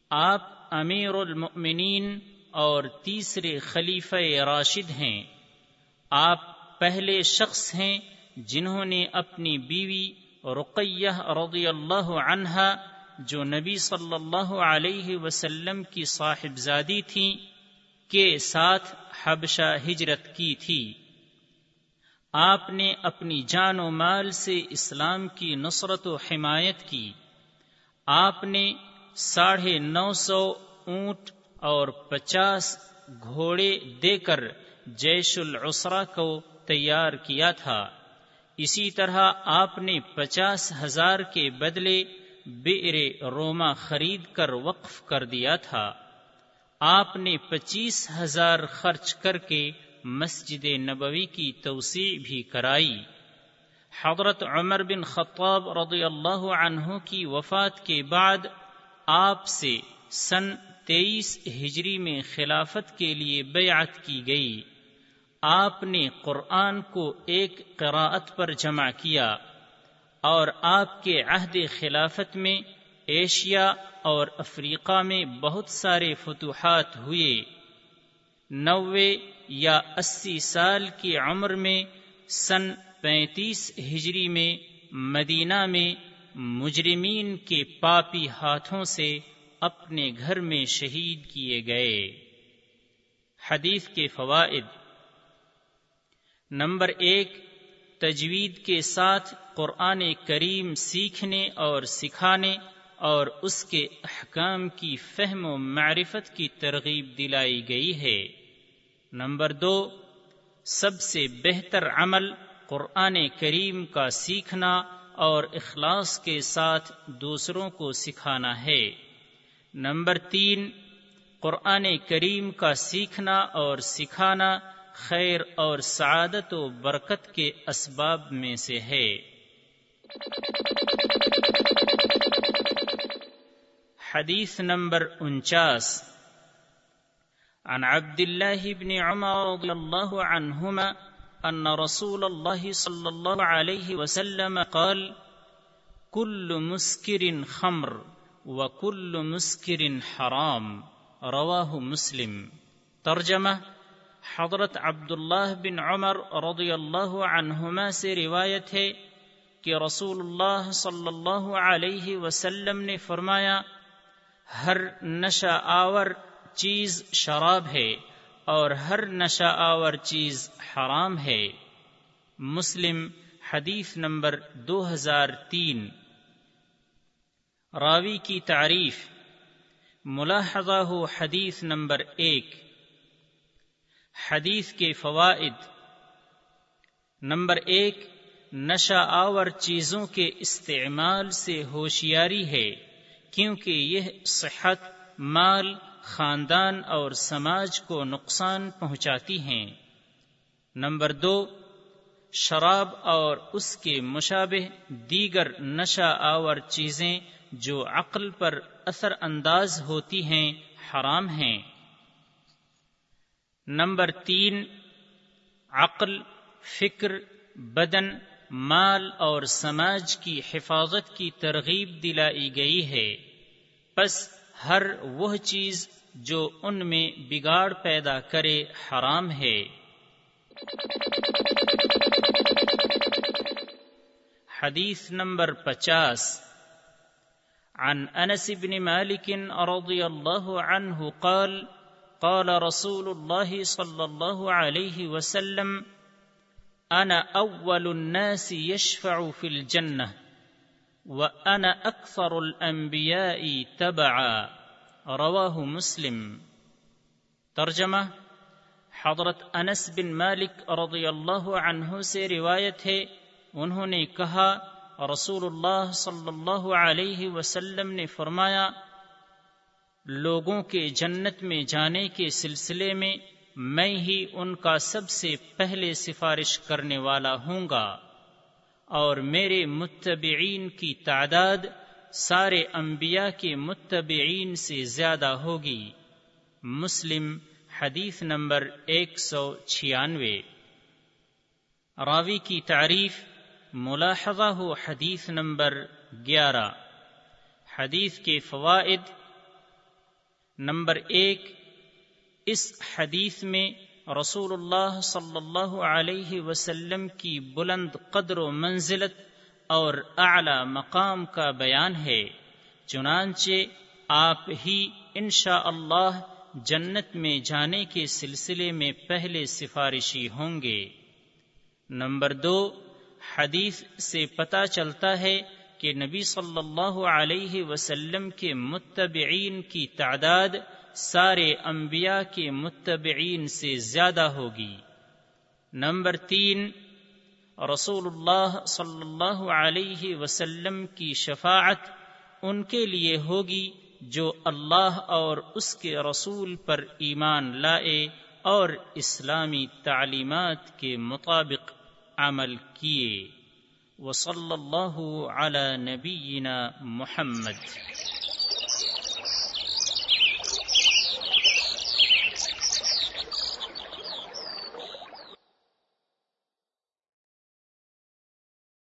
A: آپ امیر المؤمنین اور تیسرے خلیفہ راشد ہیں۔ آپ پہلے شخص ہیں جنہوں نے اپنی بیوی رقیہ رضی اللہ عنہا جو نبی صلی اللہ علیہ وسلم کی صاحبزادی تھی کے ساتھ حبشہ ہجرت کی تھی۔ آپ نے اپنی جان و مال سے اسلام کی نصرت و حمایت کی۔ آپ نے ساڑھے نو سو اونٹ اور پچاس گھوڑے دے کر جیش العسرا کو تیار کیا تھا۔ اسی طرح آپ نے پچاس ہزار کے بدلے بیر روما خرید کر وقف کر دیا تھا۔ آپ نے پچیس ہزار خرچ کر کے مسجد نبوی کی توسیع بھی کرائی۔ حضرت عمر بن خطاب رضی اللہ عنہ کی وفات کے بعد آپ سے سن تیئیس ہجری میں خلافت کے لیے بیعت کی گئی۔ آپ نے قرآن کو ایک قراءت پر جمع کیا اور آپ کے عہد خلافت میں ایشیا اور افریقہ میں بہت سارے فتوحات ہوئے۔ نوے یا اسی سال کی عمر میں سن پینتیس ہجری میں مدینہ میں مجرمین کے پاپی ہاتھوں سے اپنے گھر میں شہید کیے گئے۔ حدیث کے فوائد۔ نمبر ایک، تجوید کے ساتھ قرآن کریم سیکھنے اور سکھانے اور اس کے احکام کی فہم و معرفت کی ترغیب دلائی گئی ہے۔ نمبر دو، سب سے بہتر عمل قرآن کریم کا سیکھنا اور اخلاص کے ساتھ دوسروں کو سکھانا ہے۔ نمبر تین، قرآن کریم کا سیکھنا اور سکھانا خیر اور سعادت و برکت کے اسباب میں سے ہے۔ حدیث نمبر انچاس عن عبد الله بن عمر رضي الله عنهما أن رسول الله صلى الله عليه وسلم قال، كل مسكر خمر وكل مسكر حرام. رواه مسلم. ترجمہ حضرت عبداللہ بن عمر رضی اللہ عنہما سے روایت ہے کہ رسول اللہ صلی اللہ علیہ وسلم نے فرمایا، ہر نشہ آور چیز شراب ہے اور ہر نشہ آور چیز حرام ہے۔ مسلم حدیث نمبر دو ہزار تین۔ راوی کی تعریف، ملاحظہ ہو حدیث نمبر ایک۔ حدیث کے فوائد۔ نمبر ایک، نشہ آور چیزوں کے استعمال سے ہوشیاری ہے، کیونکہ یہ صحت، مال خاندان اور سماج کو نقصان پہنچاتی ہیں۔ نمبر دو، شراب اور اس کے مشابہ دیگر نشہ آور چیزیں جو عقل پر اثر انداز ہوتی ہیں، حرام ہیں۔ نمبر تین، عقل، فکر، بدن، مال اور سماج کی حفاظت کی ترغیب دلائی گئی ہے۔ پس ہر وہ چیز جو ان میں بگاڑ پیدا کرے حرام ہے۔ حدیث نمبر پچاس۔ عن انس بن مالک رضی اللہ عنہ قال قال رسول الله صلى الله عليه وسلم، انا اول الناس يشفع في الجنه وانا اكثر الانبياء تبعا. رواه مسلم. ترجمہ حضرت انس بن مالک رضی اللہ عنہ سے روایت ہے، انہوں نے کہا، رسول اللہ صلی اللہ علیہ وسلم نے فرمایا، لوگوں کے جنت میں جانے کے سلسلے میں میں ہی ان کا سب سے پہلے سفارش کرنے والا ہوں گا۔ اور میرے متبعین کی تعداد سارے انبیاء کے متبعین سے زیادہ ہوگی۔ مسلم، حدیث نمبر ایک سو چھیانوے۔ راوی کی تعریف، ملاحظہ ہو حدیث نمبر گیارہ۔ حدیث کے فوائد، نمبر ایک، اس حدیث میں رسول اللہ صلی اللہ علیہ وسلم کی بلند قدر و منزلت اور اعلی مقام کا بیان ہے۔ چنانچہ آپ ہی انشاء اللہ جنت میں جانے کے سلسلے میں پہلے سفارشی ہوں گے۔ نمبر دو، حدیث سے پتہ چلتا ہے کہ نبی صلی اللہ علیہ وسلم کے متبعین کی تعداد سارے انبیاء کے متبعین سے زیادہ ہوگی۔ نمبر تین رسول اللہ صلی اللہ علیہ وسلم کی شفاعت ان کے لیے ہوگی جو اللہ اور اس کے رسول پر ایمان لائے اور اسلامی تعلیمات کے مطابق عمل کیے۔ وصلی اللہ علی نبینا محمد۔